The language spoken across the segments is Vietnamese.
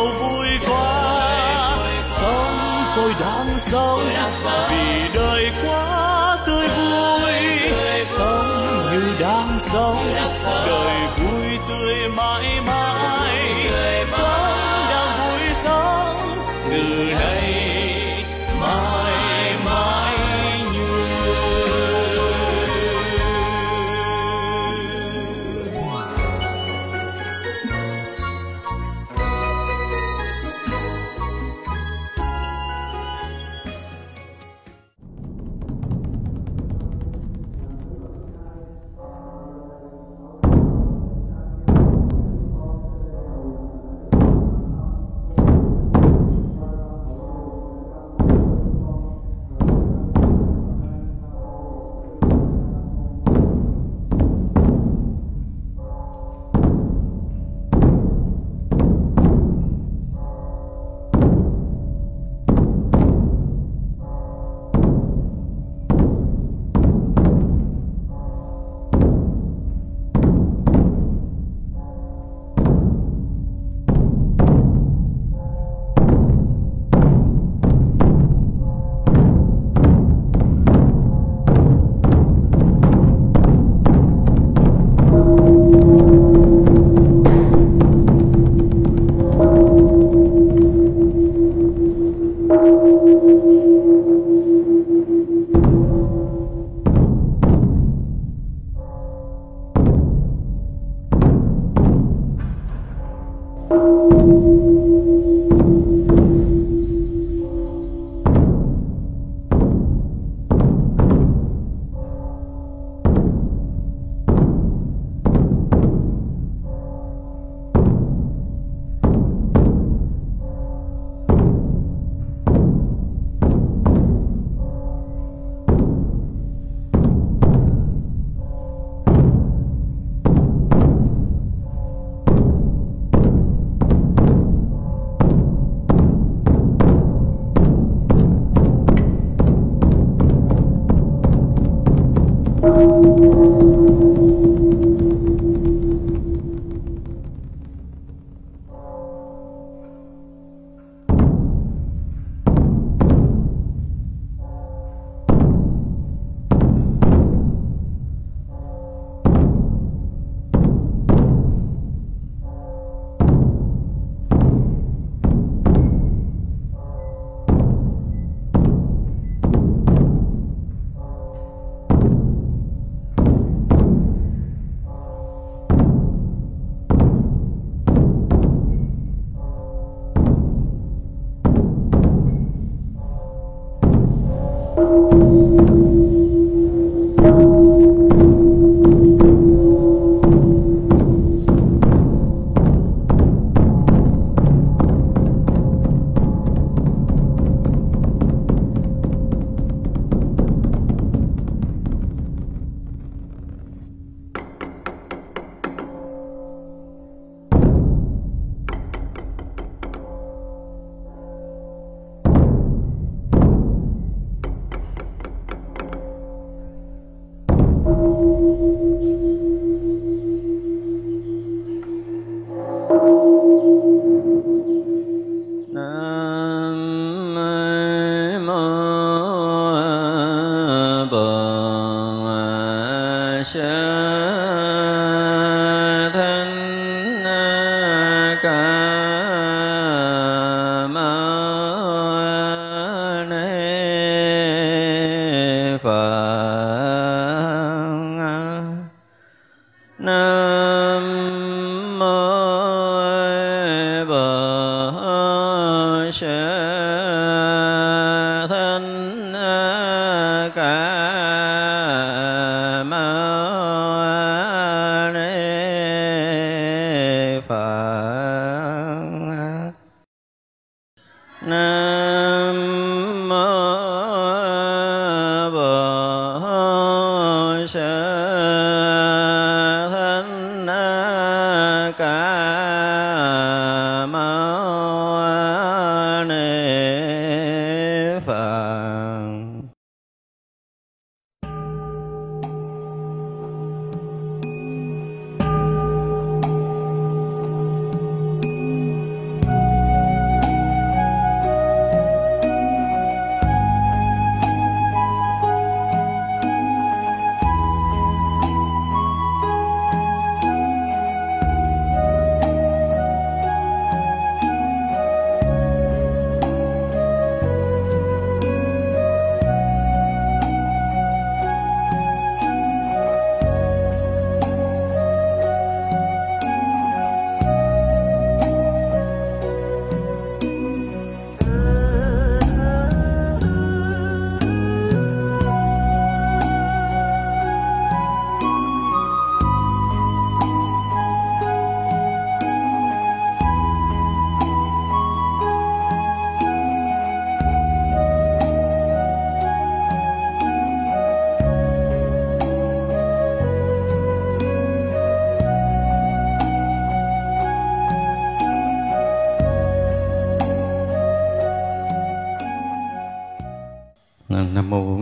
ơi vui quá sống tôi đang sống vì đời quá tươi vui. Sống như đang sống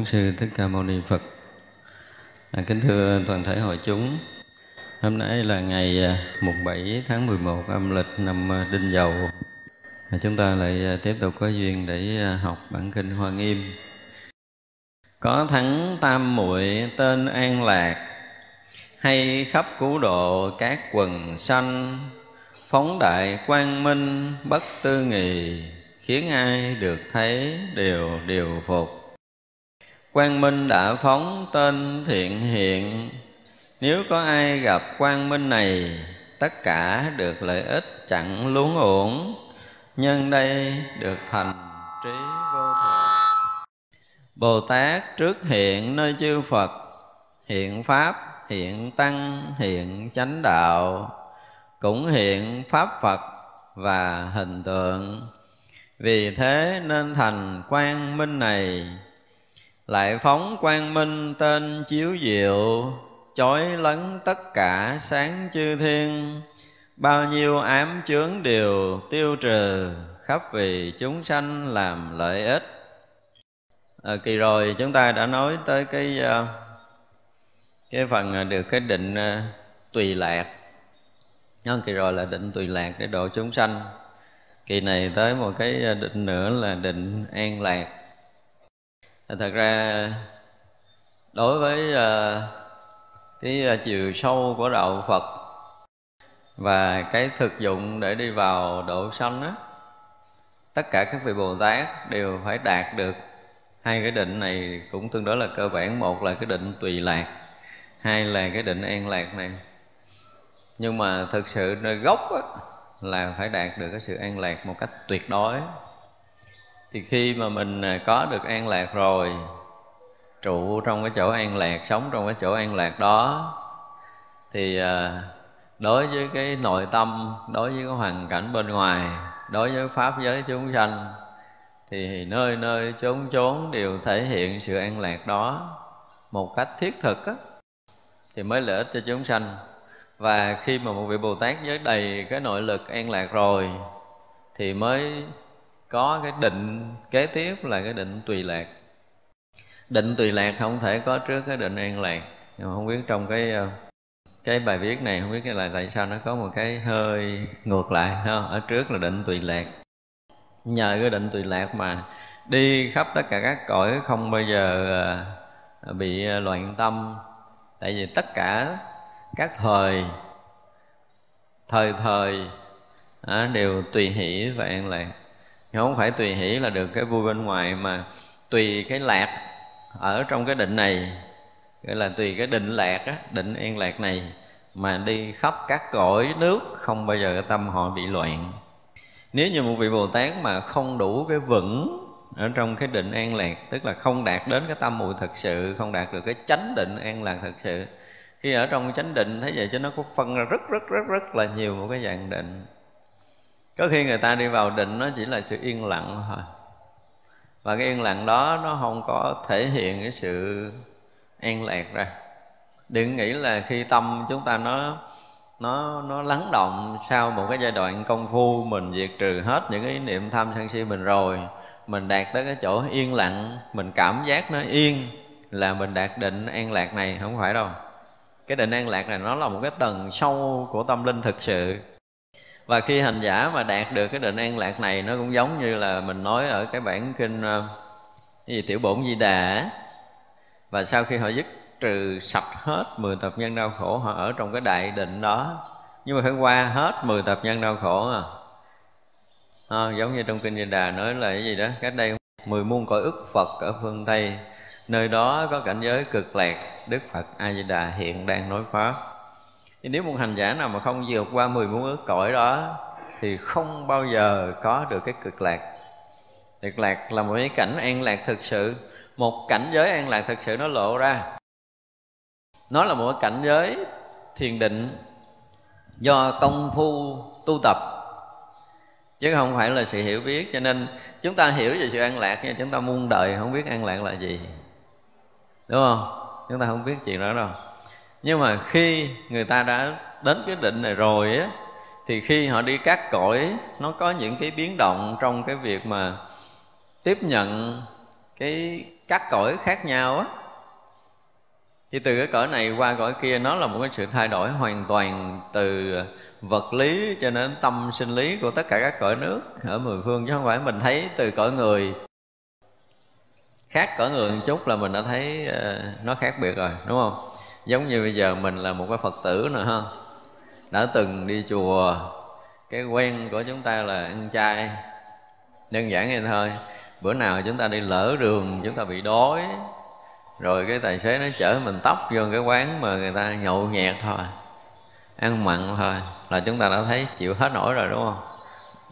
sư thích ca mâu ni phật. À, kính thưa toàn thể hội chúng hôm nay là ngày à, mùng 7 tháng 11 âm lịch năm à, đinh dậu. À, chúng ta lại à, tiếp tục có duyên để học bản kinh hoa nghiêm. Có thắng tam muội tên an lạc hay khắp cứu độ các quần sanh phóng đại quang minh bất tư nghì khiến ai được thấy đều điều phục quang minh đã phóng tên thiện hiện. Nếu có ai gặp quang minh này, tất cả được lợi ích chẳng luống uổng. Nhân đây được thành trí vô thượng. Bồ tát trước hiện nơi chư phật, hiện pháp, hiện tăng, hiện chánh đạo, cũng hiện pháp phật và hình tượng. Vì thế nên thành quang minh này lại phóng quang minh tên chiếu diệu chói lấn tất cả sáng chư thiên. Bao nhiêu ám chướng đều tiêu trừ khắp vì chúng sanh làm lợi ích. À, kỳ rồi chúng ta đã nói tới cái ờ, cái phần ờ, được cái định tùy lạc. Nhân kỳ rồi là định tùy lạc để độ chúng sanh. Kỳ này tới một cái định nữa là định an lạc thật ra đối với uh, cái ờ, chiều sâu của đạo phật và cái thực dụng để đi vào độ sanh á tất cả các vị bồ tát đều phải đạt được hai cái định này cũng tương đối là cơ bản. Một là cái định tùy lạc hai là cái định an lạc này. Nhưng mà thực sự nơi gốc á, là phải đạt được cái sự an lạc một cách tuyệt đối thì khi mà mình à, có được an lạc rồi trụ trong cái chỗ an lạc sống trong cái chỗ an lạc đó thì à, đối với cái nội tâm đối với cái hoàn cảnh bên ngoài đối với pháp giới chúng sanh thì nơi nơi chốn chốn đều thể hiện sự an lạc đó một cách thiết thực á, thì mới lợi ích cho chúng sanh. Và khi mà một vị bồ tát với đầy cái nội lực an lạc rồi thì mới có cái định kế tiếp là cái định tùy lạc. Định tùy lạc không thể có trước cái định an lạc. Nhưng mà không biết trong cái ờ, cái bài viết này, không biết cái là tại sao nó có một cái hơi ngược lại, ha? Ở trước là định tùy lạc. Nhờ cái định tùy lạc mà đi khắp tất cả các cõi không bao giờ ờ, bị ờ, loạn tâm. Tại vì tất cả các thời thời thời đều tùy hỷ và an lạc không phải tùy hỷ là được cái vui bên ngoài, mà tùy cái lạc ở trong cái định này. Gọi là tùy cái định lạc á, định an lạc này, mà đi khắp các cõi nước không bao giờ cái tâm họ bị loạn. Nếu như một vị bồ tát mà không đủ cái vững ở trong cái định an lạc, tức là không đạt đến cái tâm muội thật sự, không đạt được cái chánh định an lạc thật sự, khi ở trong chánh định, thấy vậy cho nó có phân ra rất rất rất rất là nhiều một cái dạng định có khi người ta đi vào định nó chỉ là sự yên lặng thôi. Và cái yên lặng đó nó không có thể hiện cái sự an lạc ra. Đừng nghĩ là khi tâm chúng ta nó nó nó lắng động sau một cái giai đoạn công phu mình diệt trừ hết những cái niệm tham sân si mình rồi, mình đạt tới cái chỗ yên lặng, mình cảm giác nó yên là mình đạt định an lạc này không phải đâu. Cái định an lạc này nó là một cái tầng sâu của tâm linh thực sự và khi hành giả mà đạt được cái định an lạc này, nó cũng giống như là mình nói ở cái bản kinh ờ, cái gì, tiểu bổn di đà và sau khi họ dứt trừ sạch hết 10 tập nhân đau khổ, họ ở trong cái đại định đó. Nhưng mà phải qua hết 10 tập nhân đau khổ à. à giống như trong kinh di đà nói là cái gì đó, cách đây mười muôn cõi ức phật ở phương tây, nơi đó có cảnh giới cực lạc, đức phật a di đà hiện đang nói pháp nhưng nếu một hành giả nào mà không vượt qua mười muôn ước cõi đó, thì không bao giờ có được cái cực lạc. Cực lạc là một cái cảnh an lạc thực sự. Một cảnh giới an lạc thực sự nó lộ ra. Nó là một cảnh giới thiền định do công phu tu tập. Chứ không phải là sự hiểu biết. Cho nên chúng ta hiểu về sự an lạc, nhưng chúng ta muôn đời không biết an lạc là gì. Đúng không? Chúng ta không biết chuyện đó đâu nhưng mà khi người ta đã đến cái định này rồi á, thì khi họ đi các cõi nó có những cái biến động trong cái việc mà tiếp nhận cái các cõi khác nhau á. Thì từ cái cõi này qua cõi kia, nó là một cái sự thay đổi hoàn toàn từ vật lý cho đến tâm sinh lý của tất cả các cõi nước ở mười phương, chứ không phải mình thấy từ cõi người. Khác cõi người một chút là mình đã thấy ờ, nó khác biệt rồi, đúng không? Giống như bây giờ mình là một cái phật tử nè ha? Đã từng đi chùa, cái quen của chúng ta là ăn chay. Đơn giản vậy thôi. Bữa nào chúng ta đi lỡ đường, chúng ta bị đói. Rồi cái tài xế nó chở mình tóc vô cái quán mà người ta nhậu nhẹt thôi. Ăn mặn thôi. Là chúng ta đã thấy chịu hết nổi rồi, đúng không?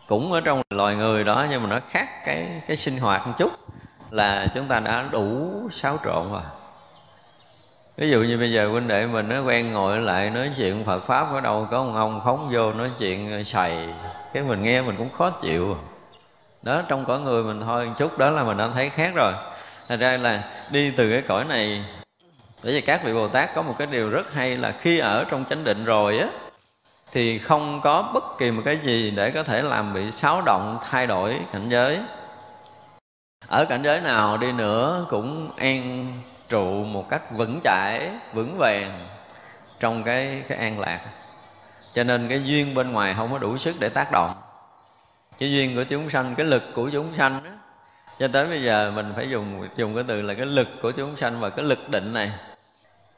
Cũng ở trong loài người đó, nhưng mà nó khác cái cái sinh hoạt một chút. Là chúng ta đã đủ xáo trộn rồi ví dụ như bây giờ huynh đệ mình nó quen ngồi lại nói chuyện phật pháp ở đâu, có một ông phóng vô nói chuyện xài. Cái mình nghe mình cũng khó chịu. Đó, trong cõi người mình thôi, một chút đó là mình đã thấy khác rồi. Thật ra là đi từ cái cõi này, bởi vì các vị bồ tát có một cái điều rất hay là khi ở trong chánh định rồi á, thì không có bất kỳ một cái gì để có thể làm bị xáo động, thay đổi cảnh giới. Ở cảnh giới nào đi nữa cũng an trụ một cách vững chãi vững vàng trong cái cái an lạc. Cho nên cái duyên bên ngoài không có đủ sức để tác động. Cái duyên của chúng sanh cái lực của chúng sanh đó, cho tới bây giờ mình phải dùng dùng cái từ là cái lực của chúng sanh và cái lực định này.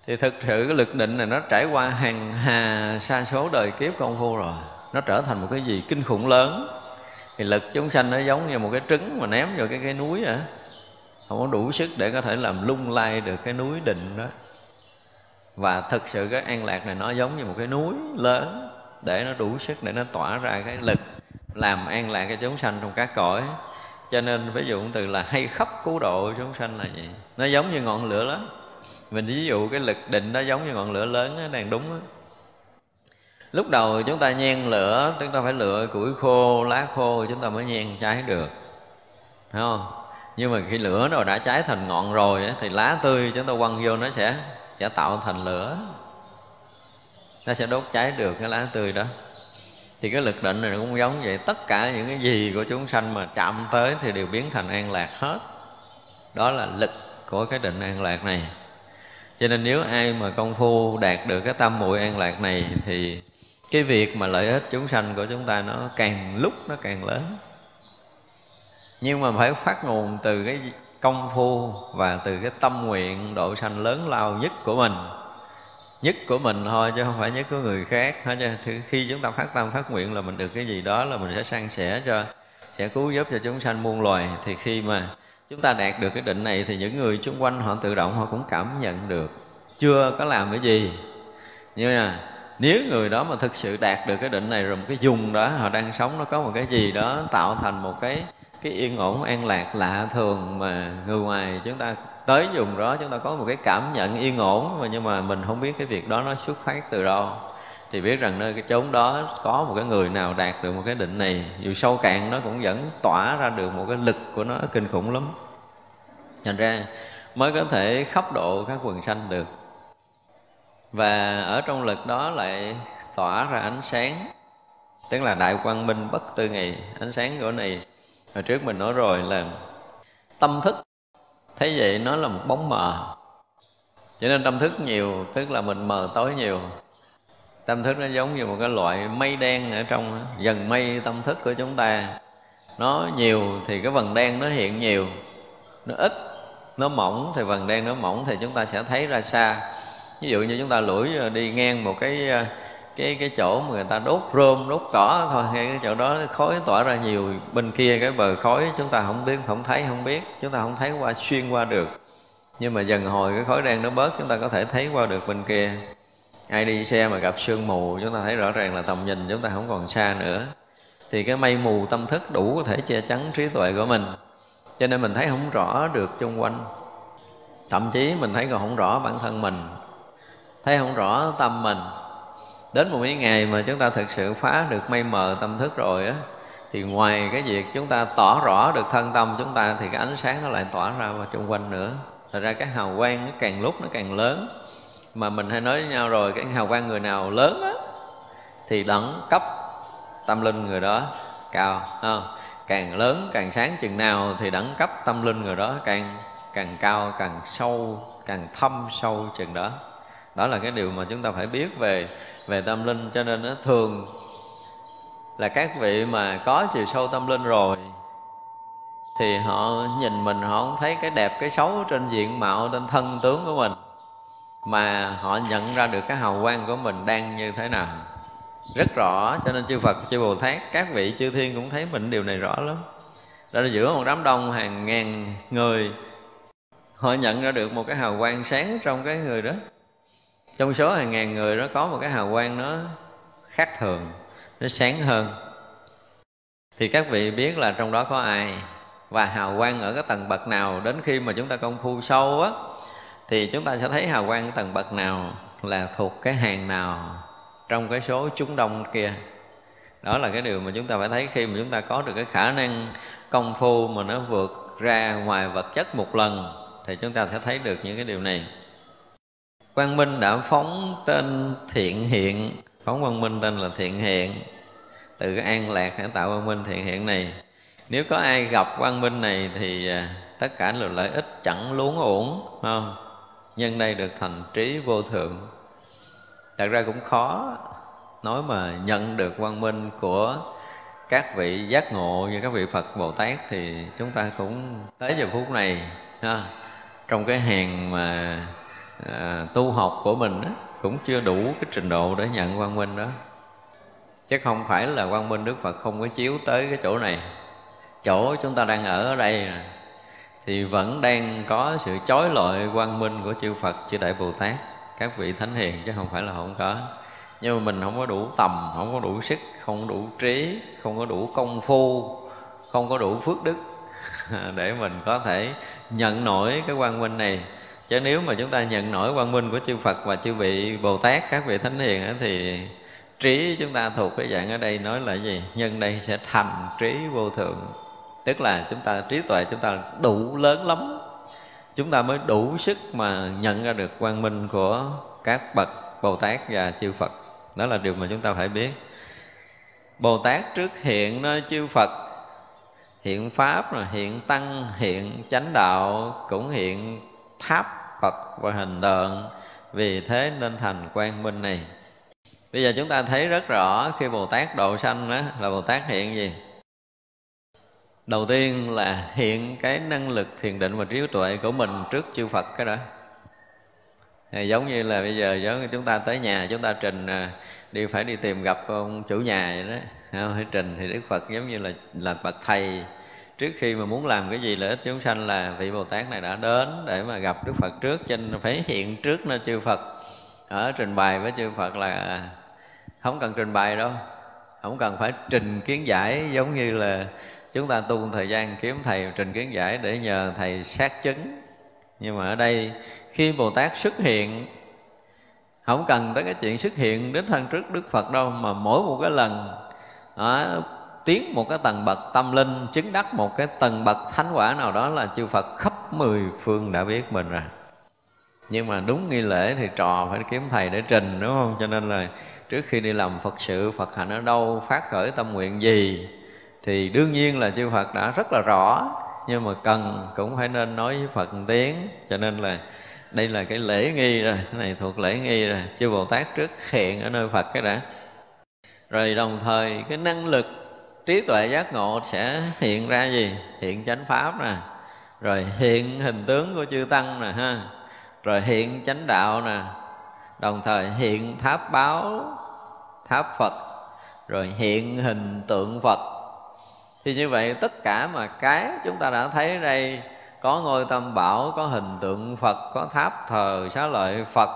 Thì thực sự cái lực định này nó trải qua hàng hà sa số đời kiếp công phu rồi. Nó trở thành một cái gì kinh khủng lớn. Thì lực chúng sanh nó giống như một cái trứng mà ném vào cái cái núi vậy không có đủ sức để có thể làm lung lay được cái núi định đó. Và thực sự cái an lạc này nó giống như một cái núi lớn để nó đủ sức để nó tỏa ra cái lực làm an lạc cái chúng sanh trong các cõi. Cho nên ví dụ từ là hay khắp cứu độ chúng sanh là gì nó giống như ngọn lửa lớn mình ví dụ cái lực định nó giống như ngọn lửa lớn đó, đang đúng đó. lúc đầu chúng ta nhen lửa chúng ta phải lựa củi khô lá khô chúng ta mới nhen cháy được. Thấy không? Nhưng mà khi lửa nó đã cháy thành ngọn rồi thì lá tươi chúng ta quăng vô nó sẽ sẽ tạo thành lửa. Nó sẽ đốt cháy được cái lá tươi đó. Thì cái lực định này cũng giống vậy. Tất cả những cái gì của chúng sanh mà chạm tới thì đều biến thành an lạc hết. Đó là lực của cái định an lạc này. Cho nên nếu ai mà công phu đạt được cái tâm muội an lạc này thì cái việc mà lợi ích chúng sanh của chúng ta nó càng lúc nó càng lớn nhưng mà phải phát nguồn từ cái công phu và từ cái tâm nguyện độ sanh lớn lao nhất của mình. Nhất của mình thôi chứ không phải nhất của người khác, hết chứ. Khi chúng ta phát tâm, phát nguyện là mình được cái gì đó là mình sẽ san sẻ cho, sẽ cứu giúp cho chúng sanh muôn loài. Thì khi mà chúng ta đạt được cái định này thì những người xung quanh họ tự động họ cũng cảm nhận được chưa có làm cái gì. Nhưng mà nếu người đó mà thực sự đạt được cái định này rồi, một cái dùng đó họ đang sống, nó có một cái gì đó tạo thành một cái cái yên ổn, an lạc lạ thường mà người ngoài chúng ta tới dùng đó, chúng ta có một cái cảm nhận yên ổn mà nhưng mà mình không biết cái việc đó nó xuất phát từ đâu. Thì biết rằng nơi cái chốn đó có một cái người nào đạt được một cái định này, dù sâu cạn nó cũng vẫn tỏa ra được một cái lực của nó kinh khủng lắm. Thành ra mới có thể khắp độ các quần sanh được. Và ở trong lực đó lại tỏa ra ánh sáng, tức là đại quang minh bất tư nghị ánh sáng của này hồi trước mình nói rồi là tâm thức. Thấy vậy nó là một bóng mờ. Cho nên tâm thức nhiều, tức là mình mờ tối nhiều. Tâm thức nó giống như một cái loại mây đen ở trong dần mây tâm thức của chúng ta. Nó nhiều thì cái vần đen nó hiện nhiều. Nó ít, nó mỏng thì vần đen nó mỏng thì chúng ta sẽ thấy ra xa. Ví dụ như chúng ta lủi ờ, đi ngang một cái ờ, cái cái chỗ mà người ta đốt rơm, đốt cỏ thôi. Ngay cái chỗ đó khói tỏa ra nhiều. Bên kia cái bờ khói chúng ta không biết, không thấy, không biết. Chúng ta không thấy qua, xuyên qua được. Nhưng mà dần hồi cái khói đen nó bớt, chúng ta có thể thấy qua được bên kia. Ai đi xe mà gặp sương mù, chúng ta thấy rõ ràng là tầm nhìn chúng ta không còn xa nữa. Thì cái mây mù tâm thức đủ có thể che chắn trí tuệ của mình. Cho nên mình thấy không rõ được xung quanh. Thậm chí mình thấy còn không rõ bản thân mình. Thấy không rõ tâm mình đến một cái ngày mà chúng ta thực sự phá được mây mờ tâm thức rồi á, thì ngoài cái việc chúng ta tỏ rõ được thân tâm chúng ta, thì cái ánh sáng nó lại tỏa ra vào xung quanh nữa. Thật ra cái hào quang nó càng lúc nó càng lớn. Mà mình hay nói với nhau rồi, cái hào quang người nào lớn á, thì đẳng cấp tâm linh người đó cao không? càng lớn, càng sáng chừng nào thì đẳng cấp tâm linh người đó càng càng cao, càng sâu, càng thâm sâu chừng đó. Đó là cái điều mà chúng ta phải biết về về tâm linh, cho nên nó thường là các vị mà có chiều sâu tâm linh rồi, thì họ nhìn mình, họ không thấy cái đẹp, cái xấu trên diện mạo, trên thân tướng của mình, mà họ nhận ra được cái hào quang của mình đang như thế nào. Rất rõ, cho nên chư Phật, chư Bồ Tát, các vị chư thiên cũng thấy mình điều này rõ lắm. Đó là giữa một đám đông hàng ngàn người, họ nhận ra được một cái hào quang sáng trong cái người đó trong số hàng ngàn người đó có một cái hào quang nó khác thường, nó sáng hơn. Thì các vị biết là trong đó có ai? Và hào quang ở cái tầng bậc nào đến khi mà chúng ta công phu sâu á, thì chúng ta sẽ thấy hào quang ở tầng bậc nào là thuộc cái hàng nào trong cái số chúng đông kia. Đó là cái điều mà chúng ta phải thấy khi mà chúng ta có được cái khả năng công phu mà nó vượt ra ngoài vật chất một lần, thì chúng ta sẽ thấy được những cái điều này quang minh đã phóng tên thiện hiện. Phóng quang minh tên là thiện hiện. Từ cái an lạc để tạo quang minh thiện hiện này. Nếu có ai gặp quang minh này thì à, tất cả là lợi ích chẳng luống uổng không? Nhân đây được thành trí vô thượng. Thật ra cũng khó nói mà nhận được quang minh của các vị giác ngộ như các vị Phật Bồ Tát thì chúng ta cũng tới giờ phút này ha, trong cái hàng mà à, tu học của mình đó, cũng chưa đủ cái trình độ để nhận quang minh đó. Chứ không phải là quang minh Đức Phật không có chiếu tới cái chỗ này. Chỗ chúng ta đang ở ở đây thì vẫn đang có sự chói lọi quang minh của chư Phật chư Đại Bồ Tát các vị thánh hiền chứ không phải là không có. Nhưng mà mình không có đủ tầm không có đủ sức không có đủ trí không có đủ công phu không có đủ phước đức để mình có thể nhận nổi cái quang minh này chứ nếu mà chúng ta nhận nổi quang minh của chư Phật và chư vị Bồ Tát, các vị thánh hiền thì trí chúng ta thuộc cái dạng ở đây nói là gì? Nhân đây sẽ thành trí vô thượng. Tức là chúng ta, trí tuệ chúng ta đủ lớn lắm. Chúng ta mới đủ sức mà nhận ra được quang minh của các bậc bồ tát và chư phật. Đó là điều mà chúng ta phải biết. Bồ tát trước hiện nơi chư phật, hiện pháp rồi, hiện tăng, hiện chánh đạo, cũng hiện tháp phật và hình tượng vì thế nên thành quang minh này. Bây giờ chúng ta thấy rất rõ khi bồ tát độ sanh đó là bồ tát hiện gì? Đầu tiên là hiện cái năng lực thiền định và trí tuệ của mình trước chư phật cái đó. Thì giống như là bây giờ giống như chúng ta tới nhà, chúng ta trình à, đi phải đi tìm gặp ông chủ nhà vậy đó. Không? phải trình thì đức phật giống như là là bậc thầy trước khi mà muốn làm cái gì lợi ích chúng sanh là vị bồ tát này đã đến để mà gặp đức phật trước cho nên phải hiện trước nơi chư phật. Ở trình bày với chư phật là không cần trình bày đâu không cần phải trình kiến giải giống như là chúng ta tu thời gian kiếm thầy trình kiến giải để nhờ thầy xác chứng. Nhưng mà ở đây khi bồ tát xuất hiện không cần tới cái chuyện xuất hiện đến thân trước đức phật đâu mà mỗi một cái lần đó, tiến một cái tầng bậc tâm linh, chứng đắc một cái tầng bậc thánh quả nào đó là chư phật khắp mười phương đã biết mình rồi. Nhưng mà đúng nghi lễ thì trò phải kiếm thầy để trình, đúng không? Cho nên là trước khi đi làm phật sự, phật hạnh ở đâu, phát khởi tâm nguyện gì, thì đương nhiên là chư Phật đã rất là rõ. Nhưng mà cần cũng phải nên nói với Phật tiếng. Cho nên là đây là cái lễ nghi rồi, cái này thuộc lễ nghi rồi. Chư Bồ Tát trước hiện ở nơi Phật cái đã. Rồi đồng thời cái năng lực trí tuệ giác ngộ sẽ hiện ra gì? Hiện chánh pháp nè. Rồi hiện hình tướng của chư tăng nè, ha. Rồi hiện chánh đạo nè. Đồng thời hiện tháp báo, tháp phật. Rồi hiện hình tượng phật. Thì như vậy tất cả mà cái chúng ta đã thấy đây, có ngôi tâm bảo, có hình tượng phật, có tháp thờ, xá lợi phật.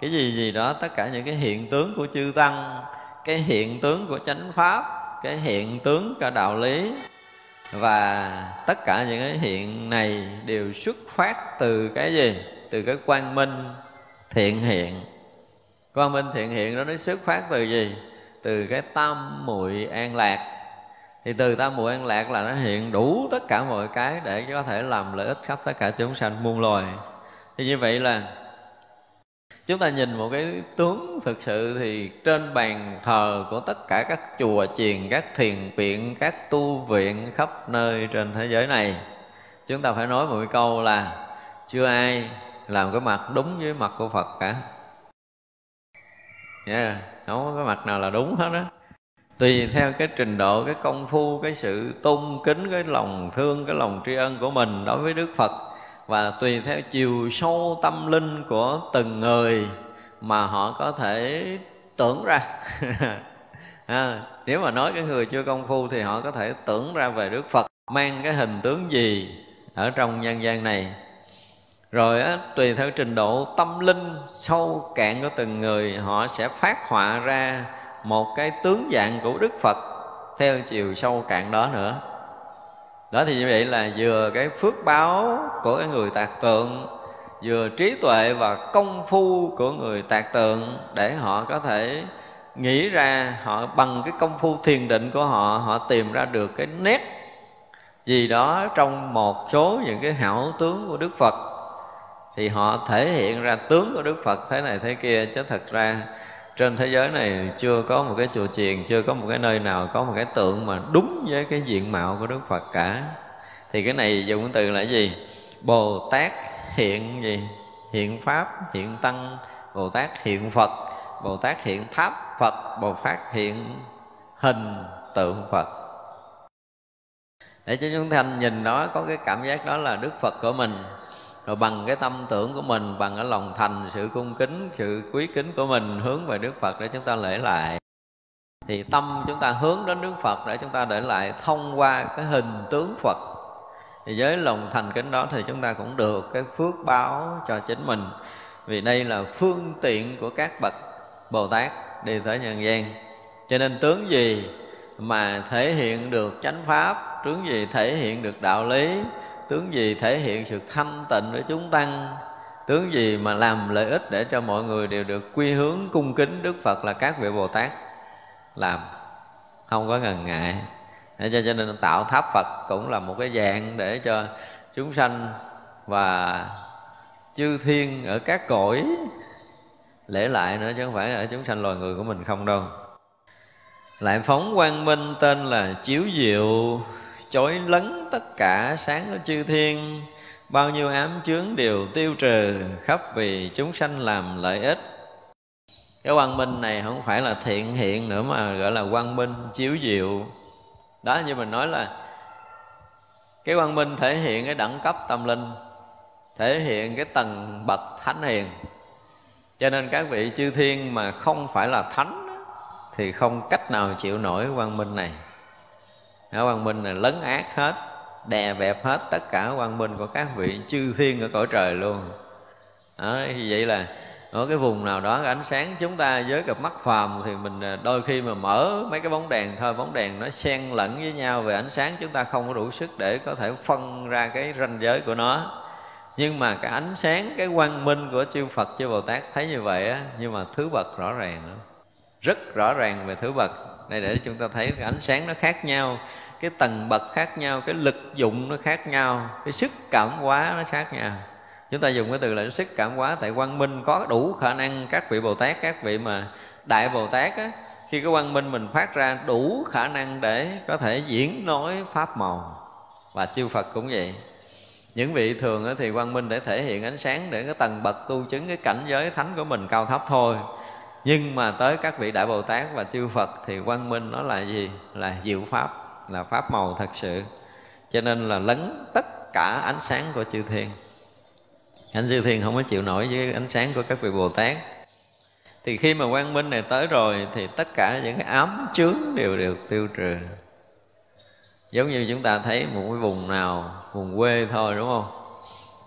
Cái gì gì đó, tất cả những cái hiện tướng của chư tăng, cái hiện tướng của chánh pháp cái hiện tướng, cả đạo lý. Và tất cả những cái hiện này đều xuất phát từ cái gì? Từ cái quang minh thiện hiện. Quang minh thiện hiện đó nó xuất phát từ gì? Từ cái tâm muội an lạc. Thì từ tam muội an lạc là nó hiện đủ tất cả mọi cái để có thể làm lợi ích khắp tất cả chúng sanh muôn loài. Thì như vậy là chúng ta nhìn một cái tướng thực sự thì trên bàn thờ của tất cả các chùa chiền các thiền viện các tu viện khắp nơi trên thế giới này chúng ta phải nói một câu là chưa ai làm cái mặt đúng với mặt của phật cả. Yeah, không có cái mặt nào là đúng hết đó tùy theo cái trình độ cái công phu cái sự tôn kính cái lòng thương cái lòng tri ân của mình đối với đức phật và tùy theo chiều sâu tâm linh của từng người mà họ có thể tưởng ra. À, nếu mà nói cái người chưa công phu thì họ có thể tưởng ra về đức phật mang cái hình tướng gì ở trong nhân gian này. Rồi á, tùy theo trình độ tâm linh sâu cạn của từng người họ sẽ phát họa ra một cái tướng dạng của đức phật theo chiều sâu cạn đó nữa đó thì như vậy là vừa cái phước báo của cái người tạc tượng, vừa trí tuệ và công phu của người tạc tượng để họ có thể nghĩ ra, họ bằng cái công phu thiền định của họ họ tìm ra được cái nét gì đó trong một số những cái hảo tướng của đức phật. Thì họ thể hiện ra tướng của đức phật thế này thế kia chứ thật ra trên thế giới này chưa có một cái chùa chiền, chưa có một cái nơi nào có một cái tượng mà đúng với cái diện mạo của đức phật cả. Thì cái này dùng từ là gì? Bồ tát hiện gì? Hiện pháp, hiện tăng, bồ tát hiện phật, bồ tát hiện tháp phật, bồ tát hiện hình tượng phật. Để cho chúng thanh nhìn đó có cái cảm giác đó là đức phật của mình rồi bằng cái tâm tưởng của mình, bằng cái lòng thành, sự cung kính, sự quý kính của mình hướng về đức phật để chúng ta lễ lại. Thì tâm chúng ta hướng đến đức phật để chúng ta để lại thông qua cái hình tướng phật. Thì với lòng thành kính đó thì chúng ta cũng được cái phước báo cho chính mình. Vì đây là phương tiện của các bậc bồ tát đi tới nhân gian. Cho nên tướng gì mà thể hiện được chánh pháp, tướng gì thể hiện được đạo lý tướng gì thể hiện sự thanh tịnh của chúng tăng? Tướng gì mà làm lợi ích để cho mọi người đều được quy hướng cung kính đức phật là các vị bồ tát? Làm. Không có ngần ngại. Để cho, cho nên tạo tháp phật cũng là một cái dạng để cho chúng sanh và chư thiên ở các cõi lễ lại nữa chứ không phải ở chúng sanh loài người của mình không đâu. Lại phóng quang minh tên là chiếu diệu chối lấn tất cả sáng của chư thiên. Bao nhiêu ám chướng đều tiêu trừ khắp vì chúng sanh làm lợi ích. Cái quang minh này không phải là thiện hiện nữa mà gọi là quang minh chiếu diệu. Đó như mình nói là cái quang minh thể hiện cái đẳng cấp tâm linh, thể hiện cái tầng bậc thánh hiền. Cho nên các vị chư thiên mà không phải là thánh thì không cách nào chịu nổi quang minh này quang minh này lấn át hết đè bẹp hết tất cả quang minh của các vị chư thiên ở cõi trời luôn. Đó, vậy là ở cái vùng nào đó ánh sáng chúng ta với cặp mắt phàm thì mình à, đôi khi mà mở mấy cái bóng đèn thôi bóng đèn nó xen lẫn với nhau về ánh sáng chúng ta không có đủ sức để có thể phân ra cái ranh giới của nó. Nhưng mà cái ánh sáng cái quang minh của chư Phật chư Bồ Tát thấy như vậy á nhưng mà thứ bậc rõ ràng rất rõ ràng về thứ bậc. Đây để chúng ta thấy cái ánh sáng nó khác nhau cái tầng bậc khác nhau, cái lực dụng nó khác nhau, cái sức cảm hóa nó khác nhau. Chúng ta dùng cái từ là sức cảm hóa tại quang minh có đủ khả năng các vị bồ tát, các vị mà đại bồ tát á, khi cái quang minh mình phát ra đủ khả năng để có thể diễn nói pháp màu. Và chư phật cũng vậy. Những vị thường thì quang minh để thể hiện ánh sáng để cái tầng bậc tu chứng, cái cảnh giới thánh của mình cao thấp thôi. Nhưng mà tới các vị đại bồ tát và chư phật thì quang minh nó là gì? Là diệu pháp là pháp màu thật sự. Cho nên là lấn tất cả ánh sáng của chư thiên. Ánh chư thiên không có chịu nổi với ánh sáng của các vị bồ tát. Thì khi mà quang minh này tới rồi thì tất cả những cái ám chướng đều được tiêu trừ. Giống như chúng ta thấy một cái vùng nào vùng quê thôi đúng không?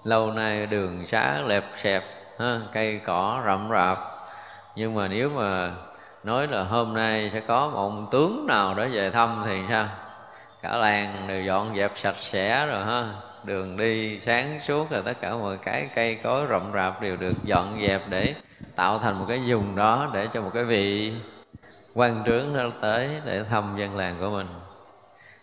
Lâu nay đường xá lẹp xẹp ha, cây cỏ rậm rạp. Nhưng mà nếu mà nói là hôm nay sẽ có một ông tướng nào đó về thăm thì sao? Cả làng đều dọn dẹp sạch sẽ rồi ha. Đường đi sáng suốt rồi tất cả mọi cái cây cối rậm rạp đều được dọn dẹp để tạo thành một cái vùng đó để cho một cái vị quan trướng nó tới để thăm dân làng của mình.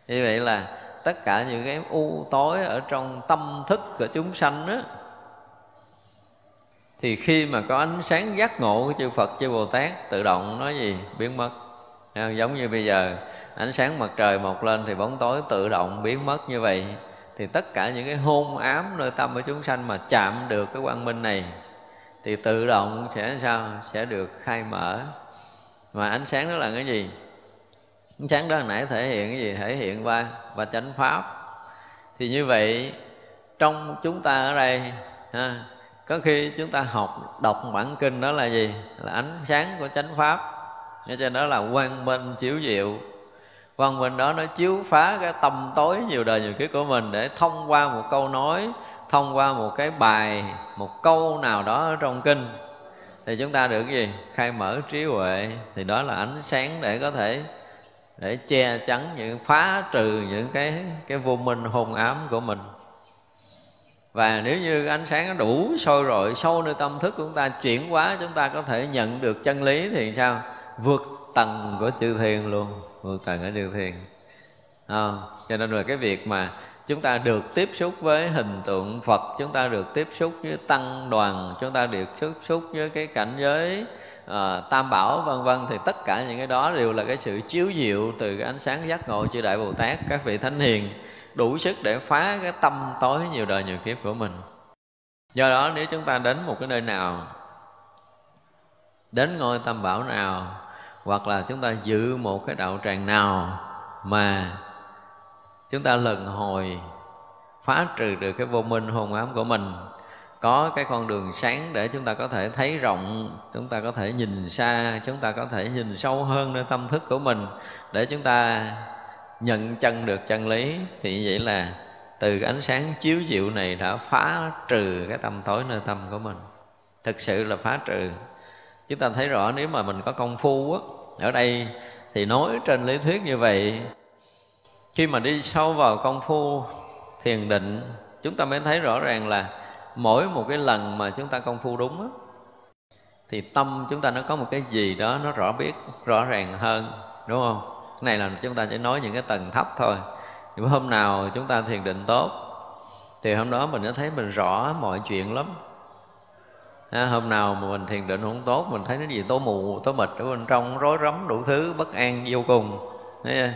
Như vậy là tất cả những cái u tối ở trong tâm thức của chúng sanh á, thì khi mà có ánh sáng giác ngộ của chư Phật, chư Bồ Tát tự động nói gì? Biến mất giống như bây giờ ánh sáng mặt trời mọc lên thì bóng tối tự động biến mất như vậy. Thì tất cả những cái hôn ám nơi tâm của chúng sanh mà chạm được cái quang minh này thì tự động sẽ sao? Sẽ được khai mở. Mà ánh sáng đó là cái gì? Ánh sáng đó hồi nãy thể hiện cái gì? Thể hiện qua và chánh pháp. Thì như vậy trong chúng ta ở đây ha, có khi chúng ta học đọc bản kinh đó là gì? Là ánh sáng của chánh pháp cho nên đó là quang minh chiếu diệu. Quang minh đó nó chiếu phá cái tâm tối nhiều đời nhiều kiếp của mình để thông qua một câu nói, thông qua một cái bài, một câu nào đó ở trong kinh. Thì chúng ta được cái gì? Khai mở trí huệ. Thì đó là ánh sáng để có thể, để che chắn những, phá trừ những cái cái vô minh hồn ám của mình. Và nếu như ánh sáng nó đủ sôi rọi sâu nơi tâm thức của chúng ta, chuyển hóa, chúng ta có thể nhận được chân lý thì sao? Vượt tầng của chư thiên luôn vượt tầng của chư thiên. À, cho nên là cái việc mà chúng ta được tiếp xúc với hình tượng Phật chúng ta được tiếp xúc với tăng đoàn chúng ta được tiếp xúc với cái cảnh giới à, tam bảo vân vân thì tất cả những cái đó đều là cái sự chiếu diệu từ cái ánh sáng giác ngộ chư đại bồ tát các vị thánh hiền đủ sức để phá cái tâm tối nhiều đời nhiều kiếp của mình. Do đó nếu chúng ta đến một cái nơi nào đến ngôi tam bảo nào hoặc là chúng ta giữ một cái đạo tràng nào mà chúng ta lần hồi phá trừ được cái vô minh hồn ám của mình, có cái con đường sáng để chúng ta có thể thấy rộng, chúng ta có thể nhìn xa, chúng ta có thể nhìn sâu hơn nơi tâm thức của mình để chúng ta nhận chân được chân lý, thì như vậy là từ cái ánh sáng chiếu diệu này đã phá trừ cái tâm tối nơi tâm của mình. Thực sự là phá trừ chúng ta thấy rõ nếu mà mình có công phu á, ở đây thì nói trên lý thuyết như vậy, khi mà đi sâu vào công phu thiền định, chúng ta mới thấy rõ ràng là mỗi một cái lần mà chúng ta công phu đúng á, thì tâm chúng ta nó có một cái gì đó nó rõ biết, rõ ràng hơn, đúng không? Cái này là chúng ta chỉ nói những cái tầng thấp thôi. Nhưng hôm nào chúng ta thiền định tốt, thì hôm đó mình sẽ thấy mình rõ mọi chuyện lắm à, hôm nào mà mình thiền định không tốt mình thấy nó gì tối mù tối mịt ở bên trong rối rắm đủ thứ bất an vô cùng. Thấy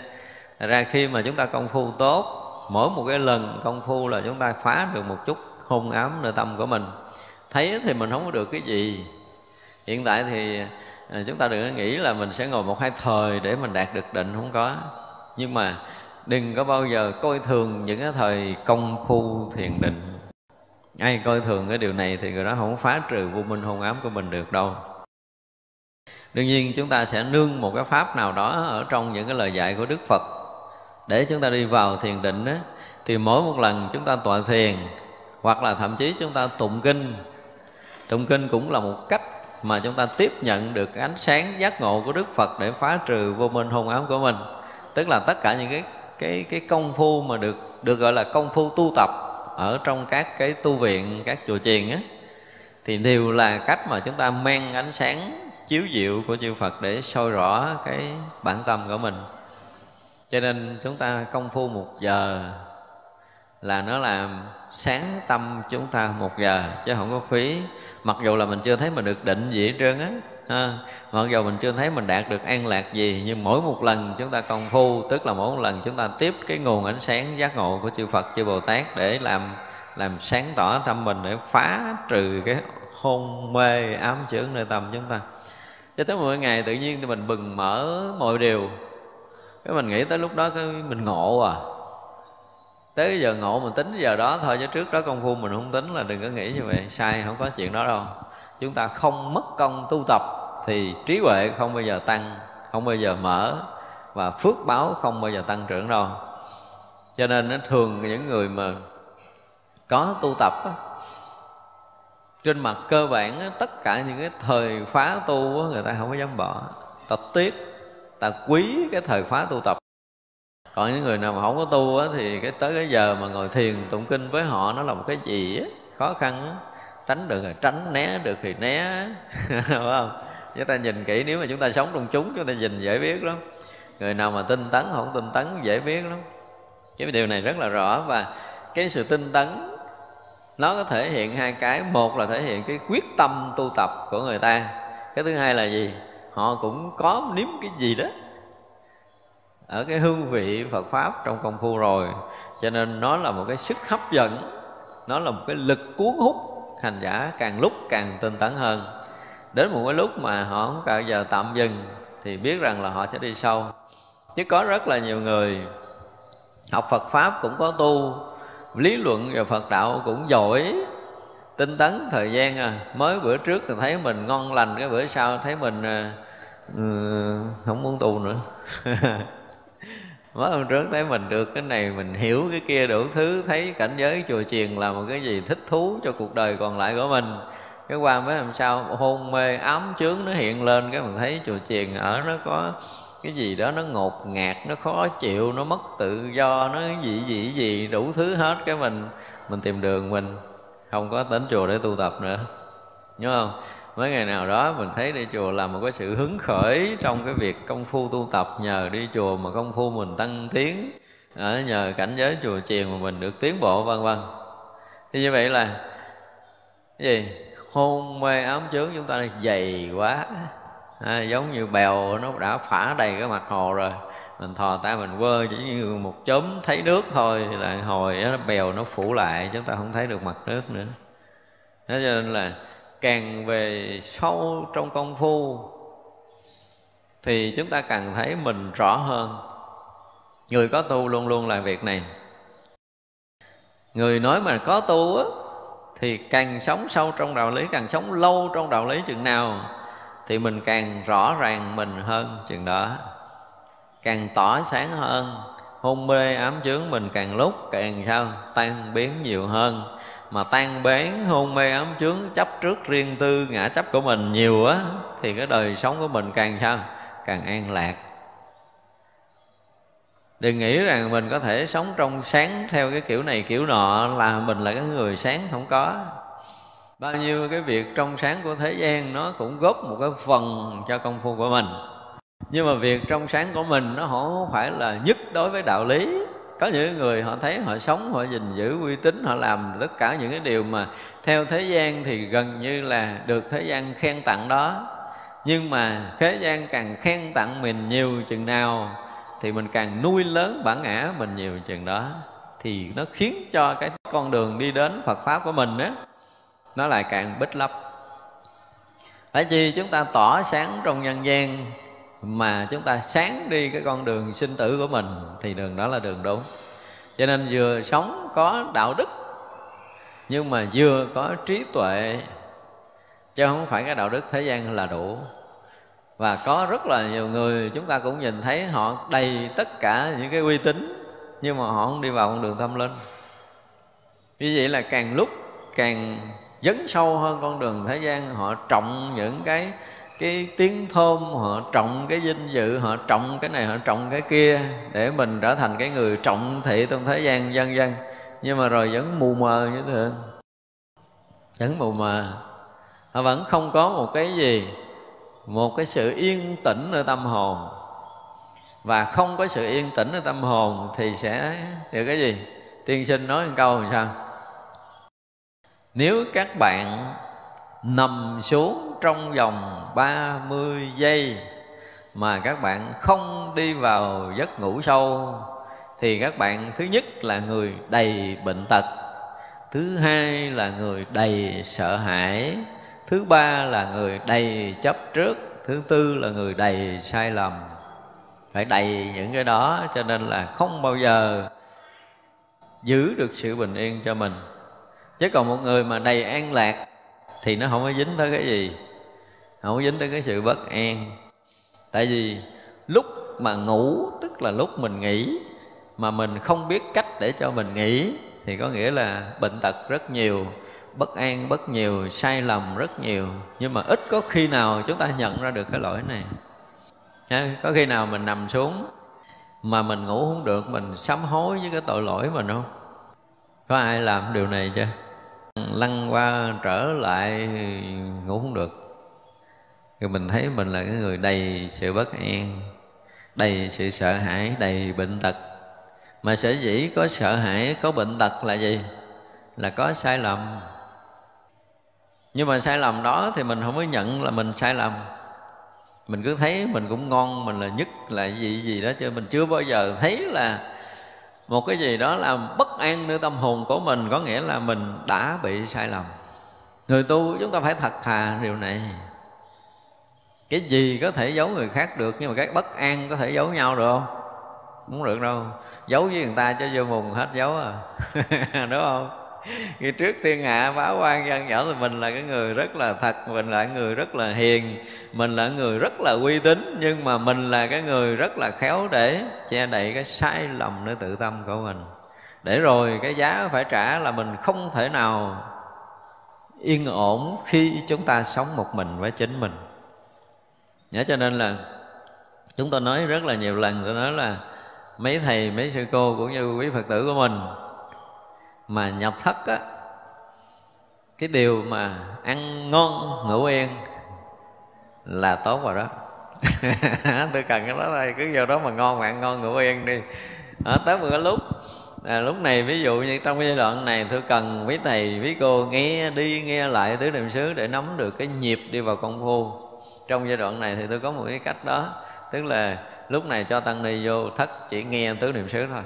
Thật ra khi mà chúng ta công phu tốt mỗi một cái lần công phu là chúng ta phá được một chút hôn ám nơi tâm của mình. Thấy thì mình không có được cái gì. Hiện tại thì à, chúng ta đừng có nghĩ là mình sẽ ngồi một hai thời để mình đạt được định không có. Nhưng mà đừng có bao giờ coi thường những cái thời công phu thiền định ai coi thường cái điều này thì người đó không phá trừ vô minh hôn ám của mình được đâu. Đương nhiên chúng ta sẽ nương một cái pháp nào đó ở trong những cái lời dạy của đức phật. Để chúng ta đi vào thiền định đó, thì mỗi một lần chúng ta tọa thiền hoặc là thậm chí chúng ta tụng kinh tụng kinh cũng là một cách mà chúng ta tiếp nhận được ánh sáng giác ngộ của Đức Phật để phá trừ vô minh hôn ám của mình. Tức là tất cả những cái cái cái công phu mà được được gọi là công phu tu tập ở trong các cái tu viện, các chùa chiền á, thì đều là cách mà chúng ta mang ánh sáng chiếu diệu của chư Phật để soi rõ cái bản tâm của mình. Cho nên chúng ta công phu một giờ là nó làm sáng tâm chúng ta một giờ, chứ không có phí. Mặc dù là mình chưa thấy mình được định gì hết trơn á ha. mặc dù mình chưa thấy mình đạt được an lạc gì, nhưng mỗi một lần chúng ta công phu, tức là mỗi một lần chúng ta tiếp cái nguồn ánh sáng giác ngộ của chư Phật, chư Bồ Tát để làm làm sáng tỏ tâm mình, để phá trừ cái hôn mê, ám chướng nơi tâm chúng ta. Cho tới mỗi ngày tự nhiên thì mình bừng mở mọi điều. Cái mình nghĩ tới lúc đó cái mình ngộ à. Tới giờ ngộ mình tính, giờ đó thôi, chứ trước đó công phu mình không tính là đừng có nghĩ như vậy. Sai, không có chuyện đó đâu chúng ta không mất công tu tập thì trí huệ không bao giờ tăng không bao giờ mở và phước báo không bao giờ tăng trưởng đâu. Cho nên nó thường những người mà có tu tập á, trên mặt cơ bản tất cả những cái thời khóa tu người ta không có dám bỏ. Tập tiếc ta quý cái thời khóa tu tập. Còn những người nào mà không có tu á, thì cái tới cái giờ mà ngồi thiền tụng kinh với họ nó là một cái gì á khó khăn á tránh được rồi tránh, né được thì né. Đúng không? Chúng ta nhìn kỹ, nếu mà chúng ta sống trong chúng chúng ta nhìn dễ biết lắm. Người nào mà tinh tấn không tinh tấn dễ biết lắm. Cái điều này rất là rõ và cái sự tinh tấn, nó có thể hiện hai cái. Một là thể hiện cái quyết tâm tu tập của người ta. Cái thứ hai là gì? Họ cũng có nếm cái gì đó ở cái hương vị Phật pháp trong công phu rồi. Cho nên nó là một cái sức hấp dẫn, nó là một cái lực cuốn hút hành giả càng lúc càng tinh tấn hơn. Đến một cái lúc mà họ không bao giờ tạm dừng thì biết rằng là họ sẽ đi sâu. Chứ có rất là nhiều người học Phật pháp cũng có tu lý luận về Phật đạo cũng giỏi tinh tấn thời gian à. Mới bữa trước thì thấy mình ngon lành cái bữa sau thấy mình uh, không muốn tu nữa. mới hôm trước thấy mình được cái này, mình hiểu cái kia đủ thứ, thấy cảnh giới chùa chiền là một cái gì thích thú cho cuộc đời còn lại của mình. Cái qua mới làm sao hôn mê ám chướng nó hiện lên, cái mình thấy chùa chiền ở nó có cái gì đó, nó ngột ngạt, nó khó chịu, nó mất tự do, nó gì gì gì đủ thứ hết cái mình. Mình tìm đường mình, không có đến chùa để tu tập nữa. Nhớ không? Mấy ngày nào đó mình thấy đi chùa là một cái sự hứng khởi trong cái việc công phu tu tập nhờ đi chùa mà công phu mình tăng tiến. Ở nhờ cảnh giới chùa chiền mà mình được tiến bộ vân vân. Thì như vậy là cái gì? Hôn mê ám chướng chúng ta dày quá. À, giống như bèo nó đã phả đầy cái mặt hồ rồi. Mình thò tay mình quơ chỉ như một chớm thấy nước thôi là hồi nó bèo nó phủ lại chúng ta không thấy được mặt nước nữa. Thế cho nên là càng về sâu trong công phu, thì chúng ta càng thấy mình rõ hơn. Người có tu luôn luôn làm việc này. Người nói mà có tu á, thì càng sống sâu trong đạo lý, càng sống lâu trong đạo lý chừng nào, thì mình càng rõ ràng mình hơn chừng đó. Càng tỏ sáng hơn, hôn mê ám chướng mình càng lúc càng sao, tan biến nhiều hơn mà tan bén, hôn mê ám chướng chấp trước riêng tư ngã chấp của mình nhiều á thì cái đời sống của mình càng sao? Càng an lạc. Đừng nghĩ rằng mình có thể sống trong sáng theo cái kiểu này kiểu nọ, là mình là cái người sáng không có. Bao nhiêu cái việc trong sáng của thế gian nó cũng góp một cái phần cho công phu của mình. Nhưng mà việc trong sáng của mình nó không phải là nhất đối với đạo lý có những người họ thấy họ sống, họ gìn giữ uy tín, họ làm tất cả những cái điều mà theo thế gian thì gần như là được thế gian khen tặng đó. Nhưng mà thế gian càng khen tặng mình nhiều chừng nào thì mình càng nuôi lớn bản ngã mình nhiều chừng đó. Thì nó khiến cho cái con đường đi đến Phật pháp của mình á, nó lại càng bích lấp. Phải chi chúng ta tỏ sáng trong nhân gian mà chúng ta sáng đi cái con đường sinh tử của mình, thì đường đó là đường đúng. Cho nên vừa sống có đạo đức, nhưng mà vừa có trí tuệ, chứ không phải cái đạo đức thế gian là đủ. Và có rất là nhiều người, chúng ta cũng nhìn thấy họ đầy tất cả những cái uy tín, nhưng mà họ không đi vào con đường tâm linh. Như vậy là càng lúc càng dấn sâu hơn con đường thế gian, họ trọng những cái cái tiếng thơm họ trọng cái danh dự, họ trọng cái này, họ trọng cái kia, để mình trở thành cái người trọng thị trong thế gian dân dân. Nhưng mà rồi vẫn mù mờ như thế. Vẫn mù mờ. Họ vẫn không có một cái gì, một cái sự yên tĩnh ở tâm hồn. Và không có sự yên tĩnh ở tâm hồn thì sẽ được cái gì? Tiên sinh nói một câu làm sao? Nếu các bạn nằm xuống trong vòng 30 giây mà các bạn không đi vào giấc ngủ sâu, thì các bạn thứ nhất là người đầy bệnh tật, thứ hai là người đầy sợ hãi, thứ ba là người đầy chấp trước, thứ tư là người đầy sai lầm. Phải đầy những cái đó cho nên là không bao giờ giữ được sự bình yên cho mình. Chứ còn một người mà đầy an lạc thì nó không có dính tới cái gì, không có dính tới cái sự bất an. Tại vì lúc mà ngủ, tức là lúc mình nghỉ, mà mình không biết cách để cho mình nghỉ, thì có nghĩa là bệnh tật rất nhiều, bất an bất nhiều, sai lầm rất nhiều. Nhưng mà ít có khi nào chúng ta nhận ra được cái lỗi này. Có khi nào mình nằm xuống mà mình ngủ không được, mình sám hối với cái tội lỗi mình không? Có ai làm điều này chưa? Lăn qua trở lại ngủ không được. Rồi mình thấy mình là cái người đầy sự bất an, đầy sự sợ hãi, đầy bệnh tật. Mà sở dĩ có sợ hãi, có bệnh tật là gì? Là có sai lầm. Nhưng mà sai lầm đó thì mình không có nhận là mình sai lầm. Mình cứ thấy mình cũng ngon, mình là nhất là gì gì đó chứ mình chưa bao giờ thấy là một cái gì đó làm bất an nơi tâm hồn của mình có nghĩa là mình đã bị sai lầm. Người tu chúng ta phải thật thà điều này. Cái gì có thể giấu người khác được, nhưng mà cái bất an có thể giấu nhau được không? Không được đâu. Giấu với người ta cho vô mùng hết giấu à. Đúng không? ngày trước thiên hạ báo quan gian dở thì mình là cái người rất là thật, mình là người rất là hiền, mình là người rất là uy tín, nhưng mà mình là cái người rất là khéo để che đậy cái sai lầm nơi tự tâm của mình. Để rồi cái giá phải trả là mình không thể nào yên ổn khi chúng ta sống một mình với chính mình. Nhớ cho nên là chúng tôi nói rất là nhiều lần tôi nói là mấy thầy, mấy sư cô cũng như quý phật tử của mình mà nhập thất á cái điều mà ăn ngon ngủ yên là tốt rồi đó. Tôi cần cái đó thôi cứ vô đó mà ngon mà ăn ngon ngủ yên đi. À, tới một cái lúc à, lúc này ví dụ như trong cái giai đoạn này tôi cần quý thầy quý cô nghe đi nghe lại tứ niệm xứ để nắm được cái nhịp đi vào công phu. Trong giai đoạn này thì tôi có một cái cách đó tức là lúc này cho tăng ni vô thất chỉ nghe tứ niệm xứ thôi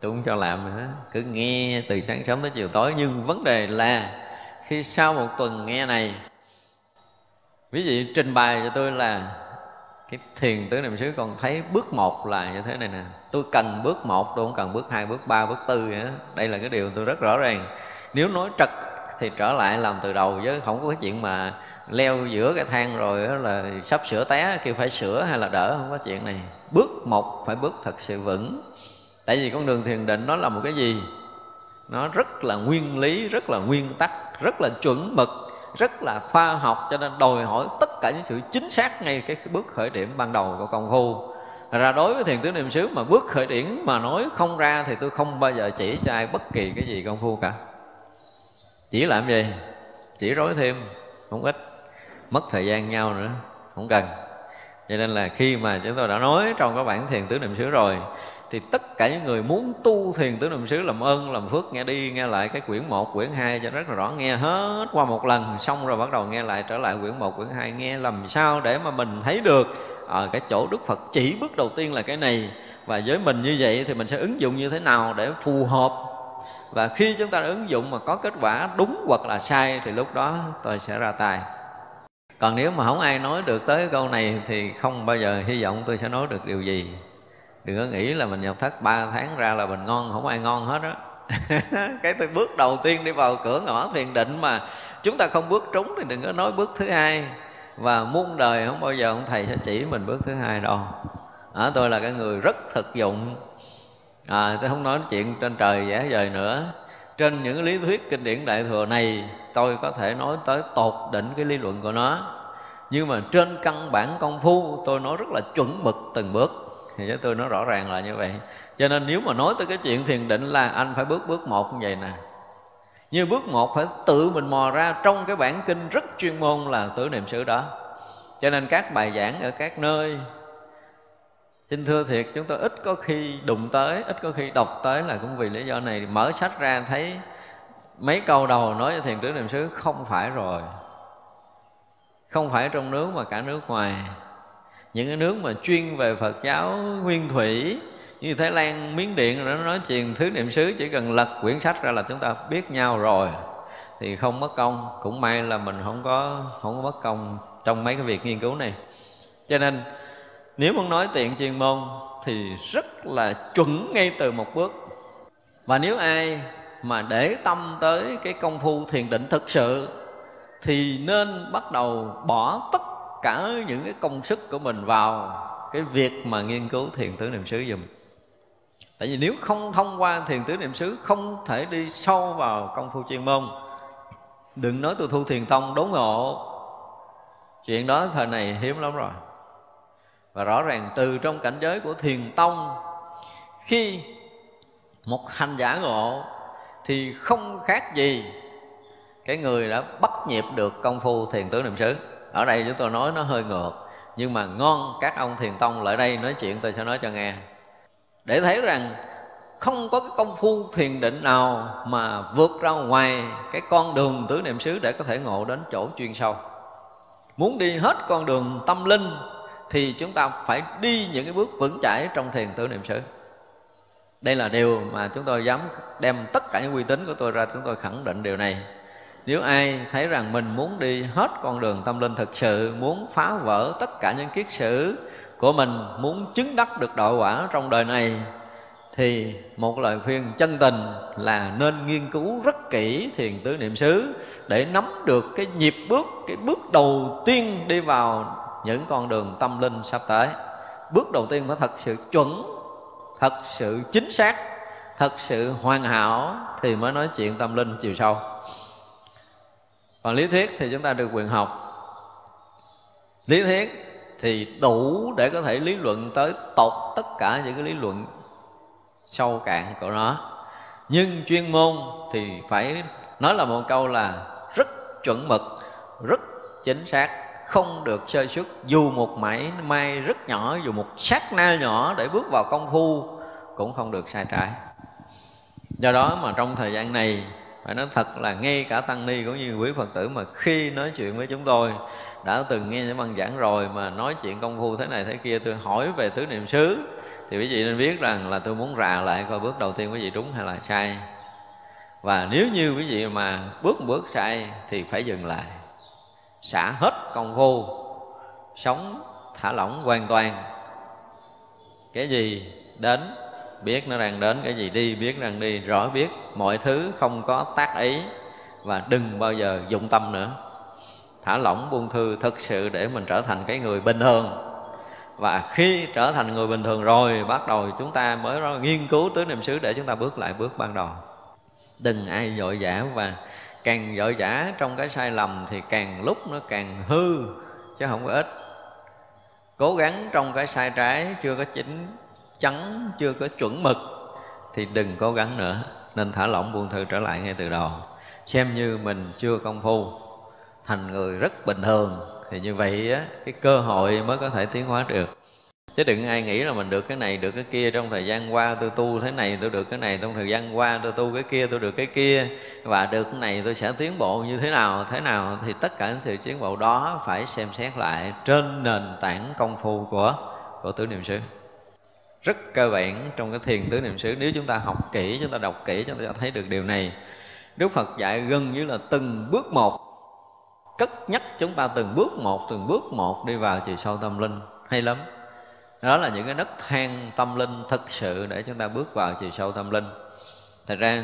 tôi không cho làm nữa. Cứ nghe từ sáng sớm tới chiều tối. Nhưng vấn đề là khi sau một tuần nghe này ví dụ trình bày cho tôi là cái thiền tứ niệm xứ còn thấy bước một là như thế này nè. Tôi cần bước một, tôi không cần bước hai, bước ba, bước tư nữa đây là cái điều tôi rất rõ ràng. Nếu nói trật thì trở lại làm từ đầu chứ không có cái chuyện mà leo giữa cái thang rồi là sắp sửa té kêu phải sửa hay là đỡ, không có chuyện này. Bước một phải bước thật sự vững tại vì con đường thiền định nó là một cái gì? Nó rất là nguyên lý, rất là nguyên tắc, rất là chuẩn mực, rất là khoa học, cho nên đòi hỏi tất cả những sự chính xác ngay cái bước khởi điểm ban đầu của công phu. Ra đối với thiền tứ niệm xứ mà bước khởi điểm mà nói không ra thì tôi không bao giờ chỉ cho ai bất kỳ cái gì công phu cả. Chỉ làm gì? Chỉ rối thêm, không ít. Mất thời gian nhau nữa, không cần. Cho nên là khi mà chúng tôi đã nói trong cái bản thiền tứ niệm xứ rồi thì tất cả những người muốn tu thiền tứ niệm xứ làm ơn làm phước nghe đi nghe lại cái quyển 1, quyển 2 cho rất là rõ nghe hết qua một lần xong rồi bắt đầu nghe lại trở lại quyển 1, quyển 2 nghe làm sao để mà mình thấy được. Ở à, cái chỗ Đức Phật chỉ bước đầu tiên là cái này. Và với mình như vậy thì mình sẽ ứng dụng như thế nào để phù hợp? Và khi chúng ta ứng dụng mà có kết quả đúng hoặc là sai thì lúc đó tôi sẽ ra tài còn nếu mà không ai nói được tới câu này thì không bao giờ hy vọng tôi sẽ nói được điều gì đừng có nghĩ là mình nhập thất 3 tháng ra là mình ngon không ai ngon hết á. Cái tôi bước đầu tiên đi vào cửa ngõ thiền định mà chúng ta không bước trúng thì đừng có nói bước thứ hai. Và muôn đời không bao giờ ông thầy sẽ chỉ mình bước thứ hai đâu. À, tôi là cái người rất thực dụng. À, tôi không nói chuyện trên trời giả vời nữa. Trên những lý thuyết kinh điển đại thừa này tôi có thể nói tới tột đỉnh cái lý luận của nó. Nhưng mà trên căn bản công phu tôi nói rất là chuẩn mực từng bước thì với tôi nó rõ ràng là như vậy. Cho nên nếu mà nói tới cái chuyện thiền định là anh phải bước bước một như vậy nè. Như bước một phải tự mình mò ra trong cái bản kinh rất chuyên môn là tứ niệm xứ đó. Cho nên các bài giảng ở các nơi, xin thưa thiệt, chúng tôi ít có khi đụng tới, ít có khi đọc tới là cũng vì lý do này. Mở sách ra thấy mấy câu đầu nói về thiền tứ niệm xứ không phải rồi. Không phải trong nước mà cả nước ngoài những cái nước mà chuyên về Phật giáo nguyên thủy như Thái Lan, Miến Điện nó nói chuyện thứ niệm xứ chỉ cần lật quyển sách ra là chúng ta biết nhau rồi. Thì không mất công cũng may là mình không có không có mất công trong mấy cái việc nghiên cứu này. Cho nên nếu muốn nói tiện chuyên môn thì rất là chuẩn ngay từ một bước. Và nếu ai mà để tâm tới cái công phu thiền định thực sự thì nên bắt đầu bỏ tất cả những cái công sức của mình vào cái việc mà nghiên cứu thiền tứ niệm xứ dùm tại vì nếu không thông qua thiền tứ niệm xứ, không thể đi sâu vào công phu chuyên môn. Đừng nói tôi thu thiền tông, đốn ngộ. Chuyện đó thời này hiếm lắm rồi. Và rõ ràng từ trong cảnh giới của thiền tông, khi một hành giả ngộ thì không khác gì cái người đã bắt nhịp được công phu thiền tứ niệm xứ ở đây chúng tôi nói nó hơi ngược, nhưng mà ngon, các ông thiền tông lại đây nói chuyện, tôi sẽ nói cho nghe. Để thấy rằng không có cái công phu thiền định nào mà vượt ra ngoài cái con đường tứ niệm xứ để có thể ngộ đến chỗ chuyên sâu. Muốn đi hết con đường tâm linh thì chúng ta phải đi những cái bước vững chãi trong thiền tứ niệm xứ. Đây là điều mà chúng tôi dám đem tất cả những uy tín của tôi ra, chúng tôi khẳng định điều này nếu ai thấy rằng mình muốn đi hết con đường tâm linh thực sự, muốn phá vỡ tất cả những kiết sử của mình, muốn chứng đắc được đạo quả trong đời này, thì một lời khuyên chân tình là nên nghiên cứu rất kỹ thiền tứ niệm xứ để nắm được cái nhịp bước, cái bước đầu tiên đi vào những con đường tâm linh sắp tới. Bước đầu tiên phải thật sự chuẩn, thật sự chính xác, thật sự hoàn hảo thì mới nói chuyện tâm linh chiều sâu còn lý thuyết thì chúng ta được quyền học. Lý thuyết thì đủ để có thể lý luận tới tột tất cả những cái lý luận sâu cạn của nó. Nhưng chuyên môn thì phải nói là một câu là rất chuẩn mực, rất chính xác, không được sơ xuất dù một mảy may rất nhỏ, dù một sát na nhỏ để bước vào công phu cũng không được sai trái. Do đó mà trong thời gian này phải nói thật là ngay cả tăng ni cũng như quý phật tử mà khi nói chuyện với chúng tôi, đã từng nghe những băng giảng rồi mà nói chuyện công phu thế này thế kia, tôi hỏi về tứ niệm xứ. Thì quý vị nên biết rằng là tôi muốn rà lại coi bước đầu tiên quý vị đúng hay là sai. Và nếu như quý vị mà bước một bước sai thì phải dừng lại. Xả hết công phu, sống thả lỏng hoàn toàn. Cái gì đến biết nó đang đến cái gì đi, biết đang đi. Rõ biết mọi thứ không có tác ý. Và đừng bao giờ dụng tâm nữa. Thả lỏng buông thư thực sự để mình trở thành cái người bình thường. Và khi trở thành người bình thường rồi, bắt đầu chúng ta mới nghiên cứu tứ niệm xứ để chúng ta bước lại bước ban đầu. Đừng ai dội dã và càng dội dã trong cái sai lầm thì càng lúc nó càng hư, chứ không có ít. Cố gắng trong cái sai trái chưa có chính chắn chưa có chuẩn mực thì đừng cố gắng nữa, nên thả lỏng buông thư trở lại ngay từ đầu. Xem như mình chưa công phu, thành người rất bình thường, thì như vậy á, cái cơ hội mới có thể tiến hóa được. Chứ đừng ai nghĩ là mình được cái này, được cái kia, trong thời gian qua tôi tu thế này, tôi được cái này, trong thời gian qua tôi tu cái kia, tôi được cái kia, và được cái này tôi sẽ tiến bộ như thế nào thế nào, thì tất cả những sự tiến bộ đó phải xem xét lại trên nền tảng công phu của của tứ niệm xứ rất cơ bản trong cái thiền tứ niệm xứ. Nếu chúng ta học kỹ, chúng ta đọc kỹ, chúng ta sẽ thấy được điều này. Đức Phật dạy gần như là từng bước một, cất nhắc chúng ta từng bước một, từng bước một đi vào chiều sâu tâm linh. Hay lắm. Đó là những cái nấc thang tâm linh thực sự để chúng ta bước vào chiều sâu tâm linh. Thật ra,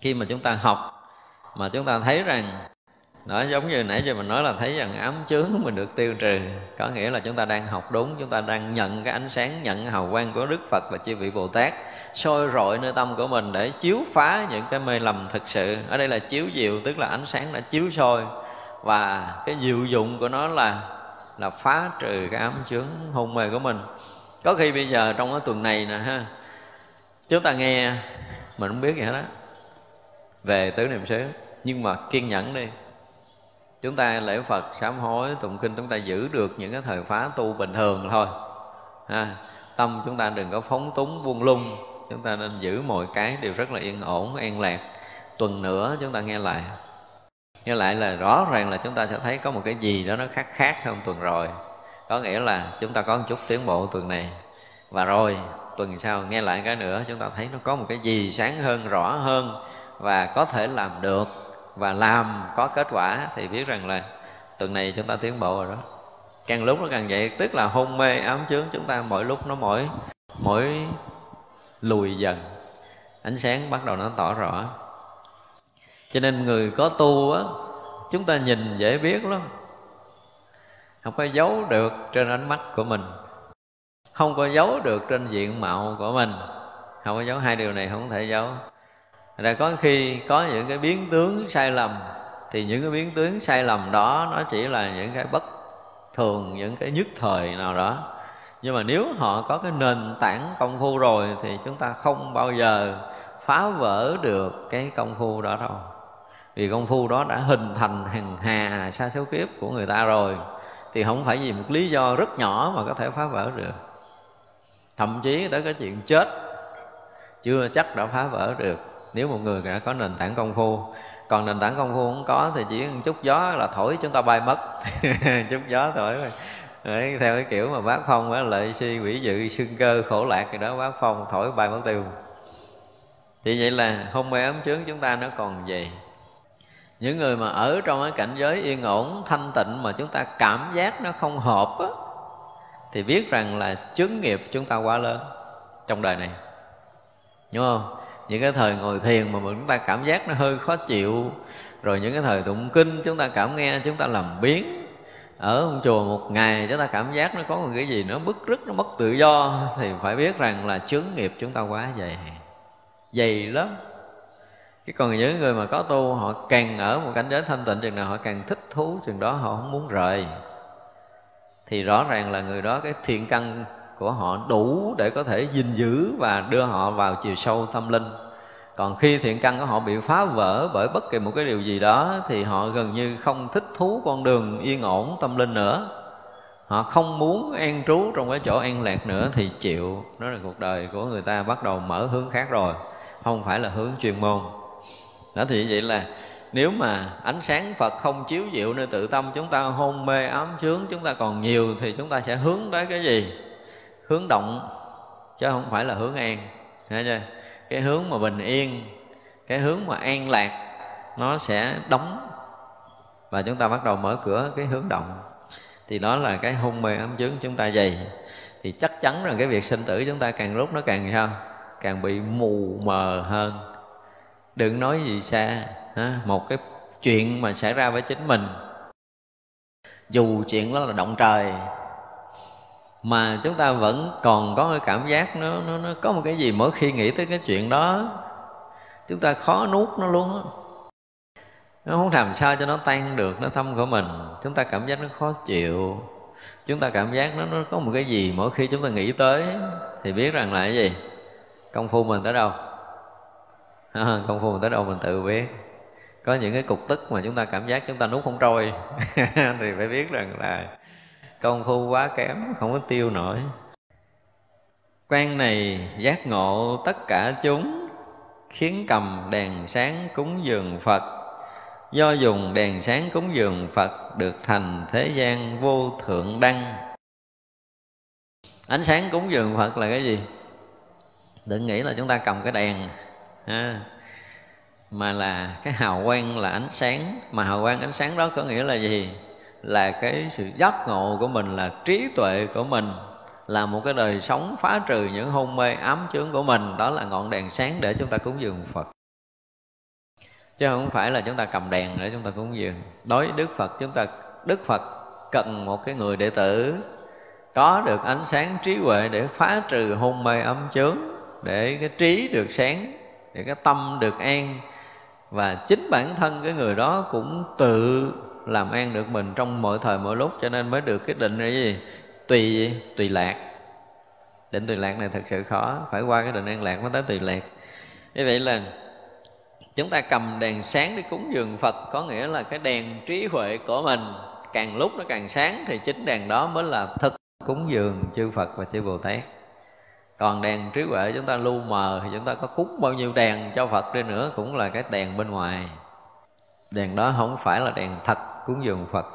khi mà chúng ta học, mà chúng ta thấy rằng đó giống như nãy giờ mình nói là thấy rằng ám chướng mình được tiêu trừ. Có nghĩa là chúng ta đang học đúng, chúng ta đang nhận cái ánh sáng, nhận hào quang của đức phật và chư vị bồ tát, soi rọi nơi tâm của mình để chiếu phá những cái mê lầm thực sự. Ở đây là chiếu diệu, tức là ánh sáng đã chiếu soi. Và cái diệu dụng của nó là là phá trừ cái ám chướng hôn mê của mình. Có khi bây giờ trong cái tuần này nè ha, chúng ta nghe, mình không biết gì hết á, về tứ niệm xứ, nhưng mà kiên nhẫn đi chúng ta lễ phật, sám hối, tụng kinh, chúng ta giữ được những cái thời phá tu bình thường thôi. Ha, tâm chúng ta đừng có phóng túng, buông lung. Chúng ta nên giữ mọi cái đều rất là yên ổn, an lạc. Tuần nữa chúng ta nghe lại. Nghe lại là rõ ràng là chúng ta sẽ thấy có một cái gì đó nó khác khác hơn tuần rồi. Có nghĩa là chúng ta có một chút tiến bộ tuần này. Và rồi, tuần sau nghe lại cái nữa, chúng ta thấy nó có một cái gì sáng hơn, rõ hơn và có thể làm được và làm có kết quả thì biết rằng là tuần này chúng ta tiến bộ rồi đó. Càng lúc nó càng vậy, tức là hôn mê, ám chướng chúng ta mỗi lúc nó mỗi mỗi lùi dần. Ánh sáng bắt đầu nó tỏ rõ. Cho nên người có tu á, chúng ta nhìn dễ biết lắm. Không có giấu được trên ánh mắt của mình. Không có giấu được trên diện mạo của mình. Không có giấu, hai điều này không thể giấu ra có khi có những cái biến tướng sai lầm, thì những cái biến tướng sai lầm đó nó chỉ là những cái bất thường, những cái nhất thời nào đó. Nhưng mà nếu họ có cái nền tảng công phu rồi thì chúng ta không bao giờ phá vỡ được cái công phu đó đâu. Vì công phu đó đã hình thành hàng hà, sa số kiếp của người ta rồi, thì không phải vì một lý do rất nhỏ mà có thể phá vỡ được. Thậm chí tới cái chuyện chết, chưa chắc đã phá vỡ được nếu một người đã có nền tảng công phu còn nền tảng công phu không có thì chỉ chút gió là thổi chúng ta bay mất. Chút gió thổi Đấy, theo cái kiểu mà bác phong á lợi si quỷ dự xương cơ khổ lạc thì đó bác phong thổi bay mất tiêu. Thì vậy là hôn mê ấm chướng chúng ta nó còn gì những người mà ở trong cái cảnh giới yên ổn thanh tịnh mà chúng ta cảm giác nó không hợp á thì biết rằng là chướng nghiệp chúng ta quá lớn trong đời này. Đúng không? Những cái thời ngồi thiền mà chúng ta cảm giác nó hơi khó chịu. Rồi những cái thời tụng kinh, chúng ta cảm nghe, chúng ta làm biến. Ở một chùa một ngày, chúng ta cảm giác nó có một cái gì nó bức rứt, nó mất tự do. Thì phải biết rằng là chướng nghiệp chúng ta quá dày dày lắm. Chứ còn những người mà có tu, họ càng ở một cảnh giới thanh tịnh chừng nào, họ càng thích thú, chừng đó họ không muốn rời. Thì rõ ràng là người đó, cái thiện căn của họ đủ để có thể gìn giữ và đưa họ vào chiều sâu tâm linh. Còn khi thiện căn của họ bị phá vỡ bởi bất kỳ một cái điều gì đó, thì họ gần như không thích thú con đường yên ổn tâm linh nữa. Họ không muốn an trú trong cái chỗ an lạc nữa, thì chịu. Đó là cuộc đời của người ta bắt đầu mở hướng khác rồi, không phải là hướng chuyên môn. Đó thì vậy là nếu mà ánh sáng Phật không chiếu diệu nơi tự tâm, chúng ta hôn mê ám chướng, chúng ta còn nhiều, thì chúng ta sẽ hướng tới cái gì? Hướng động, chứ không phải là hướng an. Thấy chưa? cái hướng mà bình yên, cái hướng mà an lạc, nó sẽ đóng. Và chúng ta bắt đầu mở cửa cái hướng động. Thì đó là cái hôn mê ám chướng chúng ta dày. Thì chắc chắn rằng cái việc sinh tử chúng ta càng lúc nó càng sao? Càng bị mù mờ hơn. Đừng nói gì xa một cái chuyện mà xảy ra với chính mình, dù chuyện đó là động trời mà chúng ta vẫn còn có cái cảm giác nó nó, nó có một cái gì mỗi khi nghĩ tới cái chuyện đó chúng ta khó nuốt nó luôn á. Nó không làm sao cho nó tan được nó thâm của mình. Chúng ta cảm giác nó khó chịu. Chúng ta cảm giác nó nó có một cái gì mỗi khi chúng ta nghĩ tới thì biết rằng là cái gì? Công phu mình tới đâu? Công phu mình tới đâu mình tự biết. Có những cái cục tức mà chúng ta cảm giác chúng ta nuốt không trôi thì phải biết rằng là công phu quá kém, không có tiêu nổi. Quan này giác ngộ tất cả chúng, khiến cầm đèn sáng cúng dường phật. Do dùng đèn sáng cúng dường phật được thành thế gian vô thượng đăng. Ánh sáng cúng dường phật là cái gì? Đừng nghĩ là chúng ta cầm cái đèn, ha, mà là cái hào quang là ánh sáng. Mà hào quang ánh sáng đó có nghĩa là gì? Là cái sự giác ngộ của mình, là trí tuệ của mình, là một cái đời sống phá trừ những hôn mê ám chướng của mình. Đó là ngọn đèn sáng để chúng ta cúng dường Phật. Chứ không phải là chúng ta cầm đèn để chúng ta cúng dường. Đối với Đức Phật, chúng ta, Đức Phật cần một cái người đệ tử có được ánh sáng trí huệ để phá trừ hôn mê ấm chướng, để cái trí được sáng, để cái tâm được an. Và chính bản thân cái người đó cũng tự làm an được mình trong mọi thời mọi lúc, cho nên mới được cái định là gì? Tùy tùy lạc. Định tùy lạc này thật sự khó, phải qua cái định an lạc mới tới tùy lạc. Như vậy là chúng ta cầm đèn sáng để cúng dường phật, có nghĩa là cái đèn trí huệ của mình, càng lúc nó càng sáng thì chính đèn đó mới là thực cúng dường chư phật và chư bồ tát. Còn đèn trí huệ chúng ta lu mờ thì chúng ta có cúng bao nhiêu đèn cho phật đi nữa cũng là cái đèn bên ngoài. Đèn đó không phải là đèn thật cúng dường phật.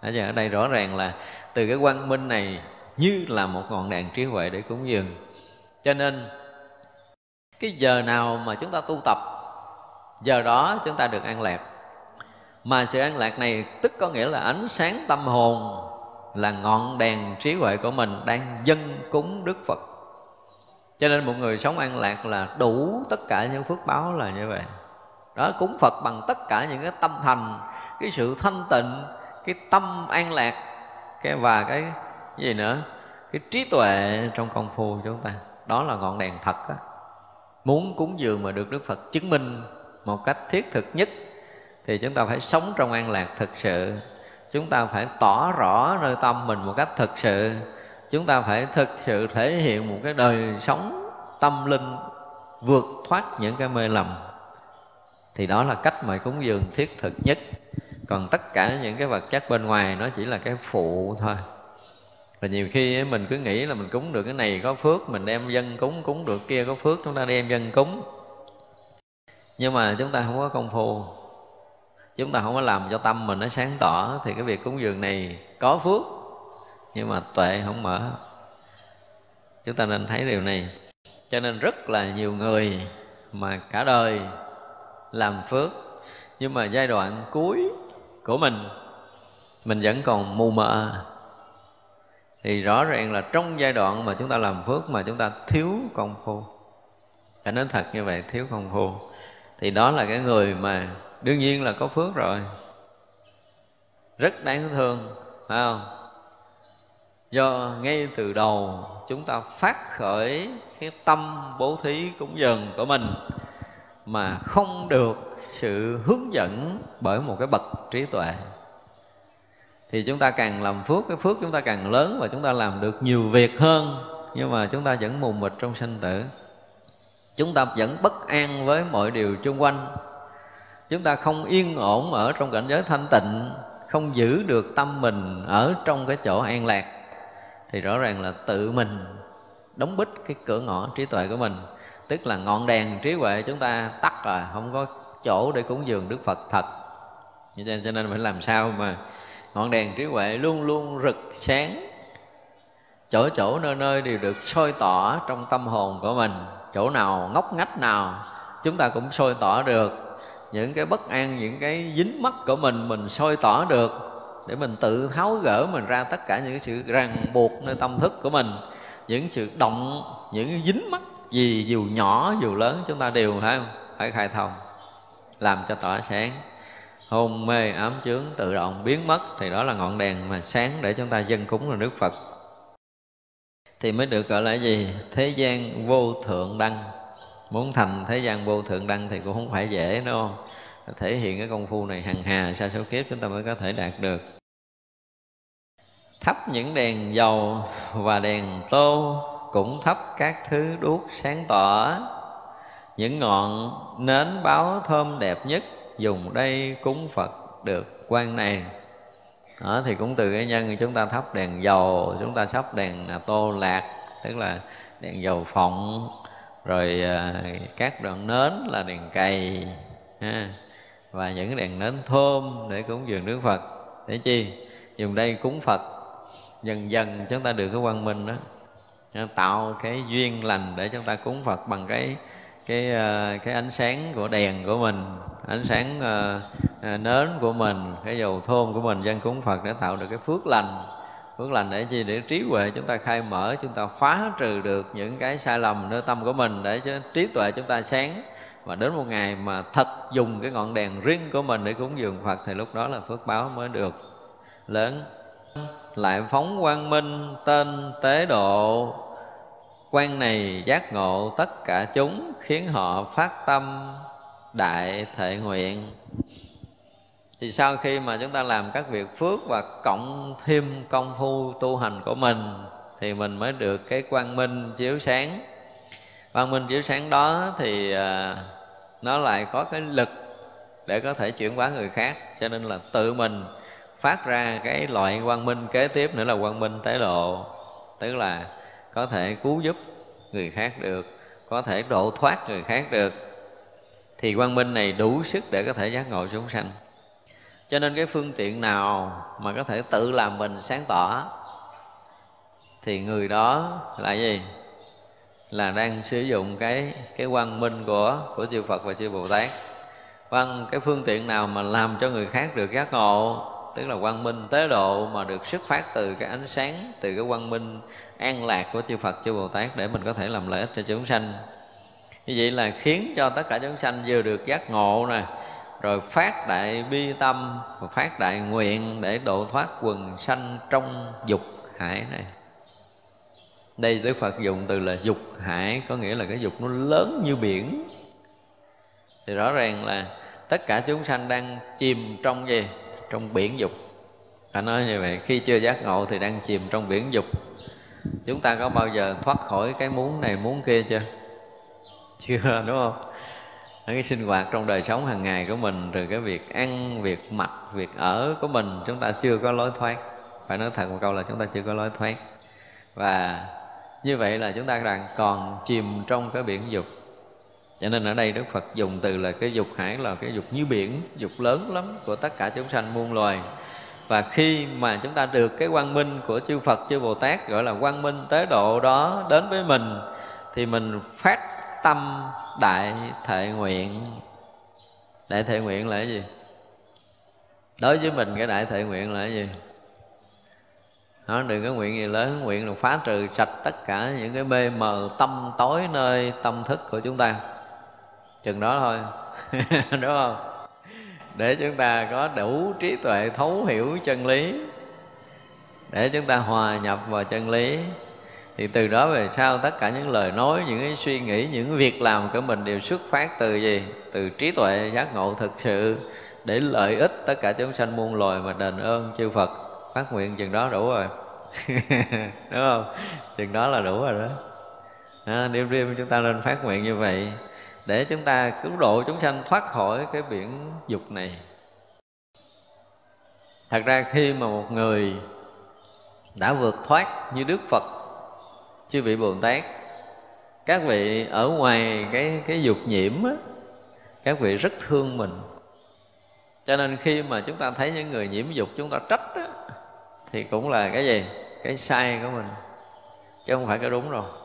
Ở ở đây rõ ràng là từ cái quang minh này như là một ngọn đèn trí huệ để cúng dường. Cho nên, cái giờ nào mà chúng ta tu tập, giờ đó chúng ta được an lạc. Mà sự an lạc này tức có nghĩa là ánh sáng tâm hồn là ngọn đèn trí huệ của mình đang dâng cúng đức phật. Cho nên một người sống an lạc là đủ tất cả những phước báo là như vậy. Đó, cúng phật bằng tất cả những cái tâm thành cái sự thanh tịnh cái tâm an lạc cái và cái, gì nữa cái trí tuệ trong công phu của chúng ta. Đó là ngọn đèn thật đó. muốn cúng dường mà được đức phật chứng minh một cách thiết thực nhất thì chúng ta phải sống trong an lạc thực sự. Chúng ta phải tỏ rõ nơi tâm mình một cách thực sự. Chúng ta phải thực sự thể hiện một cái đời sống tâm linh vượt thoát những cái mê lầm. Thì đó là cách mà cúng dường thiết thực nhất còn tất cả những cái vật chất bên ngoài nó chỉ là cái phụ thôi. Và nhiều khi mình cứ nghĩ là mình cúng được cái này có phước, mình đem dân cúng cúng được kia có phước, chúng ta đem dân cúng. Nhưng mà chúng ta không có công phu. Chúng ta không có làm cho tâm mình nó sáng tỏ, thì cái việc cúng dường này có phước, nhưng mà tuệ không mở. Chúng ta nên thấy điều này. Cho nên rất là nhiều người mà cả đời làm phước, nhưng mà giai đoạn cuối của mình mình vẫn còn mù mờ. Thì rõ ràng là trong giai đoạn mà chúng ta làm phước mà chúng ta thiếu công phu. Phải nói thật như vậy, thiếu công phu. Thì đó là cái người mà đương nhiên là có phước rồi. Rất đáng thương, phải không? Do ngay từ đầu chúng ta phát khởi cái tâm bố thí cúng dường của mình mà không được sự hướng dẫn bởi một cái bậc trí tuệ. Thì chúng ta càng làm phước, cái phước chúng ta càng lớn và chúng ta làm được nhiều việc hơn, nhưng mà chúng ta vẫn mù mịt trong sanh tử. Chúng ta vẫn bất an với mọi điều chung quanh. Chúng ta không yên ổn ở trong cảnh giới thanh tịnh, không giữ được tâm mình ở trong cái chỗ an lạc, thì rõ ràng là tự mình đóng bít cái cửa ngõ trí tuệ của mình tức là ngọn đèn trí huệ chúng ta tắt rồi, không có chỗ để cúng dường đức phật thật. Cho nên phải làm sao mà ngọn đèn trí huệ luôn luôn rực sáng. Chỗ chỗ nơi nơi đều được soi tỏ trong tâm hồn của mình. Chỗ nào ngóc ngách nào, chúng ta cũng soi tỏ được. Những cái bất an, những cái dính mắc của mình mình soi tỏ được. Để mình tự tháo gỡ, mình ra tất cả những cái sự ràng buộc nơi tâm thức của mình. Những sự động, những dính mắc gì dù nhỏ dù lớn chúng ta đều, phải không? Phải khai thông, làm cho tỏa sáng. Hôn mê ám chướng tự động biến mất thì đó là ngọn đèn mà sáng để chúng ta dân cúng là đức phật. Thì mới được gọi là gì? Thế gian vô thượng đăng. Muốn thành thế gian vô thượng đăng thì cũng không phải dễ, đúng không? Thể hiện cái công phu này hằng hà, sa số kiếp chúng ta mới có thể đạt được. Thắp những đèn dầu và đèn tô cũng thắp các thứ đuốc sáng tỏ. Những ngọn nến báo thơm đẹp nhất dùng đây cúng phật được quan này. Đó, thì cũng từ cái nhân chúng ta thắp đèn dầu chúng ta thắp đèn à, tô lạc tức là đèn dầu phộng rồi à, các đoạn nến là đèn cày ha, và những đèn nến thơm để cúng dường Đức Phật. Để chi? Dùng đây cúng Phật. Dần dần chúng ta được cái quang minh đó tạo cái duyên lành để chúng ta cúng Phật bằng cái cái ờ, cái ánh sáng của đèn của mình ánh sáng uh, nến của mình cái dầu thơm của mình dân cúng Phật để tạo được cái phước lành. Phước lành để chi? Để trí huệ chúng ta khai mở chúng ta phá trừ được những cái sai lầm nơi tâm của mình để cho trí tuệ chúng ta sáng. Và đến một ngày mà thật dùng cái ngọn đèn riêng của mình để cúng dường Phật thì lúc đó là phước báo mới được lớn lại phóng quang minh tên tế độ. Quan này giác ngộ tất cả chúng, khiến họ phát tâm đại thệ nguyện. Thì sau khi mà chúng ta làm các việc phước và cộng thêm công phu tu hành của mình, thì mình mới được cái quang minh chiếu sáng. Quang minh chiếu sáng đó thì à, nó lại có cái lực để có thể chuyển hóa người khác, cho nên là tự mình phát ra cái loại quang minh kế tiếp nữa là quang minh tế độ tức là có thể cứu giúp người khác được có thể độ thoát người khác được. Thì quang minh này đủ sức để có thể giác ngộ chúng sanh. Cho nên cái phương tiện nào mà có thể tự làm mình sáng tỏ thì người đó là gì? Là đang sử dụng cái cái quang minh của của chư Phật và chư Bồ Tát. Vâng, cái phương tiện nào mà làm cho người khác được giác ngộ, tức là quang minh tế độ mà được xuất phát từ cái ánh sáng, từ cái quang minh an lạc của chư Phật chư Bồ Tát để mình có thể làm lợi ích cho chúng sanh. Như vậy là khiến cho tất cả chúng sanh vừa được giác ngộ nè, rồi phát đại bi tâm và phát đại nguyện để độ thoát quần sanh trong dục hải này. Đây Đức Phật dùng từ là dục hải có nghĩa là cái dục nó lớn như biển. Thì rõ ràng là tất cả chúng sanh đang chìm trong gì? Trong biển dục. Phải nói như vậy, khi chưa giác ngộ thì đang chìm trong biển dục. Chúng ta có bao giờ thoát khỏi cái muốn này, muốn kia chưa? Chưa, đúng không? Cái sinh hoạt trong đời sống hàng ngày của mình, rồi cái việc ăn, việc mặc, việc ở của mình, chúng ta chưa có lối thoát. Phải nói thật một câu là chúng ta chưa có lối thoát. Và như vậy là chúng ta đang còn chìm trong cái biển dục cho nên ở đây đức phật dùng từ là cái dục hải, là cái dục như biển, dục lớn lắm của tất cả chúng sanh muôn loài. Và khi mà chúng ta được cái quang minh của chư Phật, chư Bồ Tát gọi là quang minh tế độ đó đến với mình, thì mình phát tâm đại thệ nguyện. Đại thệ nguyện là cái gì? Đối với mình cái đại thệ nguyện là cái gì? Nó đừng có nguyện gì lớn, nguyện là phá trừ sạch tất cả những cái mê mờ tâm tối nơi tâm thức của chúng ta chừng đó thôi. Đúng không? Để chúng ta có đủ trí tuệ thấu hiểu chân lý. Để chúng ta hòa nhập vào chân lý. Thì từ đó về sau tất cả những lời nói những cái suy nghĩ những việc làm của mình đều xuất phát từ gì? Từ trí tuệ giác ngộ thực sự để lợi ích tất cả chúng sanh muôn loài mà đền ơn chư Phật. Phát nguyện chừng đó đủ rồi. Đúng không? Chừng đó là đủ rồi đó. À, đêm đêm chúng ta nên phát nguyện như vậy để chúng ta cứu độ chúng sanh thoát khỏi cái biển dục này. Thật ra khi mà một người đã vượt thoát như đức phật chư vị bồ tát các vị ở ngoài cái cái dục nhiễm á các vị rất thương mình. Cho nên khi mà chúng ta thấy những người nhiễm dục chúng ta trách á, thì cũng là cái gì? Cái sai của mình chứ không phải cái đúng rồi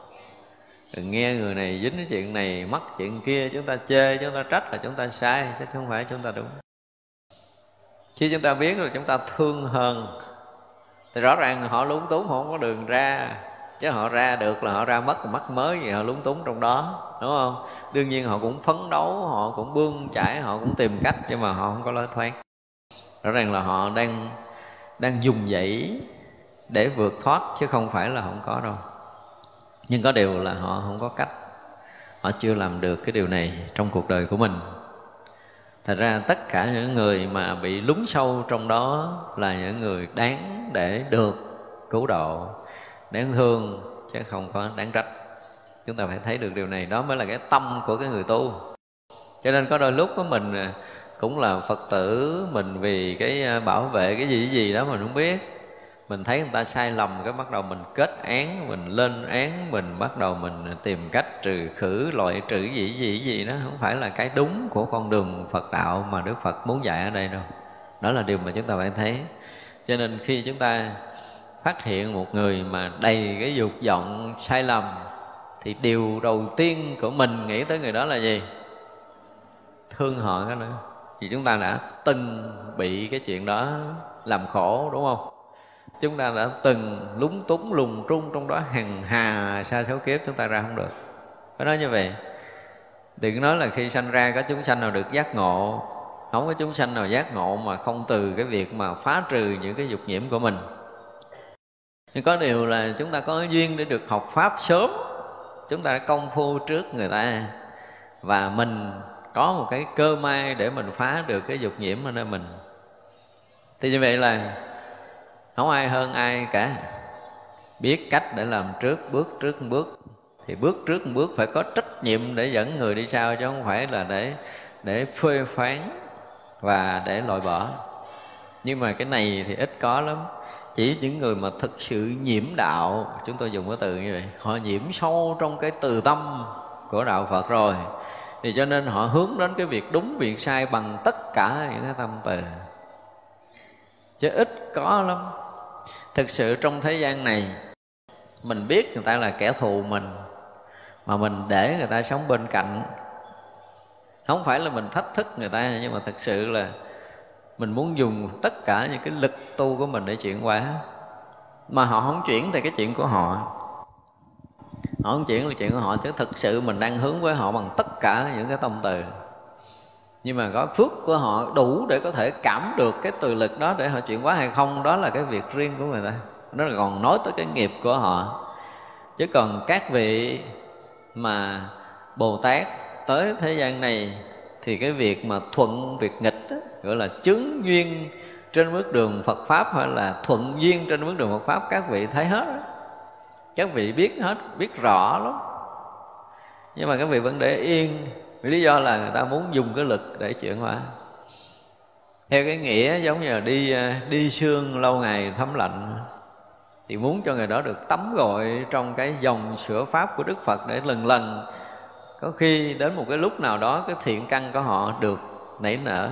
đừng nghe người này dính cái chuyện này, mắc chuyện kia, chúng ta chê, chúng ta trách là chúng ta sai, chứ không phải chúng ta đúng. Khi chúng ta biết rồi, chúng ta thương hơn thì rõ ràng họ lúng túng, họ không có đường ra. Chứ họ ra được là họ ra mất mất mới gì họ lúng túng trong đó, đúng không? Đương nhiên họ cũng phấn đấu, họ cũng bươn chải, họ cũng tìm cách, nhưng mà họ không có lối thoát. Rõ ràng là họ đang đang dùng dãy để vượt thoát, chứ không phải là không có đâu nhưng có điều là họ không có cách. Họ chưa làm được cái điều này trong cuộc đời của mình. Thật ra tất cả những người mà bị lún sâu trong đó là những người đáng để được cứu độ, đáng thương, chứ không có đáng trách. Chúng ta phải thấy được điều này, đó mới là cái tâm của cái người tu. Cho nên có đôi lúc của mình cũng là phật tử, mình vì cái à, bảo vệ cái gì cái gì đó mình không biết mình thấy người ta sai lầm, cái bắt đầu mình kết án, mình lên án, mình bắt đầu mình tìm cách trừ khử, loại trừ gì gì gì đó. Không phải là cái đúng của con đường phật đạo mà đức phật muốn dạy ở đây đâu. Đó là điều mà chúng ta phải thấy. Cho nên khi chúng ta phát hiện một người mà đầy cái dục vọng sai lầm, thì điều đầu tiên của mình nghĩ tới người đó là gì? Thương họ cái nữa vì chúng ta đã từng bị cái chuyện đó làm khổ, đúng không? Chúng ta đã từng lúng túng, lùng trung trong đó hằng hà sa số kiếp, chúng ta ra không được. Phải nói như vậy. Đừng nói là khi sanh ra có chúng sanh nào được giác ngộ. Không có chúng sanh nào giác ngộ mà không từ cái việc mà phá trừ những cái dục nhiễm của mình. Nhưng có điều là chúng ta có duyên để được học pháp sớm. Chúng ta đã công phu trước người ta. Và mình có một cái cơ may để mình phá được cái dục nhiễm ở nơi mình. Thì như vậy là không ai hơn ai cả. Biết cách để làm trước, bước trước bước. Thì bước trước bước phải có trách nhiệm để dẫn người đi sau, chứ không phải là để để phê phán và để loại bỏ. Nhưng mà cái này thì ít có lắm. Chỉ những người mà thực sự nhiễm đạo, chúng tôi dùng cái từ như vậy, họ nhiễm sâu trong cái từ tâm của đạo phật rồi. Thì cho nên họ hướng đến cái việc đúng, việc sai bằng tất cả những cái tâm từ. Chứ ít có lắm thực sự trong thế gian này, mình biết người ta là kẻ thù mình, mà mình để người ta sống bên cạnh. Không phải là mình thách thức người ta, nhưng mà thực sự là mình muốn dùng tất cả những cái lực tu của mình để chuyển hóa. Mà họ không chuyển thì cái chuyện của họ họ không chuyển là chuyện của họ. Chứ thực sự mình đang hướng với họ bằng tất cả những cái tâm từ nhưng mà có phước của họ đủ để có thể cảm được cái từ lực đó để họ chuyển hóa hay không đó là cái việc riêng của người ta. Nó là còn nói tới cái nghiệp của họ. Chứ còn các vị mà bồ tát tới thế gian này thì cái việc mà thuận việc nghịch đó, gọi là chứng duyên trên bước đường Phật pháp hay là thuận duyên trên bước đường Phật pháp các vị thấy hết đó. các vị biết hết biết rõ lắm. Nhưng mà các vị vẫn để yên lý do là người ta muốn dùng cái lực để chuyển hóa. Theo cái nghĩa giống như là đi à, đi xương lâu ngày thấm lạnh, thì muốn cho người đó được tắm gội trong cái dòng sữa pháp của Đức Phật để lần lần, có khi đến một cái lúc nào đó cái thiện căn của họ được nảy nở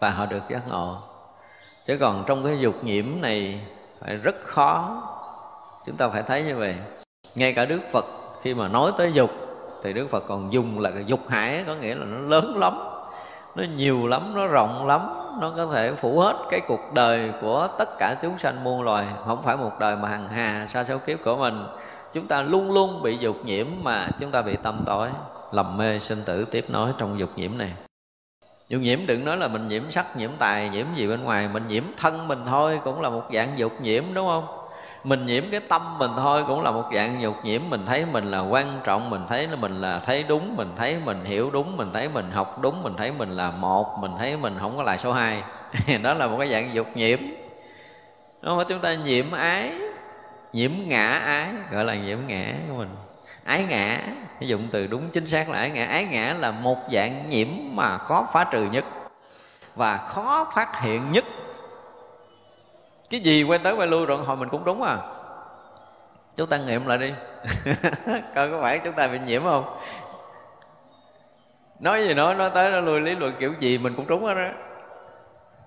và họ được giác ngộ. Chứ còn trong cái dục nhiễm này phải rất khó. Chúng ta phải thấy như vậy. Ngay cả đức phật khi mà nói tới dục thì đức phật còn dùng là cái dục hải có nghĩa là nó lớn lắm, nó nhiều lắm, nó rộng lắm, nó có thể phủ hết cái cuộc đời của tất cả chúng sanh muôn loài. Không phải một đời mà hằng hà sa số kiếp của mình. Chúng ta luôn luôn bị dục nhiễm mà chúng ta bị tâm tối. Lầm mê sinh tử tiếp nối trong dục nhiễm này. Dục nhiễm đừng nói là mình nhiễm sắc, nhiễm tài, nhiễm gì bên ngoài, mình nhiễm thân mình thôi, cũng là một dạng dục nhiễm, đúng không? Mình nhiễm cái tâm mình thôi cũng là một dạng dục nhiễm. Mình thấy mình là quan trọng, mình thấy là mình là thấy đúng, mình thấy mình hiểu đúng, mình thấy mình học đúng, mình thấy mình là một, mình thấy mình không có lại số hai. Đó là một cái dạng dục nhiễm. Đúng không? Chúng ta nhiễm ái, nhiễm ngã ái, gọi là nhiễm ngã của mình. Ái ngã dụng từ đúng chính xác là ái ngã. Ái ngã là một dạng nhiễm mà khó phá trừ nhất và khó phát hiện nhất cái gì quen tới quay lui rồi, hồi mình cũng đúng à. Chúng ta nghiệm lại đi. Coi có phải chúng ta bị nhiễm không? Nói gì nói nói tới nó lui, lý luận kiểu gì mình cũng trúng hết đó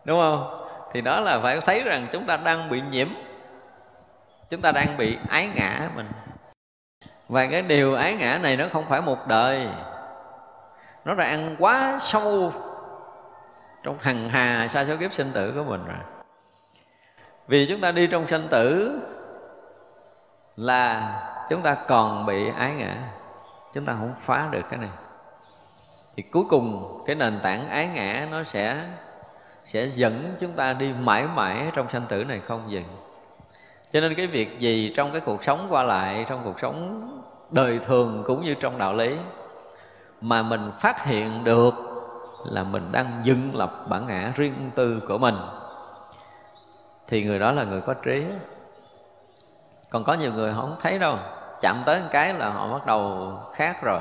đúng không? Thì đó là phải thấy rằng chúng ta đang bị nhiễm. Chúng ta đang bị ái ngã mình. Và cái điều ái ngã này nó không phải một đời. Nó đã ăn quá sâu trong hằng hà sa số kiếp sinh tử của mình rồi vì chúng ta đi trong sanh tử là chúng ta còn bị ái ngã. Chúng ta không phá được cái này. Thì cuối cùng cái nền tảng ái ngã nó sẽ sẽ dẫn chúng ta đi mãi mãi trong sanh tử này không dừng. Cho nên cái việc gì trong cái cuộc sống qua lại, trong cuộc sống đời thường cũng như trong đạo lý mà mình phát hiện được là mình đang dựng lập bản ngã riêng tư của mình thì người đó là người có trí. Còn có nhiều người họ không thấy đâu. Chạm tới một cái là họ bắt đầu khác rồi.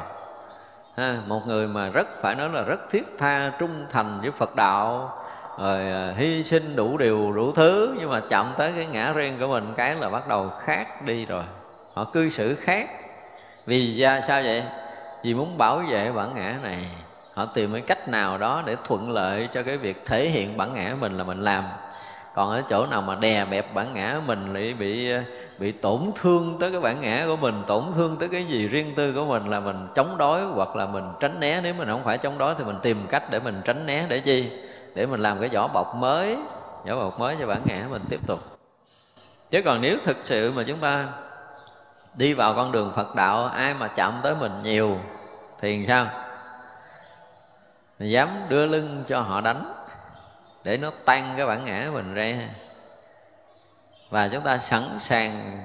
Ha, một người mà rất phải nói là rất thiết tha trung thành với phật đạo rồi à, hy sinh đủ điều đủ thứ nhưng mà chạm tới cái ngã riêng của mình cái là bắt đầu khác đi rồi. Họ cư xử khác. Vì ra sao vậy? Vì muốn bảo vệ bản ngã này. Họ tìm cái cách nào đó để thuận lợi cho cái việc thể hiện bản ngã mình là mình làm còn ở chỗ nào mà đè bẹp bản ngã mình lại bị bị tổn thương tới cái bản ngã của mình, tổn thương tới cái gì riêng tư của mình là mình chống đối hoặc là mình tránh né. Nếu mình không phải chống đối thì mình tìm cách để mình tránh né để chi? Để mình làm cái vỏ bọc mới, vỏ bọc mới cho bản ngã mình tiếp tục. Chứ còn nếu thực sự mà chúng ta đi vào con đường phật đạo, ai mà chạm tới mình nhiều thì sao? Dám đưa lưng cho họ đánh để nó tan cái bản ngã mình ra. Và chúng ta sẵn sàng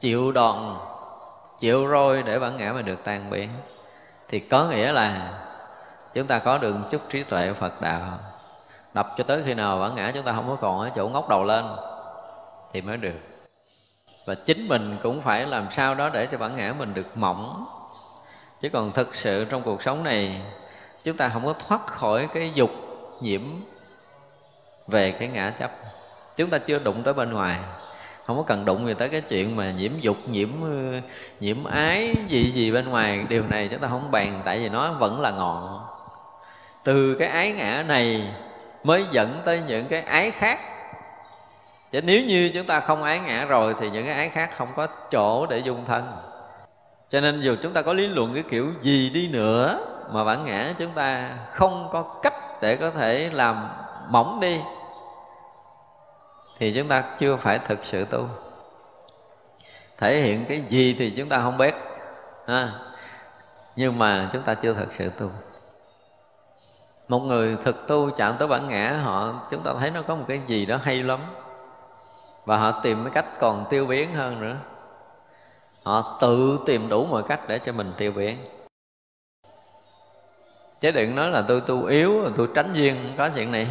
chịu đòn, chịu roi để bản ngã mình được tan biến. Thì có nghĩa là chúng ta có được chút trí tuệ Phật đạo. Đập cho tới khi nào bản ngã chúng ta không có còn ở chỗ ngóc đầu lên, thì mới được. Và chính mình cũng phải làm sao đó để cho bản ngã mình được mỏng. Chứ còn thực sự trong cuộc sống này, chúng ta không có thoát khỏi cái dục nhiễm về cái ngã chấp. Chúng ta chưa đụng tới bên ngoài. Không có cần đụng gì tới cái chuyện mà nhiễm dục, nhiễm nhiễm ái gì gì bên ngoài. Điều này chúng ta không bàn, tại vì nó vẫn là ngọn. Từ cái ái ngã này mới dẫn tới những cái ái khác. Chứ nếu như chúng ta không ái ngã rồi thì những cái ái khác không có chỗ để dung thân. Cho nên dù chúng ta có lý luận cái kiểu gì đi nữa, mà bản ngã chúng ta không có cách để có thể làm mỏng đi thì chúng ta chưa phải thực sự tu. Thể hiện cái gì thì chúng ta không biết, ha. Nhưng mà chúng ta chưa thực sự tu. Một người thực tu chạm tới bản ngã, họ, chúng ta thấy nó có một cái gì đó hay lắm. Và họ tìm cái cách còn tiêu biến hơn nữa. Họ tự tìm đủ mọi cách để cho mình tiêu biến chứ đừng nói là tôi tu yếu, tôi tránh duyên không có chuyện này.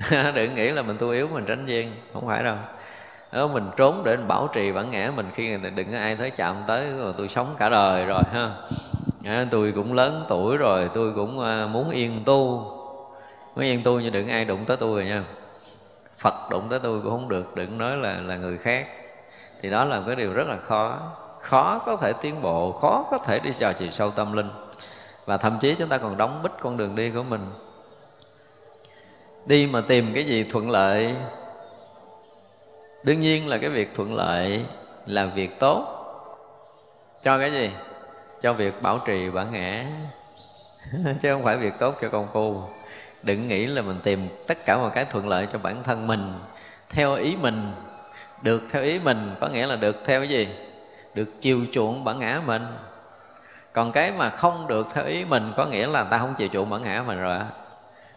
đừng nghĩ là mình tu yếu mình tránh duyên không phải đâu. Đó, mình trốn để mình bảo trì bản ngã mình khi người đừng có ai tới chạm tới rồi tôi sống cả đời rồi ha. À, tôi cũng lớn tuổi rồi tôi cũng ờ, muốn yên tu. Muốn yên tu nhưng đừng ai đụng tới tôi rồi nha. Phật đụng tới tôi cũng không được đừng nói là là người khác. Thì đó là cái điều rất là khó. Khó có thể tiến bộ khó có thể đi vào chiều sâu tâm linh. Và thậm chí chúng ta còn đóng bít con đường đi của mình đi mà tìm cái gì thuận lợi. Đương nhiên là cái việc thuận lợi là việc tốt. Cho cái gì? Cho việc bảo trì bản ngã. Chứ không phải việc tốt cho công phu. Đừng nghĩ là mình tìm tất cả mọi cái thuận lợi cho bản thân mình theo ý mình. Được theo ý mình có nghĩa là được theo cái gì? Được chiều chuộng bản ngã mình. Còn cái mà không được theo ý mình có nghĩa là ta không chịu chuộng bản ngã mình rồi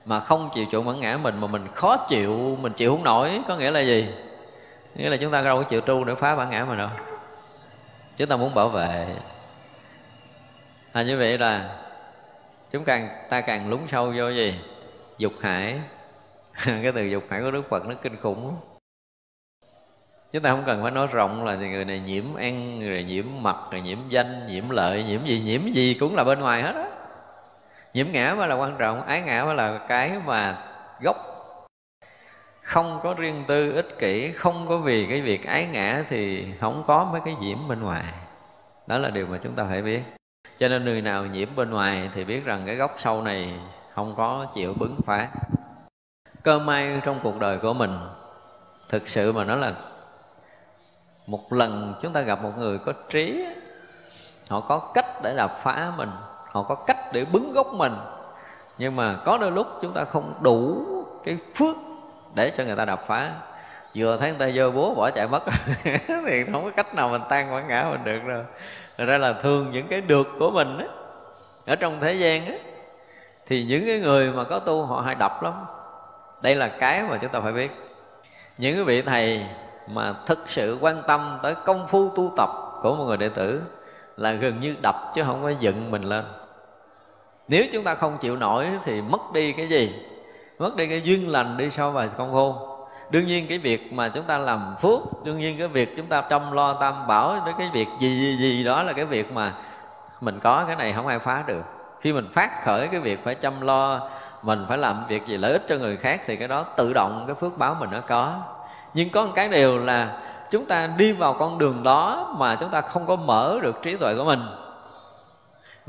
mà không chịu chuộng bản ngã mình mà mình khó chịu, mình chịu không nổi, có nghĩa là gì? Nghĩa là chúng ta đâu có chịu tu để phá bản ngã mình đâu. Chúng ta muốn bảo vệ. À như vậy là chúng càng, ta càng lún sâu vô gì? Dục hải. Cái từ dục hải của đức phật nó kinh khủng lắm. Chúng ta không cần phải nói rộng là người này nhiễm ăn người này nhiễm mặt người nhiễm danh, nhiễm lợi, nhiễm gì nhiễm gì cũng là bên ngoài hết á nhiễm ngã mới là quan trọng, ái ngã mới là cái mà gốc. Không có riêng tư ích kỷ, không có vì cái việc ái ngã thì không có mấy cái nhiễm bên ngoài. Đó là điều mà chúng ta phải biết. Cho nên người nào nhiễm bên ngoài thì biết rằng cái gốc sâu này không có chịu bứng phá. Cơ may trong cuộc đời của mình, thực sự mà nói là một lần chúng ta gặp một người có trí họ có cách để đập phá mình họ có cách để bứng gốc mình. Nhưng mà có đôi lúc chúng ta không đủ cái phước để cho người ta đập phá. Vừa thấy người ta dơ búa bỏ chạy mất thì không có cách nào mình tan quảng ngã mình được rồi. Thật ra là thường những cái được của mình ấy, ở trong thế gian ấy thì những cái người mà có tu họ hay đập lắm. Đây là cái mà chúng ta phải biết. Những cái vị thầy mà thực sự quan tâm tới công phu tu tập của một người đệ tử là gần như đập chứ không có dựng mình lên nếu chúng ta không chịu nổi thì mất đi cái gì? Mất đi cái duyên lành đi sau và công phu đương nhiên cái việc mà chúng ta làm phước, đương nhiên cái việc chúng ta chăm lo tam bảo đến cái việc gì gì gì đó là cái việc mà mình có cái này không ai phá được. Khi mình phát khởi cái việc phải chăm lo, mình phải làm việc gì lợi ích cho người khác thì cái đó tự động cái phước báo mình nó có. Nhưng có một cái điều là chúng ta đi vào con đường đó mà chúng ta không có mở được trí tuệ của mình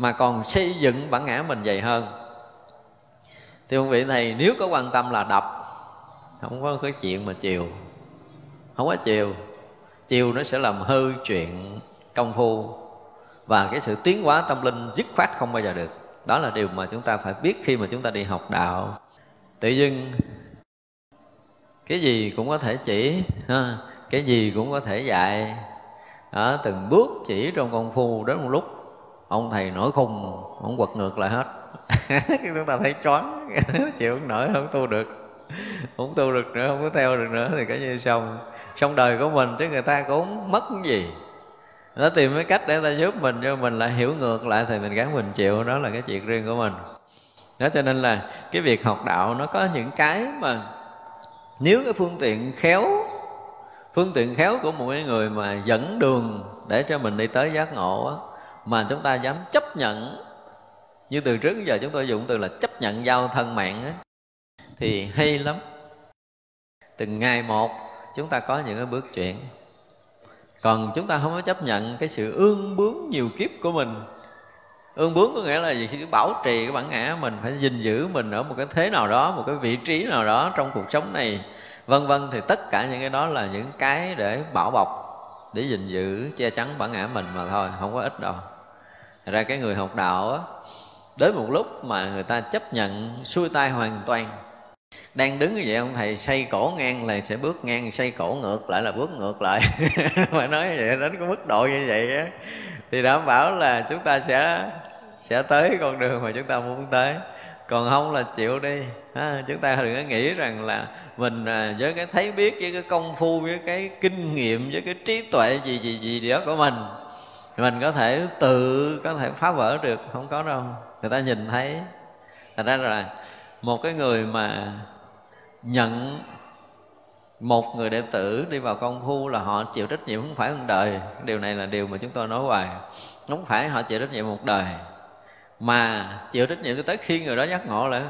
mà còn xây dựng bản ngã mình dày hơn. Thì ông vị thầy nếu có quan tâm là đập không có cái chuyện mà chiều. Không có chiều. Chiều nó sẽ làm hư chuyện công phu và cái sự tiến hóa tâm linh dứt khoát không bao giờ được. Đó là điều mà chúng ta phải biết khi mà chúng ta đi học đạo. Tự dưng cái gì cũng có thể chỉ ha, cái gì cũng có thể dạy. Đó, từng bước chỉ trong công phu đến một lúc ông thầy nổi khùng ông quật ngược lại hết. Chúng ta thấy choáng. Chịu không nổi không tu được. Không tu được nữa không có theo được nữa thì cái như xong. Xong đời của mình chứ người ta cũng mất cái gì. Nó tìm cái cách để ta giúp mình cho mình lại hiểu ngược lại thì mình gắn mình chịu. Đó là cái chuyện riêng của mình. Đó cho nên là cái việc học đạo nó có những cái mà nếu cái phương tiện khéo phương tiện khéo của một cái người mà dẫn đường để cho mình đi tới giác ngộ á, mà chúng ta dám chấp nhận. Như từ trước giờ chúng tôi dùng từ là chấp nhận giao thân mạng ấy thì hay lắm. Từng ngày một, chúng ta có những cái bước chuyển. Còn chúng ta không có chấp nhận cái sự ương bướng nhiều kiếp của mình. Ương bướng có nghĩa là gì? Bảo trì cái bản ngã mình, phải gìn giữ mình ở một cái thế nào đó, một cái vị trí nào đó trong cuộc sống này, vân vân. Thì tất cả những cái đó là những cái để bảo bọc để gìn giữ che chắn bản ngã mình mà thôi, không có ít đâu. Thật ra cái người học đạo á, đến một lúc mà người ta chấp nhận xuôi tay hoàn toàn, đang đứng như vậy ông thầy xây cổ ngang là sẽ bước ngang, xây cổ ngược lại là bước ngược lại. Mà nói như vậy đến cái mức độ như vậy á, thì đảm bảo là chúng ta sẽ sẽ tới con đường mà chúng ta muốn tới còn không là chịu đi. Ha, chúng ta đừng có nghĩ rằng là mình à, với cái thấy biết với cái công phu với cái kinh nghiệm với cái trí tuệ gì gì gì đó của mình mình có thể tự có thể phá vỡ được. Không có đâu. Người ta nhìn thấy. Thật ra là một cái người mà nhận một người đệ tử đi vào công phu là họ chịu trách nhiệm không phải một đời. Điều này là điều mà chúng tôi nói hoài. Không phải họ chịu trách nhiệm một đời mà chịu trách nhiệm cho tới khi người đó giác ngộ lại.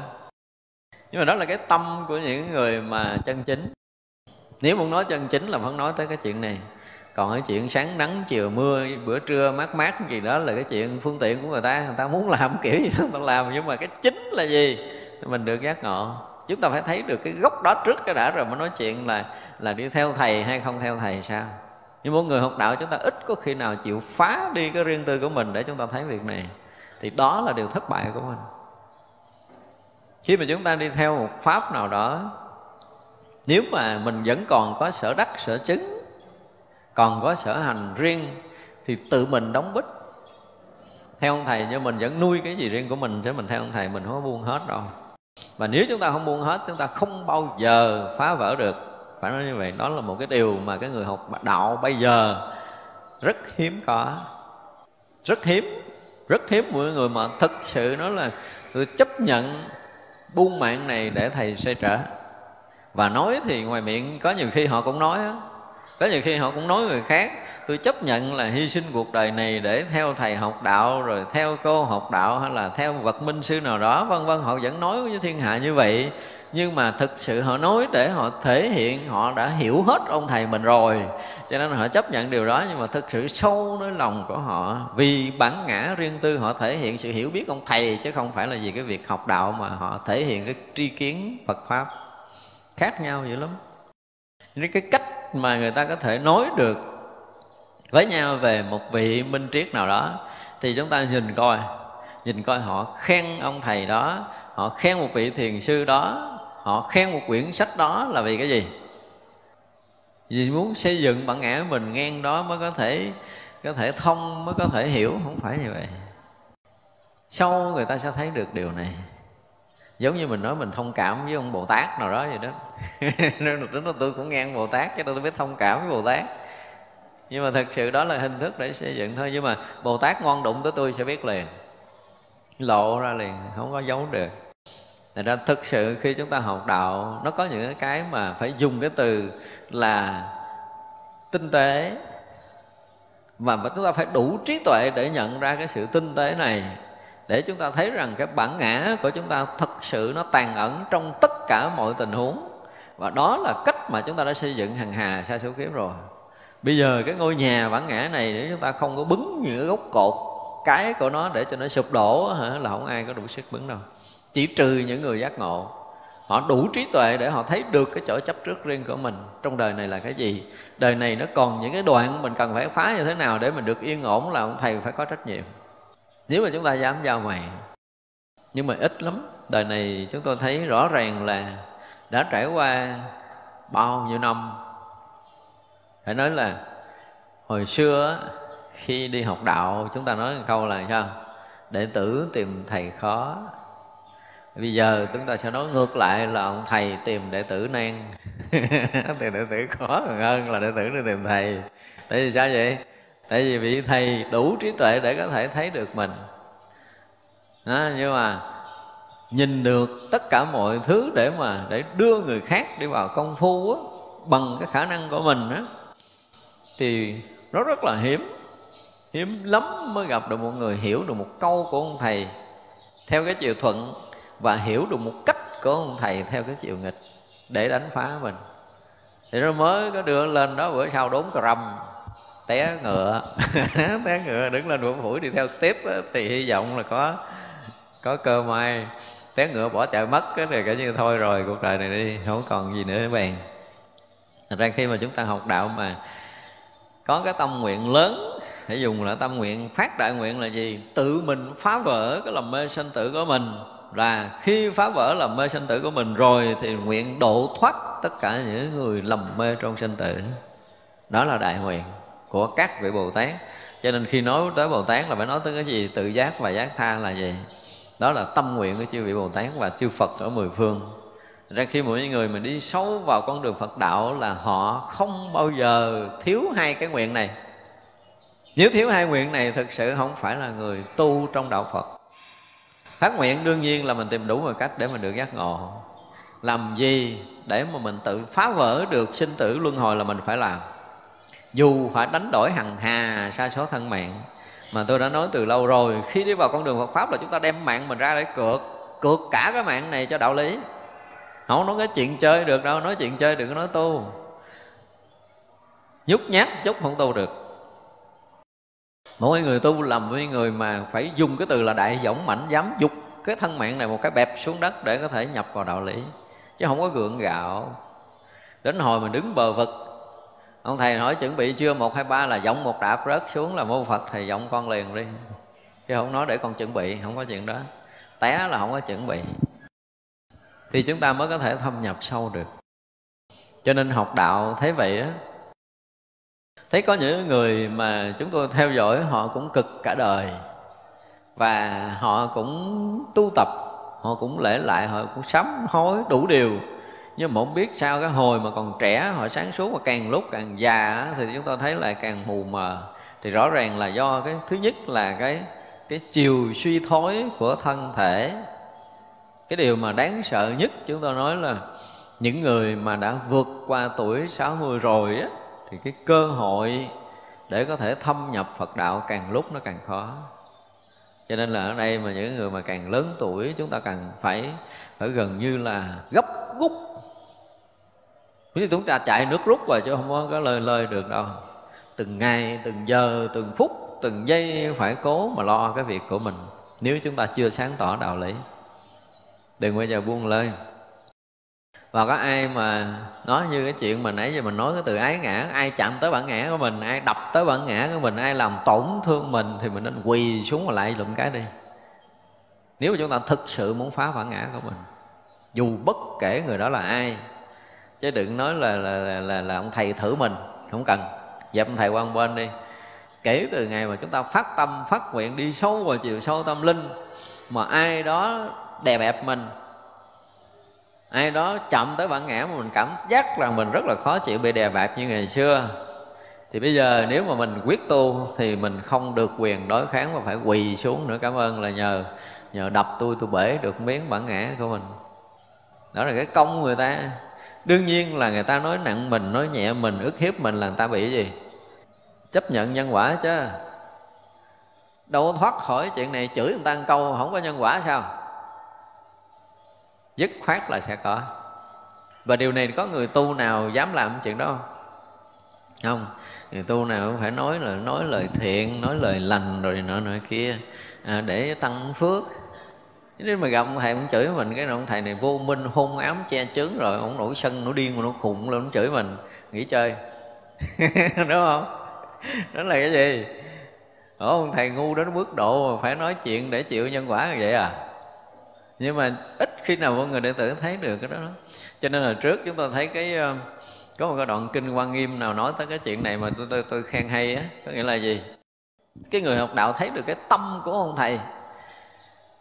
Nhưng mà đó là cái tâm của những người mà chân chính. Nếu muốn nói chân chính là vẫn nói tới cái chuyện này. Còn cái chuyện sáng nắng, chiều mưa, bữa trưa mát mát gì đó là cái chuyện phương tiện của người ta. Người ta muốn làm kiểu gì người ta làm. Nhưng mà cái chính là gì? Mình được giác ngộ. Chúng ta phải thấy được cái gốc đó trước cái đã rồi mới nói chuyện là là đi theo thầy hay không theo thầy sao? Nhưng mỗi người học đạo chúng ta ít có khi nào chịu phá đi cái riêng tư của mình để chúng ta thấy việc này thì đó là điều thất bại của mình. Khi mà chúng ta đi theo một pháp nào đó, nếu mà mình vẫn còn có sở đắc, sở chứng, còn có sở hành riêng, thì tự mình đóng bích. Theo ông thầy nhưng mình vẫn nuôi cái gì riêng của mình, chứ mình theo ông thầy mình không có buông hết đâu. Và nếu chúng ta không buông hết, chúng ta không bao giờ phá vỡ được. Phải nói như vậy, đó là một cái điều mà cái người học đạo bây giờ rất hiếm có. Rất hiếm rất hiếm mọi người mà thực sự nó là tôi chấp nhận buông mạng này để thầy xoay trở và nói thì ngoài miệng có nhiều khi họ cũng nói đó. có nhiều khi họ cũng nói người khác. Tôi chấp nhận là hy sinh cuộc đời này để theo thầy học đạo, rồi theo cô học đạo, hay là theo vật minh sư nào đó, vân vân. Họ vẫn nói với thiên hạ như vậy nhưng mà thực sự họ nói để họ thể hiện họ đã hiểu hết ông thầy mình rồi. Cho nên họ chấp nhận điều đó, nhưng mà thực sự sâu nơi lòng của họ, vì bản ngã riêng tư họ thể hiện sự hiểu biết ông thầy, chứ không phải là vì cái việc học đạo mà họ thể hiện cái tri kiến Phật pháp. Khác nhau dữ lắm. Nên cái cách mà người ta có thể nói được với nhau về một vị minh triết nào đó, thì chúng ta nhìn coi. Nhìn coi họ khen ông thầy đó, họ khen một vị thiền sư đó họ khen một quyển sách đó là vì cái gì? Vì muốn xây dựng bản ngã mình, ngang đó mới có thể có thể thông, mới có thể hiểu. Không phải như vậy. Sau người ta sẽ thấy được điều này. Giống như mình nói mình thông cảm với ông bồ tát nào đó vậy đó. Nên là tôi cũng ngang bồ tát chứ tôi biết thông cảm với bồ tát. Nhưng mà thật sự đó là hình thức để xây dựng thôi. Nhưng mà bồ tát ngon đụng tới tôi sẽ biết liền. Lộ ra liền, không có giấu được. Thành ra thực sự khi chúng ta học đạo Nó có những cái mà phải dùng cái từ là tinh tế. Mà chúng ta phải đủ trí tuệ để nhận ra cái sự tinh tế này Để chúng ta thấy rằng cái bản ngã của chúng ta Thật sự nó tàn ẩn trong tất cả mọi tình huống. Và đó là cách mà chúng ta đã xây dựng hằng hà sa số kiếp rồi. Bây giờ cái ngôi nhà bản ngã này Nếu chúng ta không có bứng những gốc cột Cái của nó để cho nó sụp đổ hả, Là không ai có đủ sức bứng đâu chỉ trừ những người giác ngộ. Họ đủ trí tuệ để họ thấy được cái chỗ chấp trước riêng của mình. Trong đời này là cái gì? Đời này nó còn những cái đoạn mình cần phải phá như thế nào để mình được yên ổn là ông thầy phải có trách nhiệm. Nếu mà chúng ta dám giao mày, nhưng mà ít lắm, đời này chúng tôi thấy rõ ràng là đã trải qua bao nhiêu năm. Phải nói là hồi xưa khi đi học đạo, chúng ta nói một câu là sao? Đệ tử tìm thầy khó bây giờ chúng ta sẽ nói ngược lại là ông thầy tìm đệ tử nan. Tìm đệ tử khó hơn là đệ tử đi tìm thầy. Tại vì sao vậy? Tại vì vị thầy đủ trí tuệ để có thể thấy được mình. Đó, nhưng mà nhìn được tất cả mọi thứ để mà để đưa người khác đi vào công phu á, bằng cái khả năng của mình á, thì nó rất là hiếm. Hiếm lắm mới gặp được một người hiểu được một câu của ông thầy. Theo cái chiều thuận và hiểu được một cách của ông thầy theo cái chiều nghịch để đánh phá mình. Thì nó mới có đưa lên đó bữa sau đốn cà rầm té ngựa. Té ngựa đứng lên bữa phủi đi theo tiếp đó, thì hy vọng là có có cơ may. Té ngựa bỏ chạy mất cái này cả như thôi rồi cuộc đời này đi không còn gì nữa để bàn Thật ra khi mà chúng ta học đạo mà có cái tâm nguyện lớn hãy dùng là tâm nguyện phát đại nguyện là gì? Tự mình phá vỡ cái lòng mê sanh tử của mình là khi phá vỡ làm mê sanh tử của mình rồi thì nguyện độ thoát tất cả những người lầm mê trong sanh tử. Đó là đại nguyện của các vị bồ tát. Cho nên khi nói tới bồ tát là phải nói tới cái gì? Tự giác và giác tha là gì? Đó là tâm nguyện của chư vị bồ tát và chư phật ở mười phương. Ra khi mỗi người mình đi sâu vào con đường phật đạo là họ không bao giờ thiếu hai cái nguyện này. Nếu thiếu hai nguyện này, thực sự không phải là người tu trong đạo phật phát nguyện đương nhiên là mình tìm đủ mọi cách để mình được giác ngộ. Làm gì để mà mình tự phá vỡ được sinh tử luân hồi là mình phải làm. Dù phải đánh đổi hằng hà sa số thân mạng, mà tôi đã nói từ lâu rồi, khi đi vào con đường Phật pháp là chúng ta đem mạng mình ra để cược cược cả cái mạng này cho đạo lý. Không nói cái chuyện chơi được đâu, nói chuyện chơi đừng có nói tu. Nhút nhát chút không tu được mỗi người tu làm với người mà phải dùng cái từ là đại dũng mạnh dám dục cái thân mạng này một cái bẹp xuống đất để có thể nhập vào đạo lý. Chứ không có gượng gạo. Đến hồi mình đứng bờ vực, ông thầy hỏi chuẩn bị chưa? Một hai ba là giọng một đạp rớt xuống là mô phật thầy giọng con liền đi. Chứ không nói để con chuẩn bị, không có chuyện đó. Té là không có chuẩn bị. Thì chúng ta mới có thể thâm nhập sâu được. Cho nên học đạo thế vậy á thấy có những người mà chúng tôi theo dõi, họ cũng cực cả đời. Và họ cũng tu tập, họ cũng lễ lại, họ cũng sắm hối đủ điều. Nhưng mà không biết sao cái hồi mà còn trẻ, họ sáng suốt mà càng lúc càng già thì chúng ta thấy là càng mù mờ. Thì rõ ràng là do cái, thứ nhất là cái cái chiều suy thoái của thân thể. Cái điều mà đáng sợ nhất chúng tôi nói là những người mà đã vượt qua tuổi 60 rồi á thì cái cơ hội để có thể thâm nhập Phật đạo càng lúc nó càng khó. Cho nên là ở đây mà những người mà càng lớn tuổi, chúng ta càng phải phải gần như là gấp rút. Như chúng ta chạy nước rút rồi chứ không có lời lời được đâu. Từng ngày, từng giờ, từng phút, từng giây phải cố mà lo cái việc của mình, nếu chúng ta chưa sáng tỏ đạo lý. Đừng bao giờ buông lơi và có ai mà nói như cái chuyện mà nãy giờ mình nói cái từ ái ngã ai chạm tới bản ngã của mình ai đập tới bản ngã của mình ai làm tổn thương mình thì mình nên quỳ xuống và lại lụm cái đi. Nếu mà chúng ta thực sự muốn phá bản ngã của mình dù bất kể người đó là ai chứ đừng nói là là, là, là, là ông thầy thử mình không cần. Dẹp ông thầy qua một bên đi. Kể từ ngày mà chúng ta phát tâm phát nguyện đi sâu vào chiều sâu tâm linh mà ai đó đè bẹp mình ai đó chậm tới bản ngã mà mình cảm giác rằng mình rất là khó chịu, bị đè bẹp như ngày xưa. Thì bây giờ nếu mà mình quyết tu thì mình không được quyền đối kháng mà phải quỳ xuống nữa. Cảm ơn là nhờ nhờ đập tôi tôi bể được miếng bản ngã của mình. Đó là cái công người ta. Đương nhiên là người ta nói nặng mình, nói nhẹ mình, ức hiếp mình là người ta bị gì? Chấp nhận nhân quả chứ. Đâu thoát khỏi chuyện này, chửi người ta một câu không có nhân quả sao? Dứt khoát là sẽ có. Và điều này có người tu nào dám làm chuyện đó không? Không. Người tu nào cũng phải nói là nói lời thiện nói lời lành rồi nọ nọ kia. À, để tăng phước. Nếu mà gặp ông thầy cũng chửi mình cái ông thầy này vô minh hôn ám che chướng rồi ông nổi sân nổi điên mà nó khùng lên ông chửi mình. Nghỉ chơi. Đúng không? Đó là cái gì? Ủa, ông thầy ngu đến mức độ mà phải nói chuyện để chịu nhân quả như vậy à? Nhưng mà ít khi nào mọi người đệ tử thấy được cái đó, đó. cho nên là trước chúng ta thấy cái ờ, có một cái đoạn kinh quan nghiêm nào nói tới cái chuyện này mà tôi tôi, tôi khen hay á có nghĩa là gì? Cái người học đạo thấy được cái tâm của ông thầy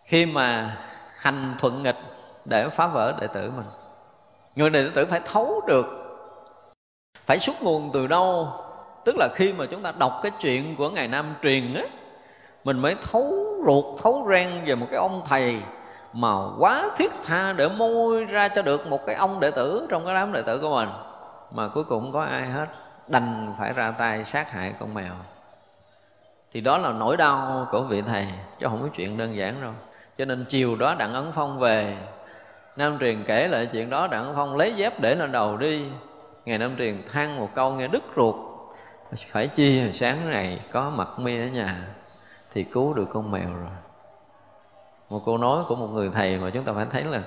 khi mà hành thuận nghịch để phá vỡ đệ tử mình. Người đệ tử phải thấu được phải xuất nguồn từ đâu? Tức là khi mà chúng ta đọc cái chuyện của ngài nam truyền á mình mới thấu ruột thấu ren về một cái ông thầy mà quá thiết tha để môi ra cho được một cái ông đệ tử trong cái đám đệ tử của mình, mà cuối cùng không có ai hết, đành phải ra tay sát hại con mèo. Thì đó là nỗi đau của vị thầy, chứ không có chuyện đơn giản đâu. Cho nên chiều đó đặng ấn phong về, nam truyền kể lại chuyện đó, đặng ấn phong lấy dép để lên đầu đi. Ngày nam truyền than một câu nghe đứt ruột. Phải chi, sáng này có mặt mi ở nhà, thì cứu được con mèo rồi một câu nói của một người thầy mà chúng ta phải thấy là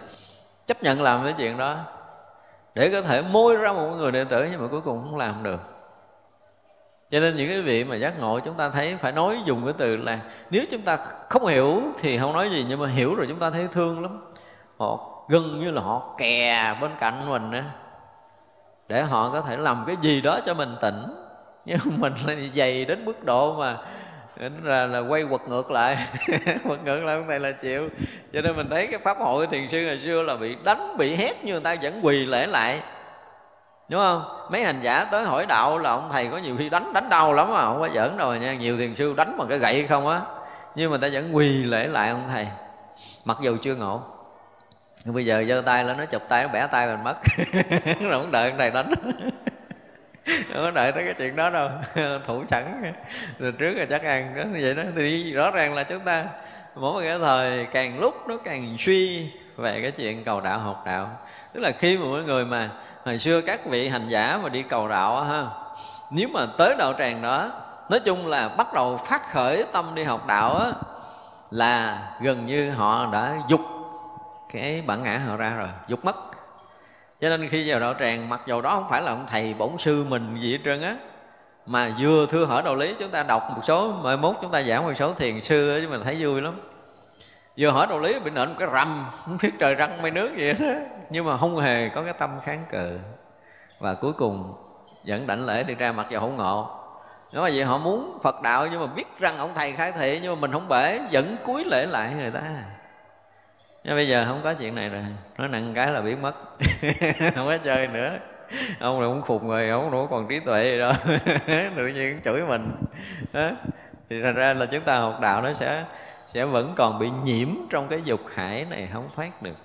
chấp nhận làm cái chuyện đó. Để có thể môi ra một người đệ tử nhưng mà cuối cùng không làm được. Cho nên những cái vị mà giác ngộ chúng ta thấy phải nói dùng cái từ là nếu chúng ta không hiểu thì không nói gì, nhưng mà hiểu rồi chúng ta thấy thương lắm. Họ gần như là họ kè bên cạnh mình á. Để họ có thể làm cái gì đó cho mình tỉnh. Nhưng mình là dày đến mức độ mà là, là quay quật ngược lại. Quật ngược lại không thầy là chịu. Cho nên mình thấy cái pháp hội thiền sư ngày xưa là bị đánh bị hét nhưng người ta vẫn quỳ lễ lại. Đúng không? Mấy hành giả tới hỏi đạo là ông thầy có nhiều khi đánh đánh đau lắm mà không có giỡn rồi nha. Nhiều thiền sư đánh bằng cái gậy không á. Nhưng mà ta vẫn quỳ lễ lại ông thầy mặc dù chưa ngộ. Nhưng bây giờ giơ tay lên nó chụp tay nó bẻ tay mình mất. Rồi không đợi ông thầy đánh không có đợi tới cái chuyện đó đâu. Thủ sẵn. Rồi trước là chắc ăn đó, như vậy đó. Thì rõ ràng là chúng ta, mỗi một cái thời, càng lúc nó càng suy về cái chuyện cầu đạo học đạo. Tức là khi mà mỗi người mà hồi xưa các vị hành giả mà đi cầu đạo ha, nếu mà tới đạo tràng đó, nói chung là bắt đầu phát khởi tâm đi học đạo á, là gần như họ đã dục cái bản ngã họ ra rồi, dục mất cho nên khi vào đạo tràng, mặc dù đó không phải là ông thầy bổn sư mình gì hết trơn á, mà vừa thưa hỏi đạo lý, chúng ta đọc một số, mai mốt chúng ta giảng một số thiền sư chứ mình thấy vui lắm. Vừa hỏi đạo lý, bị nện một cái rầm không biết trời răng mây nước gì đó nhưng mà không hề có cái tâm kháng cự. Và cuối cùng dẫn đảnh lễ đi ra mặc dù không ngộ. Nếu mà vậy họ muốn phật đạo, nhưng mà biết rằng ông thầy khai thị, nhưng mà mình không bể, vẫn cúi lễ lại người ta nhưng bây giờ không có chuyện này rồi. Nói nặng cái là biến mất. Không có chơi nữa. Ông này cũng khùng rồi ông đâu còn trí tuệ gì đâu tự nhiên chửi mình. Đó. thì thật ra là chúng ta học đạo nó sẽ sẽ vẫn còn bị nhiễm trong cái dục hải này không thoát được.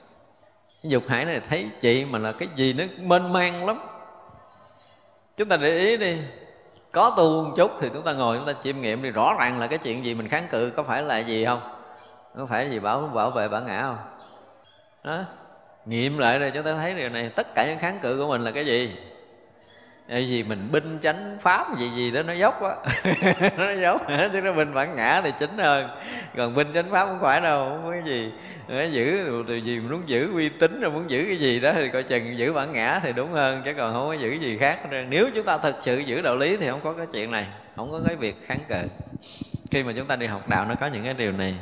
Cái dục hải này thấy chị mà là cái gì nó mênh mang lắm. Chúng ta để ý đi. Có tu một chút thì chúng ta ngồi, chúng ta chiêm nghiệm thì rõ ràng là cái chuyện gì mình kháng cự có phải là gì không? Có phải gì bảo bảo vệ bản ngã không? Đó nghiệm lại rồi chúng ta thấy điều này. Tất cả những kháng cự của mình là cái gì? Tại gì mình binh chánh pháp gì gì đó nó dốc quá nó dốc chứ nó binh bản ngã thì chính hơn. Còn binh chánh pháp không phải đâu, không có cái gì. Nó giữ từ gì muốn giữ uy tín rồi muốn giữ cái gì đó thì coi chừng giữ bản ngã thì đúng hơn, chứ còn không có giữ gì khác nếu chúng ta thật sự giữ đạo lý thì không có cái chuyện này, không có cái việc kháng cự. Khi mà chúng ta đi học đạo nó có những cái điều này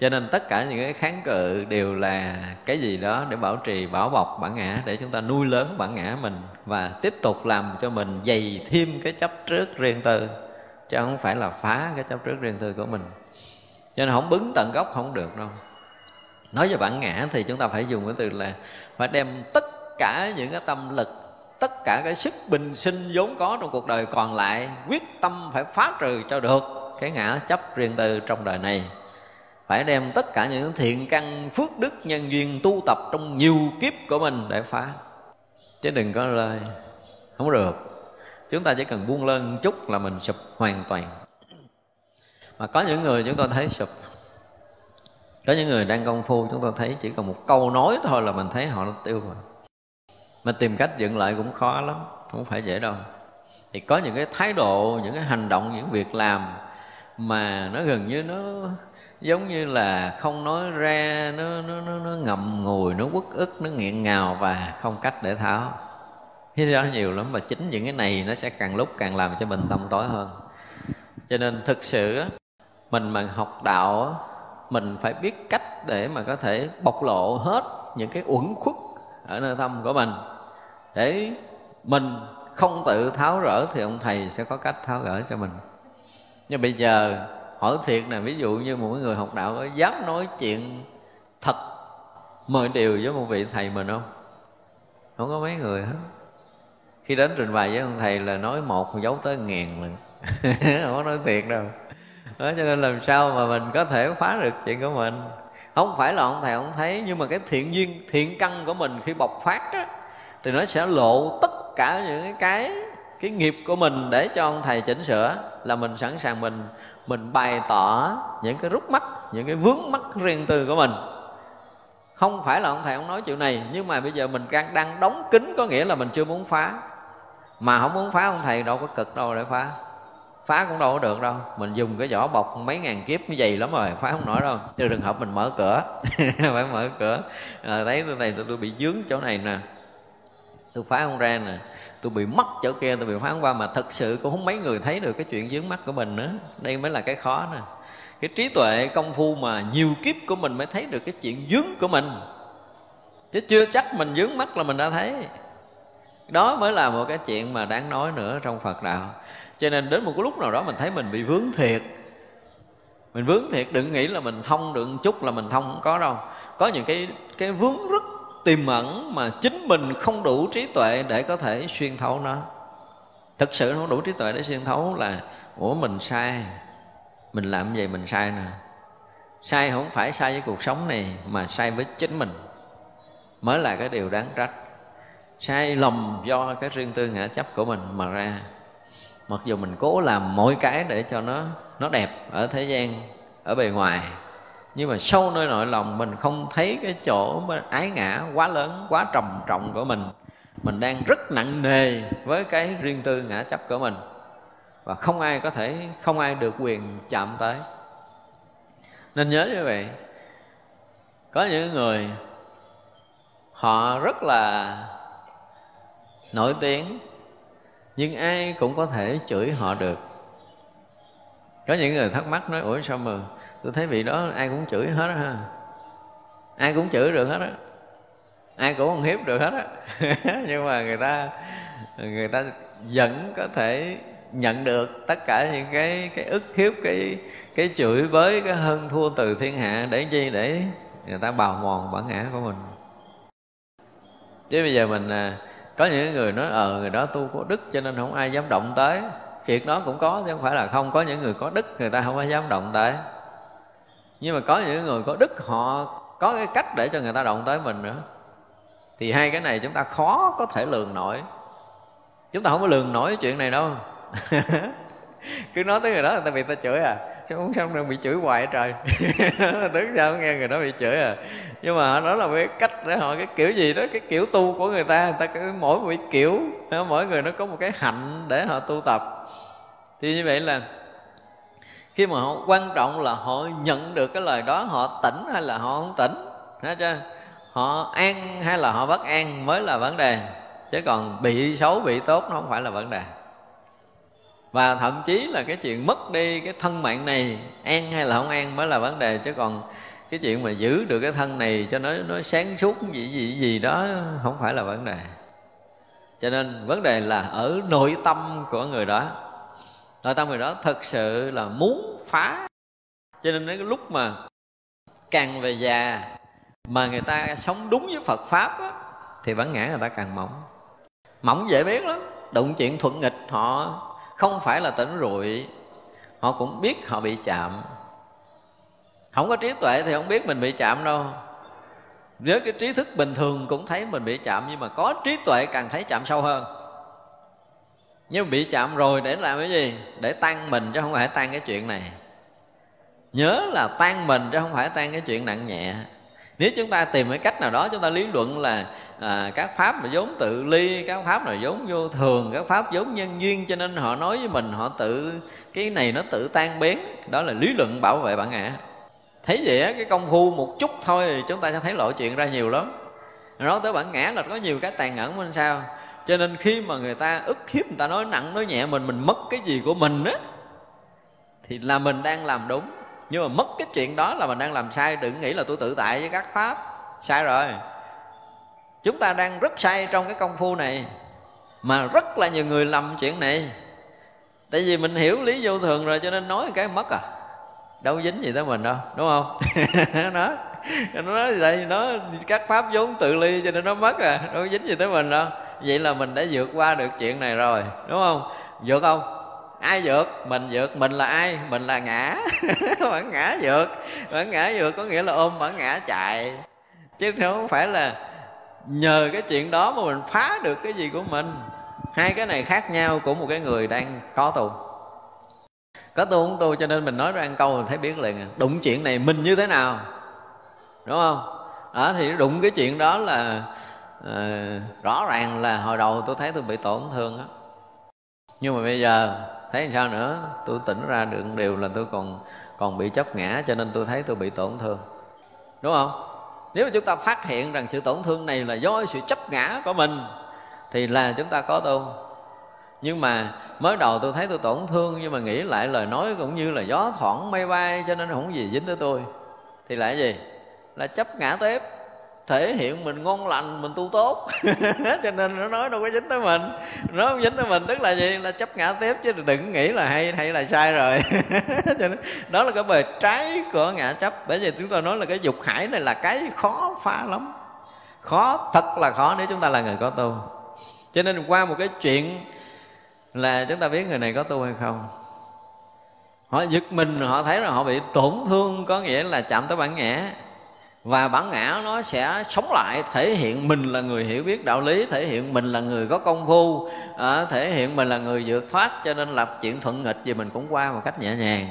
cho nên tất cả những cái kháng cự đều là cái gì đó để bảo trì bảo bọc bản ngã, để chúng ta nuôi lớn bản ngã mình và tiếp tục làm cho mình dày thêm cái chấp trước riêng tư, chứ không phải là phá cái chấp trước riêng tư của mình. Cho nên không bứng tận gốc không được đâu. Nói về bản ngã thì chúng ta phải dùng cái từ là phải đem tất cả những cái tâm lực, tất cả cái sức bình sinh vốn có trong cuộc đời còn lại, quyết tâm phải phá trừ cho được cái ngã chấp riêng tư trong đời này phải đem tất cả những thiện căn phước đức nhân duyên tu tập trong nhiều kiếp của mình để phá. Chứ đừng có lời, không được. Chúng ta chỉ cần buông lên chút là mình sụp hoàn toàn. Mà có những người chúng ta thấy sụp. Có những người đang công phu, chúng ta thấy chỉ cần một câu nói thôi là mình thấy họ nó tiêu rồi. Mà tìm cách dựng lại cũng khó lắm, không phải dễ đâu. Thì có những cái thái độ, những cái hành động, những việc làm mà nó gần như nó giống như là không nói ra nó nó nó, nó ngậm ngùi nó quất ức nó nghẹn ngào và không cách để tháo. Thế đó nhiều lắm và chính những cái này nó sẽ càng lúc càng làm cho mình tâm tối hơn. Cho nên thực sự mình mà học đạo mình phải biết cách để mà có thể bộc lộ hết những cái uẩn khuất ở nơi tâm của mình. Để mình không tự tháo rỡ thì ông thầy sẽ có cách tháo gỡ cho mình. Nhưng bây giờ hỏi thiệt nè ví dụ như một người học đạo có dám nói chuyện thật mọi điều với một vị thầy mình không? Không có mấy người hết. Khi đến trình bày với ông thầy là nói một giấu tới ngàn lần. Không có nói thiệt đâu. Đó, cho nên làm sao mà mình có thể phá được chuyện của mình? Không phải là ông thầy không thấy nhưng mà cái thiện duyên thiện căn của mình khi bộc phát á thì nó sẽ lộ tất cả những cái cái nghiệp của mình để cho ông thầy chỉnh sửa là mình sẵn sàng mình mình bày tỏ những cái rút mắt những cái vướng mắt riêng tư của mình. Không phải là ông thầy ông nói chuyện này nhưng mà bây giờ mình đang đang đóng kín có nghĩa là mình chưa muốn phá. Mà không muốn phá ông thầy đâu có cực đâu để phá. Phá cũng đâu có được đâu. Mình dùng cái vỏ bọc mấy ngàn kiếp như vậy lắm rồi phá không nổi đâu. Trừ trường hợp mình mở cửa phải mở cửa. À, thấy tôi này tôi, tôi bị dướng chỗ này nè. Tôi phá không ra nè tôi bị mất chỗ kia, tôi bị phán qua mà thật sự cũng không mấy người thấy được cái chuyện dướng mắt của mình nữa. Đây mới là cái khó nè. Cái trí tuệ công phu mà nhiều kiếp của mình mới thấy được cái chuyện dướng của mình. Chứ chưa chắc mình dướng mắt là mình đã thấy. Đó mới là một cái chuyện mà đáng nói nữa trong phật đạo. Cho nên đến một cái lúc nào đó mình thấy mình bị vướng thiệt. Mình vướng thiệt, đừng nghĩ là mình thông được chút là mình thông không có đâu. Có những cái cái vướng rất tiềm ẩn mà chính mình không đủ trí tuệ để có thể xuyên thấu nó. Thực sự không đủ trí tuệ để xuyên thấu là, ủa, mình sai. Mình làm vậy mình sai nè. Sai không phải sai với cuộc sống này, mà sai với chính mình. Mới là cái điều đáng trách. Sai lầm do cái riêng tư ngã chấp của mình mà ra. Mặc dù mình cố làm mọi cái để cho nó nó đẹp ở thế gian, ở bề ngoài nhưng mà sâu nơi nội lòng mình không thấy cái chỗ ái ngã quá lớn, quá trầm trọng của mình. Mình đang rất nặng nề với cái riêng tư ngã chấp của mình. Và không ai có thể, không ai được quyền chạm tới. Nên nhớ như vậy, có những người họ rất là nổi tiếng, nhưng ai cũng có thể chửi họ được có những người thắc mắc nói, ủa, sao mà tôi thấy vị đó ai cũng chửi hết ha? Ai cũng chửi được hết á. Ai cũng không hiếp được hết á. Nhưng mà người ta người ta vẫn có thể nhận được tất cả những cái cái ức hiếp, cái cái chửi với cái hân thua từ thiên hạ để chi để người ta bào mòn bản ngã của mình. Chứ bây giờ mình à, có những người nói ờ người đó tu có đức cho nên không ai dám động tới việc đó cũng có, chứ không phải là không có những người có đức, người ta không có dám động tới. Nhưng mà có những người có đức, họ có cái cách để cho người ta động tới mình nữa. Thì hai cái này chúng ta khó có thể lường nổi. Chúng ta không có lường nổi chuyện này đâu. Cứ nói tới người đó, người ta bị ta chửi à chứ uống xong rồi bị chửi hoài trời. Tức sao nghe người đó bị chửi à. Nhưng mà họ nói là cái cách để họ cái kiểu gì đó, cái kiểu tu của người ta. Người ta cứ mỗi một kiểu, mỗi người nó có một cái hạnh để họ tu tập. Thì như vậy là khi mà họ quan trọng là họ nhận được cái lời đó, họ tỉnh hay là họ không tỉnh? Đó chưa? họ an hay là họ bất an mới là vấn đề. Chứ còn bị xấu, bị tốt nó không phải là vấn đề và thậm chí là cái chuyện mất đi cái thân mạng này an hay là không an mới là vấn đề. Chứ còn cái chuyện mà giữ được cái thân này cho nó nó sáng suốt gì gì gì đó không phải là vấn đề. Cho nên vấn đề là ở nội tâm của người đó. Nội tâm người đó thật sự là muốn phá. Cho nên đến cái lúc mà càng về già mà người ta sống đúng với Phật pháp á, thì bản ngã người ta càng mỏng. Mỏng dễ biết lắm. Đụng chuyện thuận nghịch họ không phải là tỉnh rụi, họ cũng biết họ bị chạm. Không có trí tuệ thì không biết mình bị chạm đâu. Với cái trí thức bình thường cũng thấy mình bị chạm, nhưng mà có trí tuệ càng thấy chạm sâu hơn. Nhưng bị chạm rồi để làm cái gì? Để tan mình chứ không phải tan cái chuyện này. Nhớ là tan mình chứ không phải tan cái chuyện nặng nhẹ. Nếu chúng ta tìm cái cách nào đó, chúng ta lý luận là à, các pháp mà vốn tự ly các pháp là vốn vô thường các pháp vốn nhân duyên cho nên họ nói với mình họ tự cái này nó tự tan biến. Đó là lý luận bảo vệ bản ngã. Thấy vậy á cái công phu một chút thôi thì chúng ta sẽ thấy lộ chuyện ra nhiều lắm. Nói tới bản ngã là có nhiều cái tàn ẩn bên sao cho nên khi mà người ta ức hiếp người ta nói nặng nói nhẹ mình mình mất cái gì của mình á thì là mình đang làm đúng. Nhưng mà mất cái chuyện đó là mình đang làm sai. Đừng nghĩ là tôi tự tại với các pháp. Sai rồi chúng ta đang rất sai trong cái công phu này, mà rất là nhiều người lầm chuyện này. Tại vì mình hiểu lý vô thường rồi, cho nên nói cái mất à. Đâu dính gì tới mình đâu, đúng không? Nó nó nói vậy, nó, các pháp vốn tự ly cho nên nó mất à. Đâu dính gì tới mình đâu. Vậy là mình đã vượt qua được chuyện này rồi, đúng không? Vượt không? Ai vượt? Mình vượt. Mình là ai? Mình là ngã. Bản ngã vượt. Bản ngã vượt có nghĩa là ôm bản ngã chạy. Chứ không phải là nhờ cái chuyện đó mà mình phá được cái gì của mình. Hai cái này khác nhau của một cái người đang có tu có tu không tu cho nên mình nói ra ăn câu mình thấy biết liền à. đụng chuyện này mình như thế nào? Đúng không? Đó thì đụng cái chuyện đó là uh, rõ ràng là hồi đầu tôi thấy tôi bị tổn thương á. Nhưng mà bây giờ thấy sao nữa? Tôi tỉnh ra được điều là tôi còn còn bị chấp ngã cho nên tôi thấy tôi bị tổn thương. Đúng không? Nếu mà chúng ta phát hiện rằng sự tổn thương này là do sự chấp ngã của mình, thì là chúng ta có tu. Nhưng mà mới đầu tôi thấy tôi tổn thương, nhưng mà nghĩ lại lời nói cũng như là gió thoảng mây bay, cho nên không gì dính tới tôi. Thì là cái gì? Là chấp ngã tiếp thể hiện mình ngon lành, mình tu tốt. Cho nên nó nói đâu có dính tới mình. Nó không dính tới mình, tức là gì? Là chấp ngã tiếp, chứ đừng nghĩ là hay hay là sai rồi. Cho nên đó là cái bề trái của ngã chấp. Bởi vì chúng ta nói là cái dục hải này là cái khó phá lắm. Khó, thật là khó nếu chúng ta là người có tu. Cho nên qua một cái chuyện là chúng ta biết người này có tu hay không. Họ giật mình, họ thấy là họ bị tổn thương, có nghĩa là chạm tới bản ngã và bản ngã nó sẽ sống lại thể hiện mình là người hiểu biết đạo lý thể hiện mình là người có công phu à, thể hiện mình là người vượt thoát cho nên lập chuyện thuận nghịch gì mình cũng qua một cách nhẹ nhàng.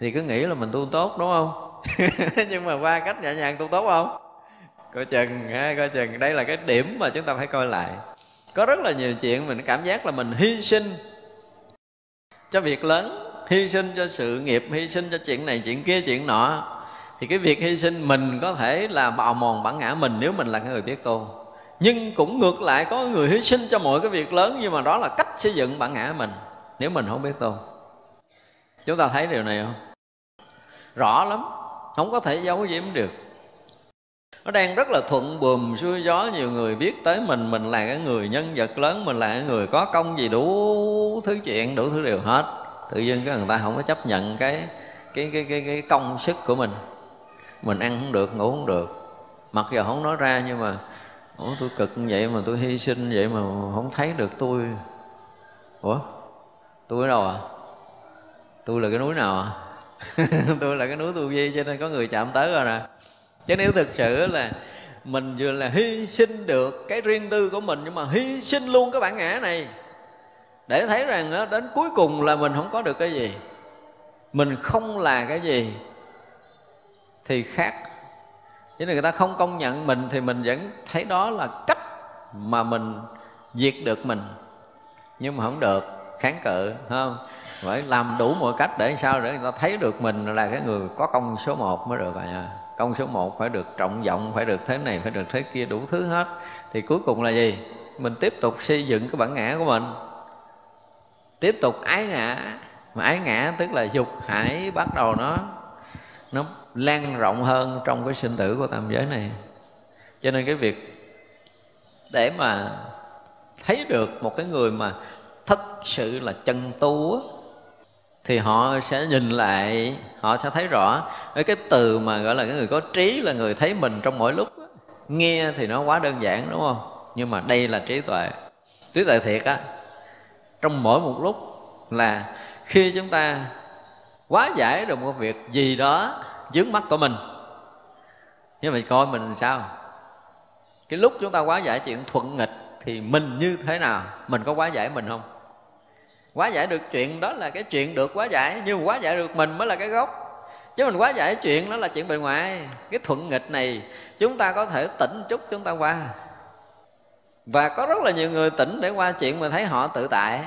Thì cứ nghĩ là mình tu tốt đúng không? Nhưng mà qua cách nhẹ nhàng tu tốt không? Coi chừng ha, coi chừng. Đây là cái điểm mà chúng ta phải coi lại. Có rất là nhiều chuyện mình cảm giác là mình hy sinh cho việc lớn hy sinh cho sự nghiệp hy sinh cho chuyện này chuyện kia chuyện nọ thì cái việc hy sinh mình có thể là bào mòn bản ngã mình nếu mình là người biết tu nhưng cũng ngược lại có người hy sinh cho mọi cái việc lớn nhưng mà đó là cách xây dựng bản ngã mình nếu mình không biết tu chúng ta thấy điều này không? Rõ lắm không có thể giấu giếm được. Nó đang rất là thuận buồm xuôi gió nhiều người biết tới mình mình là cái người nhân vật lớn mình là cái người có công gì đủ thứ chuyện đủ thứ điều hết. Tự nhiên cái người ta không có chấp nhận cái cái cái cái, cái công sức của mình mình ăn không được ngủ không được. Mặc dù không nói ra nhưng mà ủa tôi cực như vậy mà tôi hy sinh vậy mà không thấy được tôi. Ủa? Tôi ở đâu à? Tôi là cái núi nào à? Tôi là cái núi tu vi cho nên có người chạm tới rồi nè. Chứ nếu thực sự là mình vừa là hy sinh được cái riêng tư của mình nhưng mà hy sinh luôn cái bản ngã này để thấy rằng đó, đến cuối cùng là mình không có được cái gì. Mình không là cái gì thì khác. Chứ người ta không công nhận mình thì mình vẫn thấy đó là cách mà mình diệt được mình. Nhưng mà không được, kháng cự không? Phải làm đủ mọi cách để sao để người ta thấy được mình là cái người có công số một mới được rồi nha. Công số một phải được trọng vọng, phải được thế này, phải được thế kia, đủ thứ hết. Thì cuối cùng là gì? Mình tiếp tục xây dựng cái bản ngã của mình. Tiếp tục ái ngã. Mà ái ngã tức là dục hải bắt đầu nó nó lan rộng hơn trong cái sinh tử của tam giới này. Cho nên cái việc để mà thấy được một cái người mà thật sự là chân tu á, thì họ sẽ nhìn lại họ sẽ thấy rõ. Cái cái từ mà gọi là cái người có trí là người thấy mình trong mỗi lúc á. nghe thì nó quá đơn giản đúng không? Nhưng mà đây là trí tuệ. Trí tuệ thiệt á trong mỗi một lúc là khi chúng ta quá giải được một việc gì đó dướng mắt của mình. Nhưng mà coi mình sao? Cái lúc chúng ta quá giải chuyện thuận nghịch thì mình như thế nào? Mình có quá giải mình không? Quá giải được chuyện đó là cái chuyện được quá giải, nhưng mà quá giải được mình mới là cái gốc. Chứ mình quá giải chuyện đó là chuyện bề ngoài. Cái thuận nghịch này chúng ta có thể tỉnh chút chúng ta qua. Và có rất là nhiều người tỉnh để qua chuyện mà thấy họ tự tại.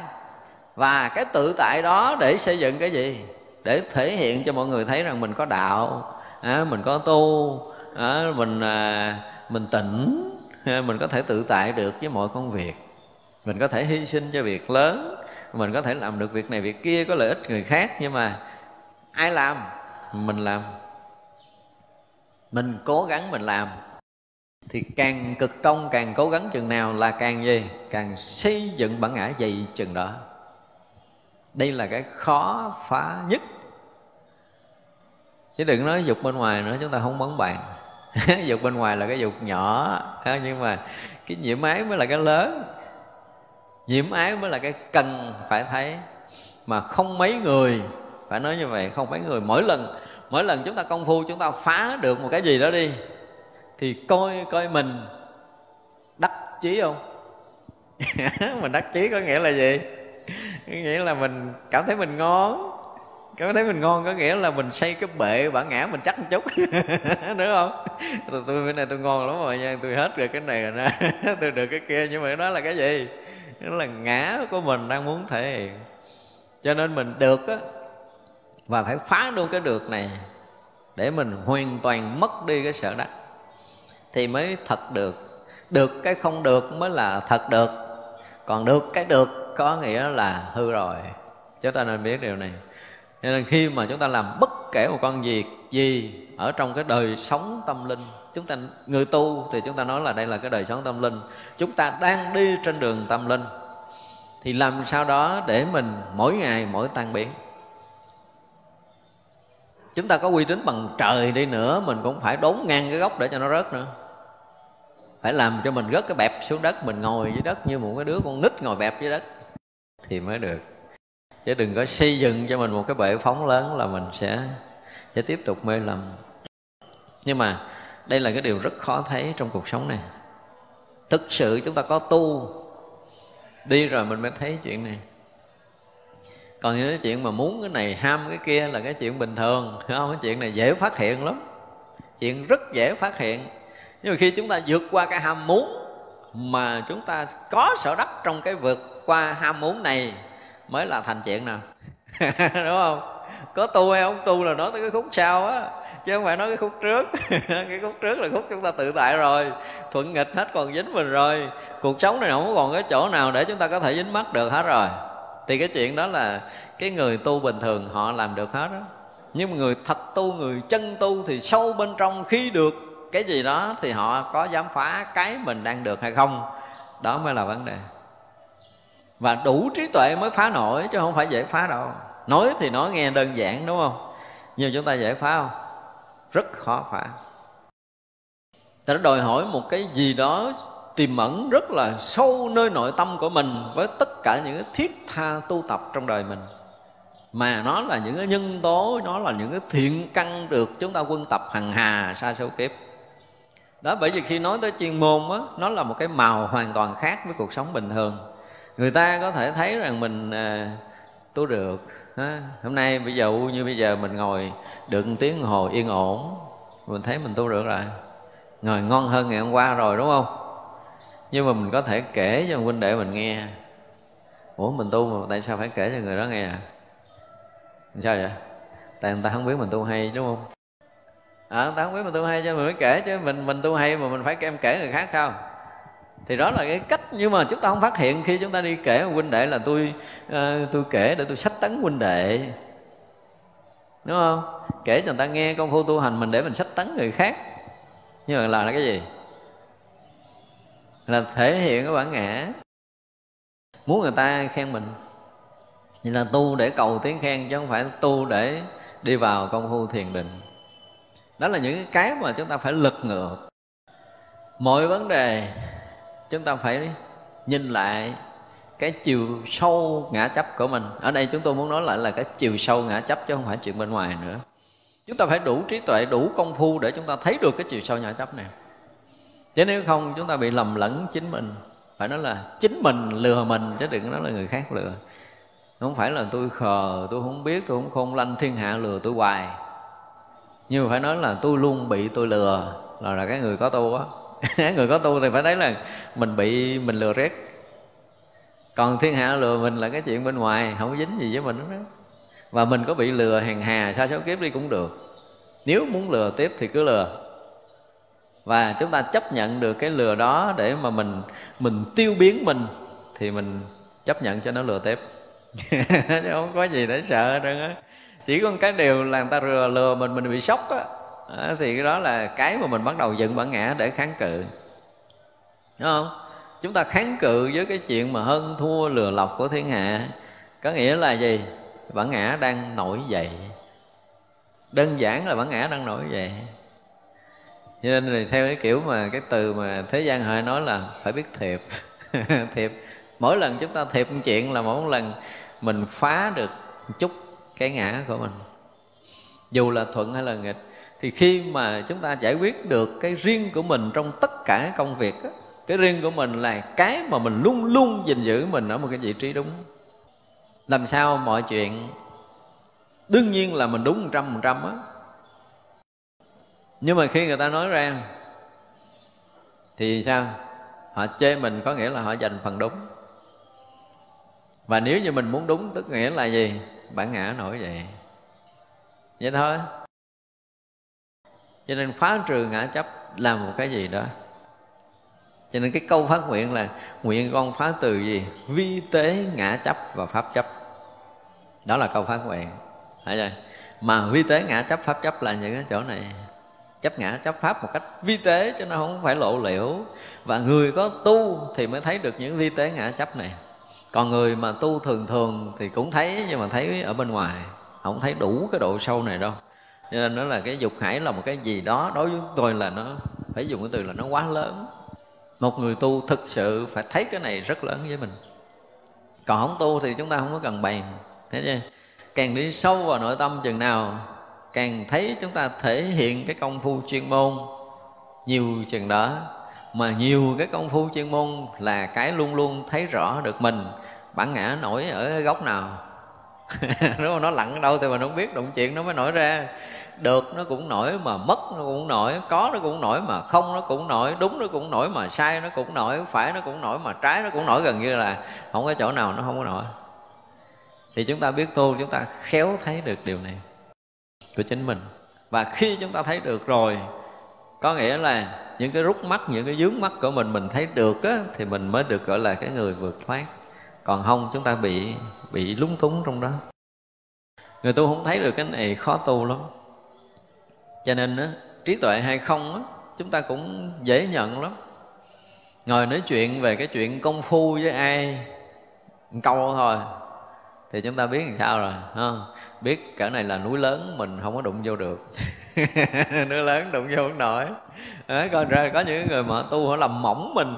Và cái tự tại đó để xây dựng cái gì? Để thể hiện cho mọi người thấy rằng mình có đạo à, mình có tu à, mình à, mình tỉnh à, mình có thể tự tại được với mọi công việc. Mình có thể hy sinh cho việc lớn mình có thể làm được việc này việc kia có lợi ích người khác nhưng mà ai làm? Mình làm. Mình cố gắng mình làm. Thì càng cực công càng cố gắng chừng nào là càng gì? Càng xây dựng bản ngã dày chừng đó. Đây là cái khó phá nhất chứ đừng nói dục bên ngoài nữa, chúng ta không bấn bàn dục bên ngoài là cái dục nhỏ nhưng mà cái nhiễm ái mới là cái lớn. Nhiễm ái mới là cái cần, phải thấy. Mà không mấy người, phải nói như vậy, không mấy người. Mỗi lần mỗi lần chúng ta công phu, chúng ta phá được một cái gì đó đi, thì coi coi mình đắc chí không? Mình đắc chí có nghĩa là gì? Có nghĩa là mình cảm thấy mình ngon cái thấy mình ngon có nghĩa là mình xây cái bệ bản ngã mình chắc một chút. Đúng không? Tôi, tôi bữa nay tôi ngon lắm rồi nha tôi hết được cái này rồi nè. Tôi được cái kia nhưng mà đó là cái gì? Đó là ngã của mình đang muốn thể hiện. Cho nên mình được á và phải phá luôn cái được này để mình hoàn toàn mất đi cái sợ đắc. Thì mới thật được. Được cái không được mới là thật được. Còn được cái được có nghĩa là hư rồi. Chúng ta nên biết điều này cho nên khi mà chúng ta làm bất kể một con việc gì ở trong cái đời sống tâm linh, chúng ta, người tu thì chúng ta nói là đây là cái đời sống tâm linh. Chúng ta đang đi trên đường tâm linh, thì làm sao đó để mình mỗi ngày mỗi tan biến. Chúng ta có uy tín bằng trời đi nữa, mình cũng phải đốn ngang cái gốc để cho nó rớt nữa. Phải làm cho mình rớt cái bẹp xuống đất, mình ngồi dưới đất như một cái đứa con nít ngồi bẹp dưới đất thì mới được chứ đừng có xây dựng cho mình một cái bệ phóng lớn là mình sẽ sẽ tiếp tục mê lầm. Nhưng mà đây là cái điều rất khó thấy trong cuộc sống này. Thực sự chúng ta có tu, đi rồi mình mới thấy chuyện này. Còn những cái chuyện mà muốn cái này ham cái kia là cái chuyện bình thường, không? Cái chuyện này dễ phát hiện lắm. Chuyện rất dễ phát hiện. Nhưng mà khi chúng ta vượt qua cái ham muốn mà chúng ta có sở đắc trong cái vượt qua ham muốn này mới là thành chuyện nào? Đúng không? Có tu hay không tu là nói tới cái khúc sau á, chứ không phải nói cái khúc trước. Cái khúc trước là khúc chúng ta tự tại rồi, thuận nghịch hết còn dính mình rồi. Cuộc sống này không còn cái chỗ nào để chúng ta có thể dính mắt được hết rồi. Thì cái chuyện đó là cái người tu bình thường họ làm được hết đó nhưng mà người thật tu, người chân tu thì sâu bên trong khi được cái gì đó thì họ có dám phá cái mình đang được hay không? Đó mới là vấn đề và đủ trí tuệ mới phá nổi, chứ không phải dễ phá đâu. Nói thì nói nghe đơn giản, đúng không? Nhưng chúng ta dễ phá không? Rất khó phá. Ta đã đòi hỏi một cái gì đó tiềm ẩn rất là sâu nơi nội tâm của mình với tất cả những cái thiết tha tu tập trong đời mình. Mà nó là những cái nhân tố, nó là những cái thiện căn được chúng ta quân tập hằng hà, sa số kiếp. Đó, bởi vì khi nói tới chuyên môn á, nó là một cái màu hoàn toàn khác với cuộc sống bình thường người ta có thể thấy rằng mình à, tu được ha. hôm nay bây giờ như bây giờ mình ngồi được một tiếng hồ yên ổn mình thấy mình tu được rồi. Ngồi ngon hơn ngày hôm qua rồi đúng không? Nhưng mà mình có thể kể cho huynh đệ mình nghe. Ủa mình tu mà tại sao phải kể cho người đó nghe à? Sao vậy? Tại người ta không biết mình tu hay đúng không? À, người ta không biết mình tu hay cho mình mới kể chứ. Mình mình tu hay mà mình phải em kể người khác sao? Thì đó là cái cách nhưng mà chúng ta không phát hiện khi chúng ta đi kể một huynh đệ là tôi uh, tôi kể để tôi sách tấn huynh đệ. Đúng không? Kể cho người ta nghe công phu tu hành mình để mình sách tấn người khác. Nhưng mà là, là cái gì? Là thể hiện cái bản ngã. Muốn người ta khen mình. Như là tu để cầu tiếng khen chứ không phải tu để đi vào công phu thiền định. Đó là những cái mà chúng ta phải lật ngược. Mọi vấn đề chúng ta phải nhìn lại cái chiều sâu ngã chấp của mình. Ở đây chúng tôi muốn nói lại là cái chiều sâu ngã chấp chứ không phải chuyện bên ngoài nữa. Chúng ta phải đủ trí tuệ, đủ công phu để chúng ta thấy được cái chiều sâu ngã chấp này. Chứ nếu không, chúng ta bị lầm lẫn chính mình. Phải nói là chính mình lừa mình, chứ đừng nói là người khác lừa. Không phải là tôi khờ, tôi không biết, tôi không khôn lanh, thiên hạ lừa tôi hoài. Nhưng mà phải nói là tôi luôn bị tôi lừa, là là cái người có tu á. người có tu thì phải thấy là mình bị, mình lừa rét. Còn thiên hạ lừa mình là cái chuyện bên ngoài, không dính gì với mình đó. Và mình có bị lừa hèn hà, sa số kiếp đi cũng được. Nếu muốn lừa tiếp thì cứ lừa. Và chúng ta chấp nhận được cái lừa đó để mà mình mình tiêu biến mình, thì mình chấp nhận cho nó lừa tiếp. Chứ không có gì để sợ hết trơn á. Chỉ có cái điều là người ta lừa lừa mình mình bị sốc á. Ờ, thì cái đó là cái mà mình bắt đầu dựng bản ngã để kháng cự. Đúng không? Chúng ta kháng cự với cái chuyện mà hơn thua lừa lọc của thiên hạ, có nghĩa là gì? Bản ngã đang nổi dậy. Đơn giản là bản ngã đang nổi dậy. Cho nên thì theo cái kiểu mà cái từ mà thế gian họ nói là phải biết thiệp. Thiệp. Mỗi lần chúng ta thiệp một chuyện là mỗi lần mình phá được một chút cái ngã của mình. Dù là thuận hay là nghịch thì khi mà chúng ta giải quyết được cái riêng của mình trong tất cả công việc đó, cái riêng của mình là cái mà mình luôn luôn gìn giữ mình ở một cái vị trí đúng. Làm sao mọi chuyện đương nhiên là mình đúng một trăm phần trăm á. Nhưng mà khi người ta nói ra thì sao? Họ chê mình có nghĩa là họ dành phần đúng. Và nếu như mình muốn đúng tức nghĩa là gì? Bản ngã nổi dậy. Vậy thôi cho nên phá trừ ngã chấp là một cái gì đó. Cho nên cái câu phát nguyện là, nguyện con phá từ gì? Vi tế ngã chấp và pháp chấp. Đó là câu phát nguyện. Thấy chưa? mà vi tế ngã chấp, pháp chấp là những cái chỗ này. Chấp ngã, chấp pháp một cách vi tế cho nó không phải lộ liễu. Và người có tu thì mới thấy được những vi tế ngã chấp này. Còn người mà tu thường thường thì cũng thấy, nhưng mà thấy ở bên ngoài, không thấy đủ cái độ sâu này đâu cho nên nó là cái dục hải là một cái gì đó đối với tôi là nó, phải dùng cái từ là nó quá lớn. Một người tu thực sự phải thấy cái này rất lớn với mình. Còn không tu thì chúng ta không có cần bàn, thấy chưa? Càng đi sâu vào nội tâm chừng nào, càng thấy chúng ta thể hiện cái công phu chuyên môn nhiều chừng đó. Mà nhiều cái công phu chuyên môn là cái luôn luôn thấy rõ được mình, bản ngã nổi ở góc nào. Đúng không? Nó lặn ở đâu thì mình không biết, đụng chuyện nó mới nổi ra được nó cũng nổi mà mất nó cũng nổi có nó cũng nổi mà không nó cũng nổi đúng nó cũng nổi mà sai nó cũng nổi phải nó cũng nổi mà trái nó cũng nổi gần như là không có chỗ nào nó không có nổi. Thì chúng ta biết tu chúng ta khéo thấy được điều này của chính mình. Và khi chúng ta thấy được rồi có nghĩa là những cái rút mắt những cái dướng mắt của mình mình thấy được á, thì mình mới được gọi là cái người vượt thoát. Còn không chúng ta bị bị lúng túng trong đó. Người tu không thấy được cái này khó tu lắm cho nên á, trí tuệ hay không á, chúng ta cũng dễ nhận lắm. Ngồi nói chuyện về cái chuyện công phu với ai một câu thôi thì chúng ta biết làm sao rồi không? biết cỡ này là núi lớn mình không có đụng vô được. Núi lớn đụng vô không nổi. Đấy coi ra có những người mà tu họ làm mỏng mình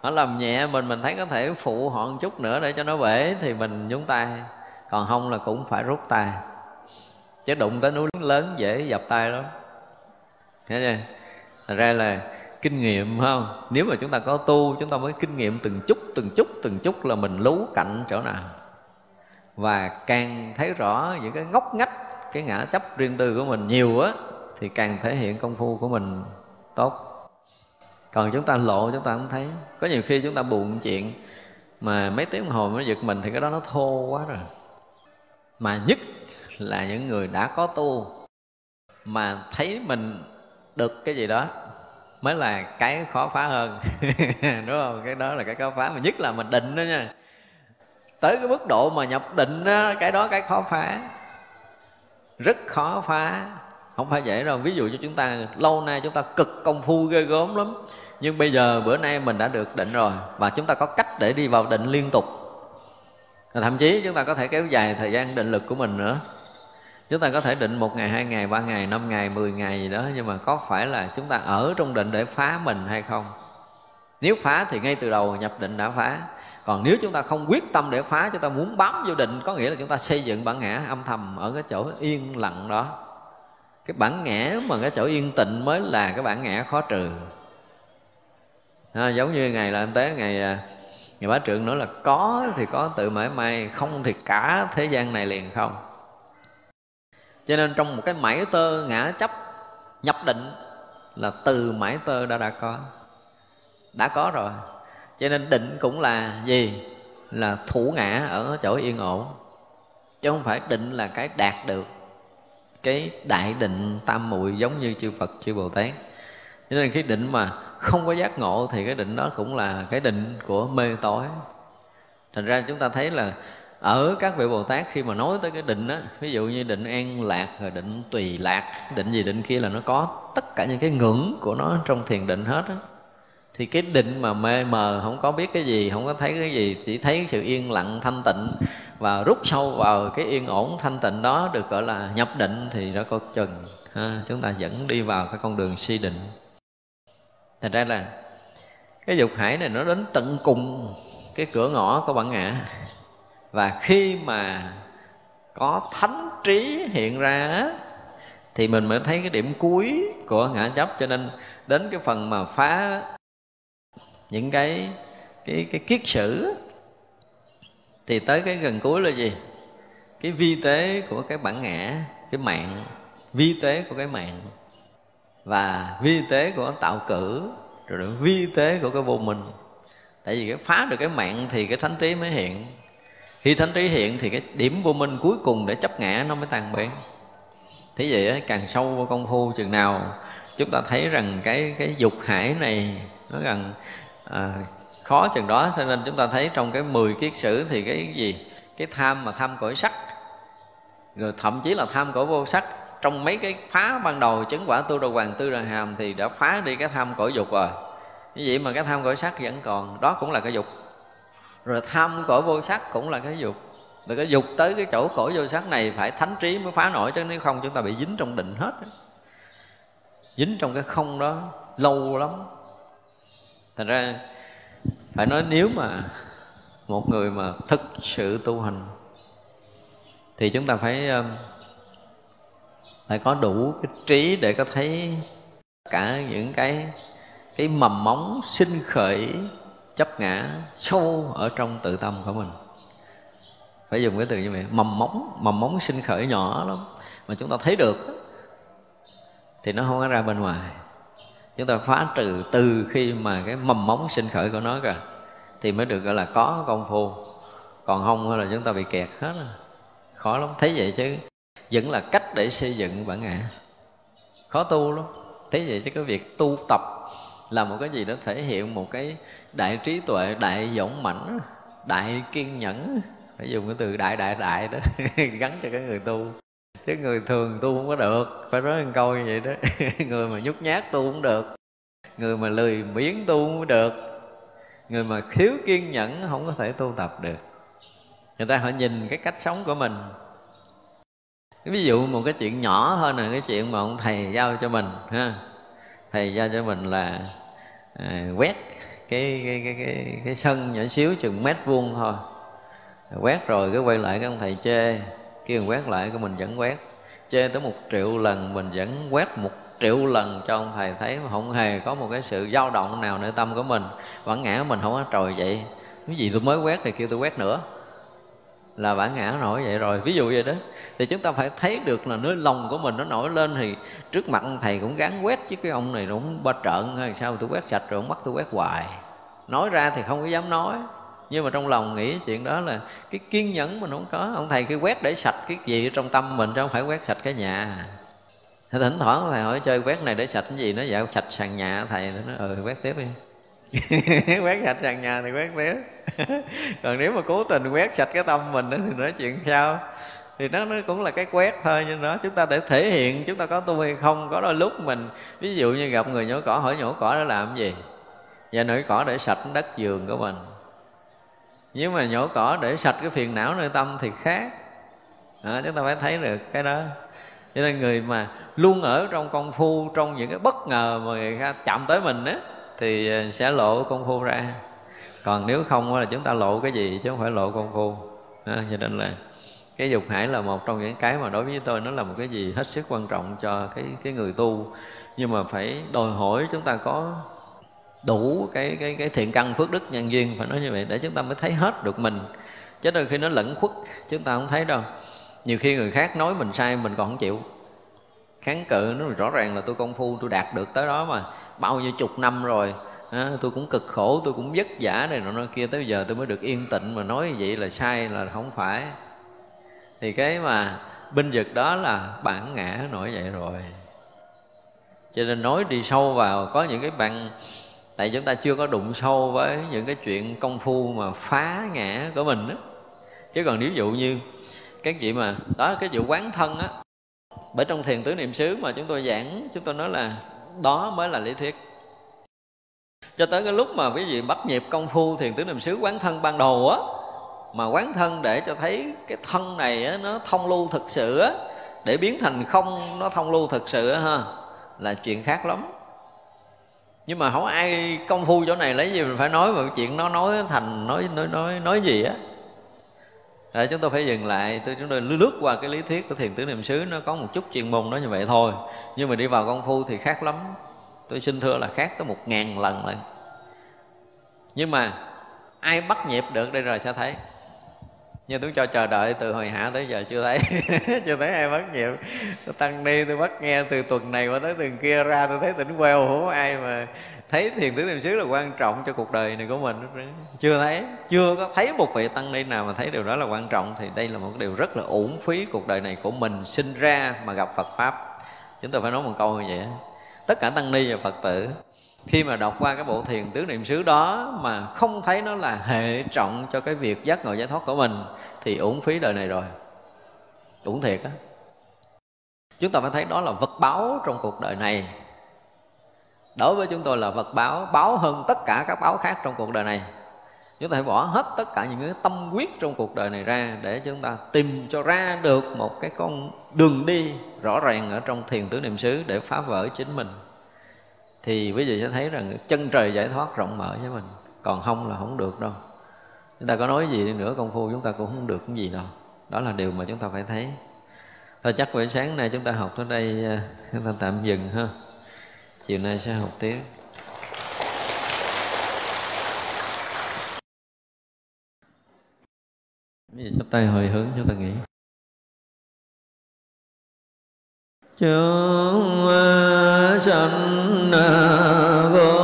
họ làm nhẹ mình mình thấy có thể phụ họ một chút nữa để cho nó bể thì mình nhúng tay. Còn không là cũng phải rút tay. Chứ đụng tới núi lớn dễ dập tay lắm thấy chưa Thật ra là kinh nghiệm không? Nếu mà chúng ta có tu, chúng ta mới kinh nghiệm từng chút từng chút từng chút là mình lú cạnh chỗ nào. Và càng thấy rõ những cái ngóc ngách, cái ngã chấp riêng tư của mình nhiều á, thì càng thể hiện công phu của mình tốt. Còn chúng ta lộ, chúng ta không thấy. Có nhiều khi chúng ta buồn chuyện mà mấy tiếng đồng hồ mới giật mình thì cái đó nó thô quá rồi. Mà nhất là những người đã có tu mà thấy mình được cái gì đó mới là cái khó phá hơn. Đúng không? Cái đó là cái khó phá mà nhất là mình định đó nha. Tới cái mức độ mà nhập định đó, cái đó cái khó phá. Rất khó phá. Không phải dễ đâu. Ví dụ như chúng ta lâu nay chúng ta cực công phu ghê gớm lắm. Nhưng bây giờ bữa nay mình đã được định rồi và chúng ta có cách để đi vào định liên tục. Thậm chí chúng ta có thể kéo dài thời gian định lực của mình nữa chúng ta có thể định một ngày hai ngày ba ngày năm ngày mười ngày gì đó nhưng mà có phải là chúng ta ở trong định để phá mình hay không? Nếu phá thì ngay từ đầu nhập định đã phá. Còn nếu chúng ta không quyết tâm để phá chúng ta muốn bám vô định có nghĩa là chúng ta xây dựng bản ngã âm thầm ở cái chỗ yên lặng đó. Cái bản ngã mà cái chỗ yên tịnh mới là cái bản ngã khó trừ. À, giống như ngày là anh tế ngày à, ngày bá trượng nói là có thì có tự mãi may không thì cả thế gian này liền không? Cho nên trong một cái mảy tơ ngã chấp, nhập định là từ mãi tơ đã đã có. Đã có rồi. Cho nên định cũng là gì? Là thủ ngã ở chỗ yên ổn. Chứ không phải định là cái đạt được cái đại định tam muội giống như chư Phật, chư Bồ Tát. Cho nên khi định mà không có giác ngộ thì cái định đó cũng là cái định của mê tối. Thành ra chúng ta thấy là ở các vị Bồ Tát khi mà nói tới cái định á ví dụ như định an lạc rồi định tùy lạc định gì định kia là nó có tất cả những cái ngưỡng của nó trong thiền định hết á. Thì cái định mà mê mờ không có biết cái gì không có thấy cái gì chỉ thấy sự yên lặng thanh tịnh. Và rút sâu vào cái yên ổn thanh tịnh đó được gọi là nhập định thì đã có chừng ha, chúng ta dẫn đi vào cái con đường si định. Thành ra là cái dục hải này nó đến tận cùng cái cửa ngõ của bản ngã và khi mà có thánh trí hiện ra thì mình mới thấy cái điểm cuối của ngã chấp cho nên đến cái phần mà phá những cái cái cái kiết sử, thì tới cái gần cuối là gì? Cái vi tế của cái bản ngã, cái mạng, vi tế của cái mạng và vi tế của tạo cử, rồi vi tế của cái vô minh. Tại vì cái phá được cái mạng thì cái thánh trí mới hiện khi thánh trí hiện thì cái điểm vô minh cuối cùng để chấp ngã nó mới tan biến. Thế vậy càng sâu vào công phu chừng nào chúng ta thấy rằng cái cái dục hải này nó gần à, khó chừng đó. Cho nên chúng ta thấy trong cái 10 kiết sử thì cái gì? Cái tham mà tham cõi sắc. Rồi thậm chí là tham cõi vô sắc. Trong mấy cái phá ban đầu chứng quả tu đồ hoàng tư đà hàm thì đã phá đi cái tham cõi dục rồi. Như vậy mà cái tham cõi sắc vẫn còn đó cũng là cái dục rồi tham cõi vô sắc cũng là cái dục. Rồi cái dục tới cái chỗ cõi vô sắc này phải thánh trí mới phá nổi, chứ nếu không chúng ta bị dính trong định hết. Dính trong cái không đó lâu lắm. Thành ra phải nói nếu mà một người mà thực sự tu hành, thì chúng ta phải um, phải có đủ cái trí để có thấy cả những cái cái mầm móng sinh khởi chấp ngã sâu ở trong tự tâm của mình. Phải dùng cái từ như vậy, mầm móng mầm móng sinh khởi nhỏ lắm. Mà chúng ta thấy được thì nó không có ra bên ngoài. Chúng ta phá trừ từ khi mà cái mầm móng sinh khởi của nó kìa thì mới được gọi là có công phu. Còn không là chúng ta bị kẹt hết rồi khó lắm, thấy vậy chứ. Vẫn là cách để xây dựng bản ngã. Khó tu lắm, thấy vậy chứ cái việc tu tập là một cái gì đó thể hiện một cái đại trí tuệ, đại dũng mãnh, đại kiên nhẫn. Phải dùng cái từ đại đại đại đó, gắn cho cái người tu. Chứ người thường tu không có được, phải nói một câu như vậy đó. Người mà nhút nhát tu cũng được, người mà lười biếng tu cũng được, người mà khiếu kiên nhẫn không có thể tu tập được. Người ta họ nhìn cái cách sống của mình. Ví dụ một cái chuyện nhỏ hơn là cái chuyện mà ông thầy giao cho mình, ha. Thầy giao cho mình là à, quét cái cái, cái cái cái sân nhỏ xíu chừng mét vuông thôi. Quét rồi cái quay lại cái ông thầy chê. Kêu quét lại cái mình vẫn quét. Chê tới một triệu lần mình vẫn quét một triệu lần cho ông thầy thấy mà không hề có một cái sự dao động nào nơi tâm của mình. Vẫn ngã mình không có trời vậy cái gì tôi mới quét thì kêu tôi quét nữa là bản ngã nổi vậy rồi. Ví dụ vậy đó. Thì chúng ta phải thấy được là nơi lòng của mình nó nổi lên thì trước mặt ông thầy cũng gắn quét, chứ cái ông này nó cũng ba trợn, hay sao tôi quét sạch rồi ông bắt tôi quét hoài. Nói ra thì không có dám nói. Nhưng mà trong lòng nghĩ chuyện đó là cái kiên nhẫn mình không có. Ông thầy cứ quét để sạch cái gì trong tâm mình, chứ không phải quét sạch cái nhà. Thì thỉnh thoảng thầy hỏi chơi quét này để sạch cái gì? Nó dạo sạch sàn nhà thầy? Nó ừ quét tiếp đi. Quét sạch sàn nhà thì quét tiếp. còn nếu mà cố tình quét sạch cái tâm mình thì nói chuyện sao? Thì nó, nó cũng là cái quét thôi nhưng đó chúng ta để thể hiện chúng ta có tu hay không có đôi lúc mình ví dụ như gặp người nhổ cỏ hỏi nhổ cỏ để làm gì? Và nhổ cỏ để sạch đất giường của mình. Nhưng mà nhổ cỏ để sạch cái phiền não nơi tâm thì khác. Đó, chúng ta phải thấy được cái đó. Cho nên người mà luôn ở trong công phu trong những cái bất ngờ mà người ta chạm tới mình á thì ờ, sẽ lộ công phu ra còn nếu không là chúng ta lộ cái gì chứ không phải lộ công phu à, cho nên là cái dục hải là một trong những cái mà đối với tôi nó là một cái gì hết sức quan trọng cho cái cái người tu. Nhưng mà phải đòi hỏi chúng ta có đủ cái cái cái thiện căn phước đức nhân duyên phải nói như vậy để chúng ta mới thấy hết được mình. Chứ đôi khi nó lẫn khuất chúng ta không thấy đâu. Nhiều khi người khác nói mình sai mình còn không chịu. Kháng cự nó rõ ràng là tôi công phu tôi đạt được tới đó mà. Bao nhiêu chục năm rồi à, tôi cũng cực khổ tôi cũng vất vả này nọ kia. Tới giờ tôi mới được yên tịnh mà nói vậy là sai là không phải. Thì cái mà binh vực đó là bản ngã nổi vậy rồi. Cho nên nói đi sâu vào có những cái bạn tại chúng ta chưa có đụng sâu với những cái chuyện công phu mà phá ngã của mình đó. chứ còn nếu dụ như cái gì mà đó cái vụ quán thân á. Bởi trong thiền tứ niệm xứ mà chúng tôi giảng chúng tôi nói là đó mới là lý thuyết cho tới cái lúc mà quý vị bắt nhịp công phu thiền tứ niệm xứ quán thân ban đầu á mà quán thân để cho thấy cái thân này á, nó thông lưu thực sự á để biến thành không nó thông lưu thực sự á ha là chuyện khác lắm. Nhưng mà không ai công phu chỗ này lấy gì mình phải nói mà chuyện nó nói thành nói nói nói nói gì á. Rồi chúng tôi phải dừng lại tôi chúng tôi lướt qua cái lý thuyết của thiền tứ niệm xứ nó có một chút chuyên môn đó như vậy thôi. Nhưng mà đi vào công phu thì khác lắm tôi xin thưa là khác tới một ngàn lần lần nhưng mà ai bắt nhịp được đây rồi sẽ thấy. Nhưng tôi cho chờ đợi từ hồi hạ tới giờ chưa thấy. Chưa thấy ai bắt nhịp. Tôi tăng đi tôi bắt nghe từ tuần này qua tới tuần kia ra, tôi thấy tỉnh queo không có ai mà thấy thiền tứ niệm xứ là quan trọng cho cuộc đời này của mình. Chưa thấy. Chưa có thấy một vị tăng ni nào mà thấy điều đó là quan trọng, thì đây là một điều rất là uổng phí cuộc đời này của mình sinh ra mà gặp Phật pháp. Chúng tôi phải nói một câu như vậy tất cả tăng ni và Phật tử. Khi mà đọc qua cái bộ thiền tứ niệm xứ đó mà không thấy nó là hệ trọng cho cái việc giác ngộ giải thoát của mình, thì uổng phí đời này rồi. Uổng thiệt á. Chúng ta phải thấy đó là vật báo trong cuộc đời này. Đối với chúng tôi là vật báo báo hơn tất cả các báo khác trong cuộc đời này chúng ta phải bỏ hết tất cả những cái tâm quyết trong cuộc đời này ra để chúng ta tìm cho ra được một cái con đường đi rõ ràng ở trong thiền tứ niệm xứ để phá vỡ chính mình. Thì quý vị sẽ thấy rằng chân trời giải thoát rộng mở với mình, còn không là không được đâu. Chúng ta có nói gì đi nữa công phu chúng ta cũng không được cái gì đâu. Đó là điều mà chúng ta phải thấy. Thôi chắc buổi sáng nay chúng ta học tới đây à, chúng ta tạm dừng ha. Chiều nay sẽ học tiếp. bây giờ chắp tay hồi hướng cho ta nghĩ. Chúng ờ, sanh ờ, vô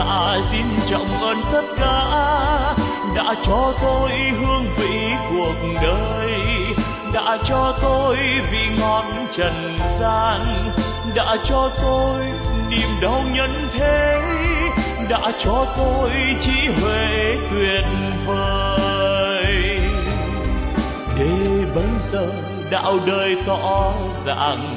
tạ xin trọng ơn tất cả đã cho tôi hương vị cuộc đời, đã cho tôi vị ngọn trần gian, đã cho tôi niềm đau nhân thế, đã cho tôi trí huệ tuyệt vời. Để bây giờ đạo đời tỏ rằng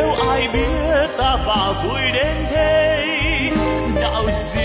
nếu ai biết ta và vui đến thế đạo gì